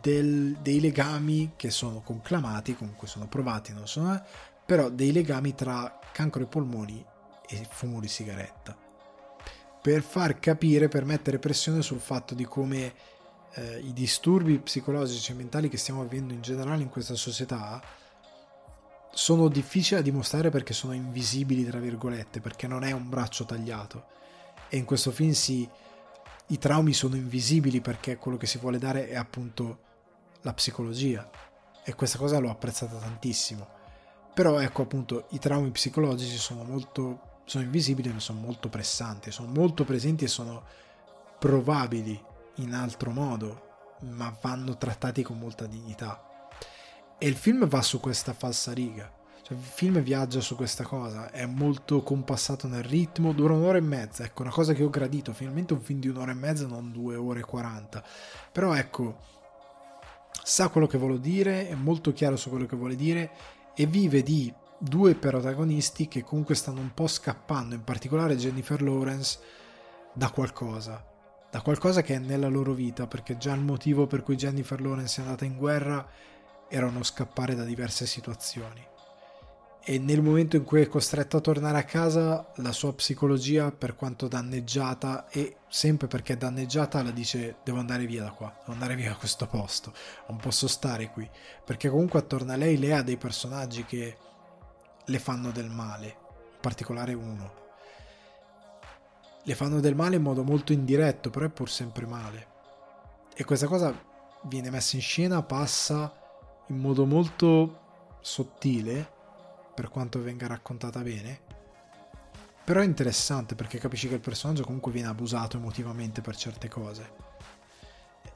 del, dei legami che sono conclamati, comunque sono provati, non sono, però dei legami tra cancro ai polmoni e fumo di sigaretta. Per far capire, per mettere pressione sul fatto di come eh, i disturbi psicologici e mentali che stiamo vivendo in generale in questa società sono difficili da dimostrare perché sono invisibili, tra virgolette, perché non è un braccio tagliato. E in questo film si, i traumi sono invisibili perché quello che si vuole dare è appunto la psicologia. E questa cosa l'ho apprezzata tantissimo. Però ecco appunto i traumi psicologici sono molto sono invisibili ma sono molto pressanti, sono molto presenti e sono probabili in altro modo, ma vanno trattati con molta dignità. E il film va su questa falsa riga. Cioè, il film viaggia su questa cosa, è molto compassato nel ritmo, dura un'ora e mezza, ecco, una cosa che ho gradito, finalmente un film di un'ora e mezza, non due ore e quaranta. Però ecco, sa quello che vuole dire, è molto chiaro su quello che vuole dire e vive di due protagonisti che comunque stanno un po' scappando, in particolare Jennifer Lawrence, da qualcosa da qualcosa che è nella loro vita, perché già il motivo per cui Jennifer Lawrence è andata in guerra era uno scappare da diverse situazioni. E nel momento in cui è costretto a tornare a casa, la sua psicologia, per quanto danneggiata, e sempre perché è danneggiata, la dice: Devo andare via da qua, devo andare via da questo posto, non posso stare qui. Perché comunque attorno a lei, lei ha dei personaggi che le fanno del male, in particolare uno le fanno del male in modo molto indiretto, però è pur sempre male. E questa cosa viene messa in scena, passa in modo molto sottile, per quanto venga raccontata bene. Però è interessante perché capisci che il personaggio comunque viene abusato emotivamente per certe cose.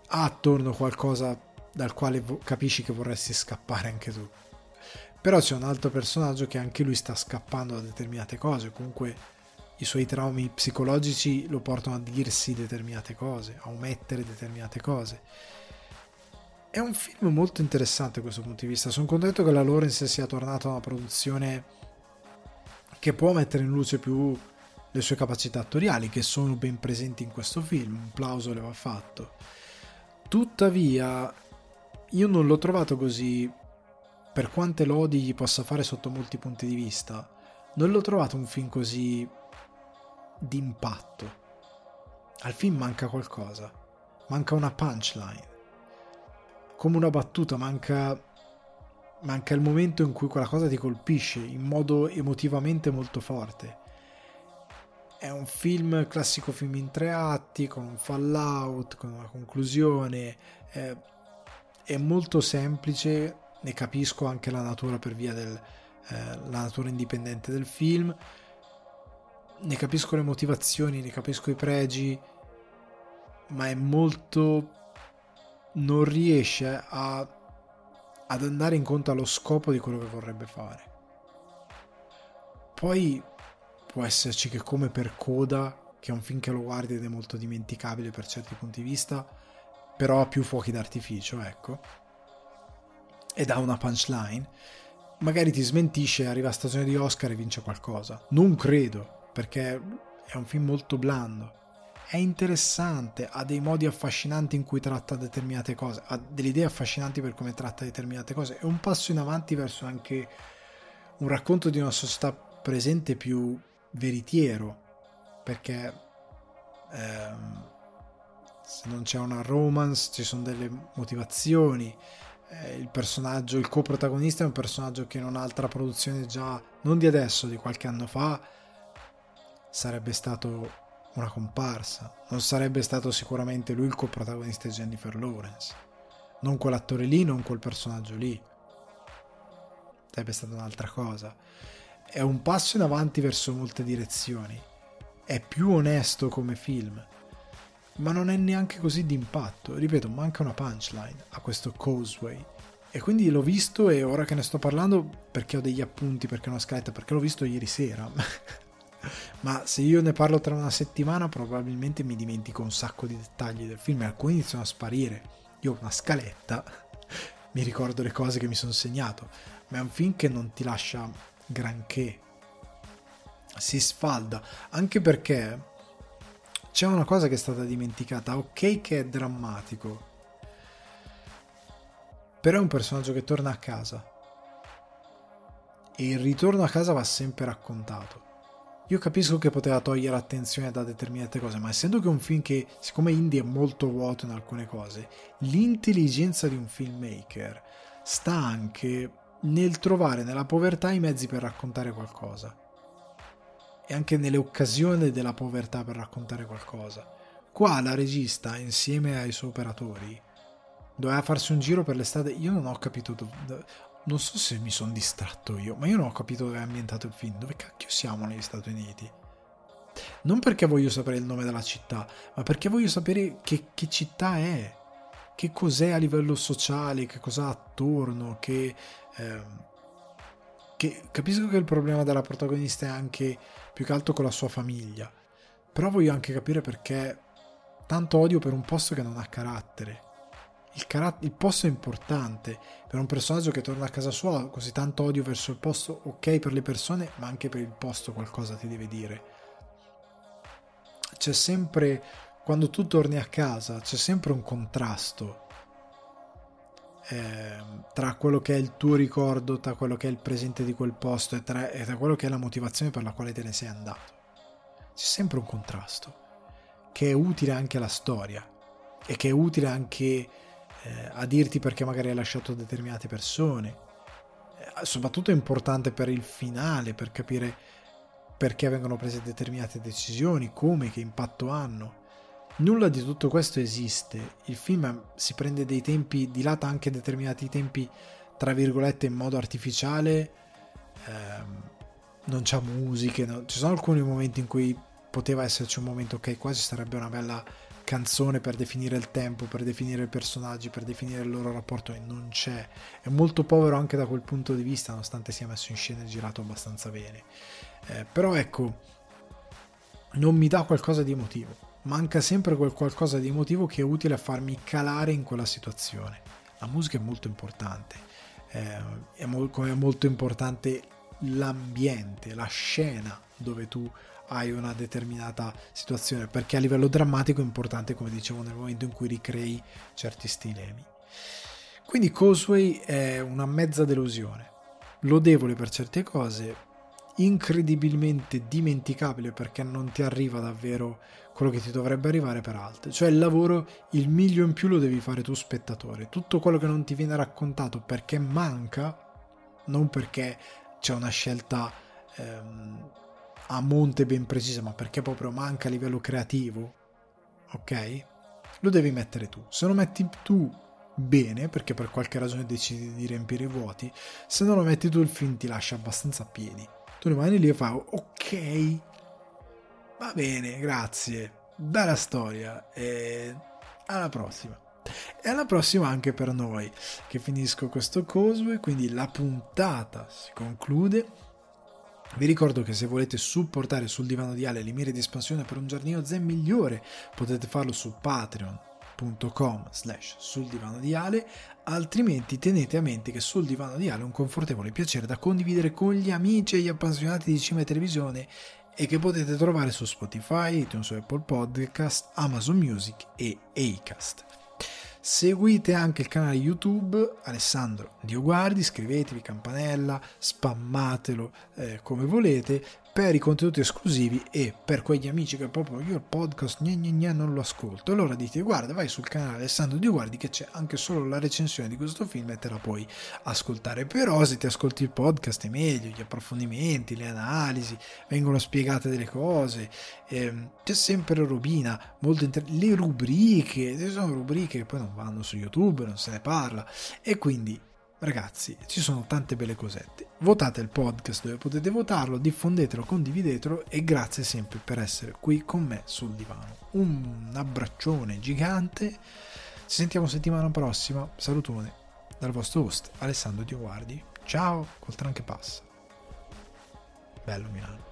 Ha attorno qualcosa dal quale capisci che vorresti scappare anche tu. Però c'è un altro personaggio che anche lui sta scappando da determinate cose, comunque i suoi traumi psicologici lo portano a dirsi determinate cose, a omettere determinate cose. È un film molto interessante da questo punto di vista. Sono contento che la Lawrence sia tornata a una produzione che può mettere in luce più le sue capacità attoriali, che sono ben presenti in questo film. Un plauso le va fatto. Tuttavia, io non l'ho trovato così, per quante lodi gli possa fare sotto molti punti di vista, non l'ho trovato un film così d'impatto. Al film manca qualcosa, manca una punchline. Come una battuta, manca, manca il momento in cui quella cosa ti colpisce in modo emotivamente molto forte. È un film, classico film in tre atti, con un fallout, con una conclusione. È, è molto semplice, ne capisco anche la natura per via della eh, natura indipendente del film ne capisco le motivazioni, ne capisco i pregi, ma è molto... non riesce a, ad andare incontro allo scopo di quello che vorrebbe fare. Poi può esserci che come per Coda, che è un film che lo guardi ed è molto dimenticabile per certi punti di vista, però ha più fuochi d'artificio, ecco, ed ha una punchline, magari ti smentisce, arriva a stagione di Oscar e vince qualcosa. Non credo, perché è un film molto blando. È interessante, ha dei modi affascinanti in cui tratta determinate cose, ha delle idee affascinanti per come tratta determinate cose. È un passo in avanti verso anche un racconto di una società presente più veritiero, perché ehm, se non c'è una romance ci sono delle motivazioni. Eh, il personaggio, il coprotagonista è un personaggio che in un'altra produzione già, non di adesso, di qualche anno fa, sarebbe stato una comparsa, non sarebbe stato sicuramente lui il coprotagonista di Jennifer Lawrence, non quell'attore lì, non quel personaggio lì, sarebbe stata un'altra cosa. È un passo in avanti verso molte direzioni, è più onesto come film, ma non è neanche così d'impatto, ripeto, manca una punchline a questo Causeway. E quindi l'ho visto e ora che ne sto parlando perché ho degli appunti, perché ho una scaletta, perché l'ho visto ieri sera. ma se io ne parlo tra una settimana probabilmente mi dimentico un sacco di dettagli del film e alcuni iniziano a sparire. Io ho una scaletta mi ricordo le cose che mi sono segnato, ma è un film che non ti lascia granché. Si sfalda, anche perché c'è una cosa che è stata dimenticata, ok che è drammatico, però è un personaggio che torna a casa e il ritorno a casa va sempre raccontato. Io capisco che poteva togliere attenzione da determinate cose, ma essendo che un film che, siccome indie è molto vuoto in alcune cose, l'intelligenza di un filmmaker sta anche nel trovare nella povertà i mezzi per raccontare qualcosa. E anche nelle occasioni della povertà per raccontare qualcosa. Qua la regista, insieme ai suoi operatori, doveva farsi un giro per l'estate. Io non ho capito dove, non so se mi sono distratto io, ma io non ho capito dove è ambientato il film. Dove cacchio siamo negli Stati Uniti? Non perché voglio sapere il nome della città, ma perché voglio sapere che, che città è, che cos'è a livello sociale, che cosa ha attorno, che, ehm, che... Capisco che il problema della protagonista è anche più che altro con la sua famiglia, però voglio anche capire perché tanto odio per un posto che non ha carattere il, carat- il, posto è importante per un personaggio che torna a casa sua, così tanto odio verso il posto, ok per le persone, ma anche per il posto qualcosa ti deve dire. C'è sempre, quando tu torni a casa, c'è sempre un contrasto eh, tra quello che è il tuo ricordo, tra quello che è il presente di quel posto e tra, e tra quello che è la motivazione per la quale te ne sei andato. C'è sempre un contrasto che è utile anche alla storia e che è utile anche eh, a dirti perché magari hai lasciato determinate persone. Eh, soprattutto è importante per il finale, per capire perché vengono prese determinate decisioni, come, che impatto hanno. Nulla di tutto questo esiste. Il film si prende dei tempi, dilata anche determinati tempi, tra virgolette, in modo artificiale. Ehm, non c'ha musiche, no? ci sono alcuni momenti in cui poteva esserci un momento, ok, quasi sarebbe una bella canzone per definire il tempo, per definire i personaggi, per definire il loro rapporto e non c'è. È molto povero anche da quel punto di vista, nonostante sia messo in scena e girato abbastanza bene. Eh, però ecco, non mi dà qualcosa di emotivo. Manca sempre quel qualcosa di emotivo che è utile a farmi calare in quella situazione. La musica è molto importante, eh, è, mo- è molto importante l'ambiente, la scena dove tu hai una determinata situazione, perché a livello drammatico è importante, come dicevo, nel momento in cui ricrei certi stilemi. Quindi Causeway è una mezza delusione, lodevole per certe cose, incredibilmente dimenticabile perché non ti arriva davvero quello che ti dovrebbe arrivare per altre. Cioè il lavoro, il miglio in più lo devi fare tu spettatore. Tutto quello che non ti viene raccontato perché manca, non perché c'è una scelta ehm, a monte ben precisa, ma perché proprio manca a livello creativo, ok? Lo devi mettere tu. Se lo metti tu bene, perché per qualche ragione decidi di riempire i vuoti, se non lo metti tu il film ti lascia abbastanza a piedi. Tu rimani lì e fai ok, va bene, grazie, bella storia e alla prossima. E alla prossima anche per noi, che finisco questo Cosway, quindi la puntata si conclude vi ricordo che se volete supportare sul divano di Ale le mire di espansione per un giardino zen migliore, potete farlo su patreon.com slash sul divano di Ale, altrimenti tenete a mente che sul divano di Ale è un confortevole piacere da condividere con gli amici e gli appassionati di cinema e televisione e che potete trovare su Spotify, iTunes, Apple Podcast, Amazon Music e Acast. Seguite anche il canale YouTube Alessandro Dioguardi, iscrivetevi, campanella, spammatelo eh, come volete per i contenuti esclusivi e per quegli amici che proprio io il podcast gna gna gna non lo ascolto. Allora dite guarda vai sul canale Alessandro Dioguardi che c'è anche solo la recensione di questo film e te la puoi ascoltare. Però se ti ascolti il podcast è meglio, gli approfondimenti, le analisi, vengono spiegate delle cose, ehm, c'è sempre robina, molto inter- le rubriche, ci sono rubriche che poi non vanno su YouTube, non se ne parla e quindi Ragazzi, ci sono tante belle cosette. Votate il podcast dove potete votarlo, diffondetelo, condividetelo e grazie sempre per essere qui con me sul divano. Un abbraccione gigante. Ci sentiamo settimana prossima. Salutone dal vostro host Alessandro Dioguardi. Ciao, col tran che passa. Bello Milano.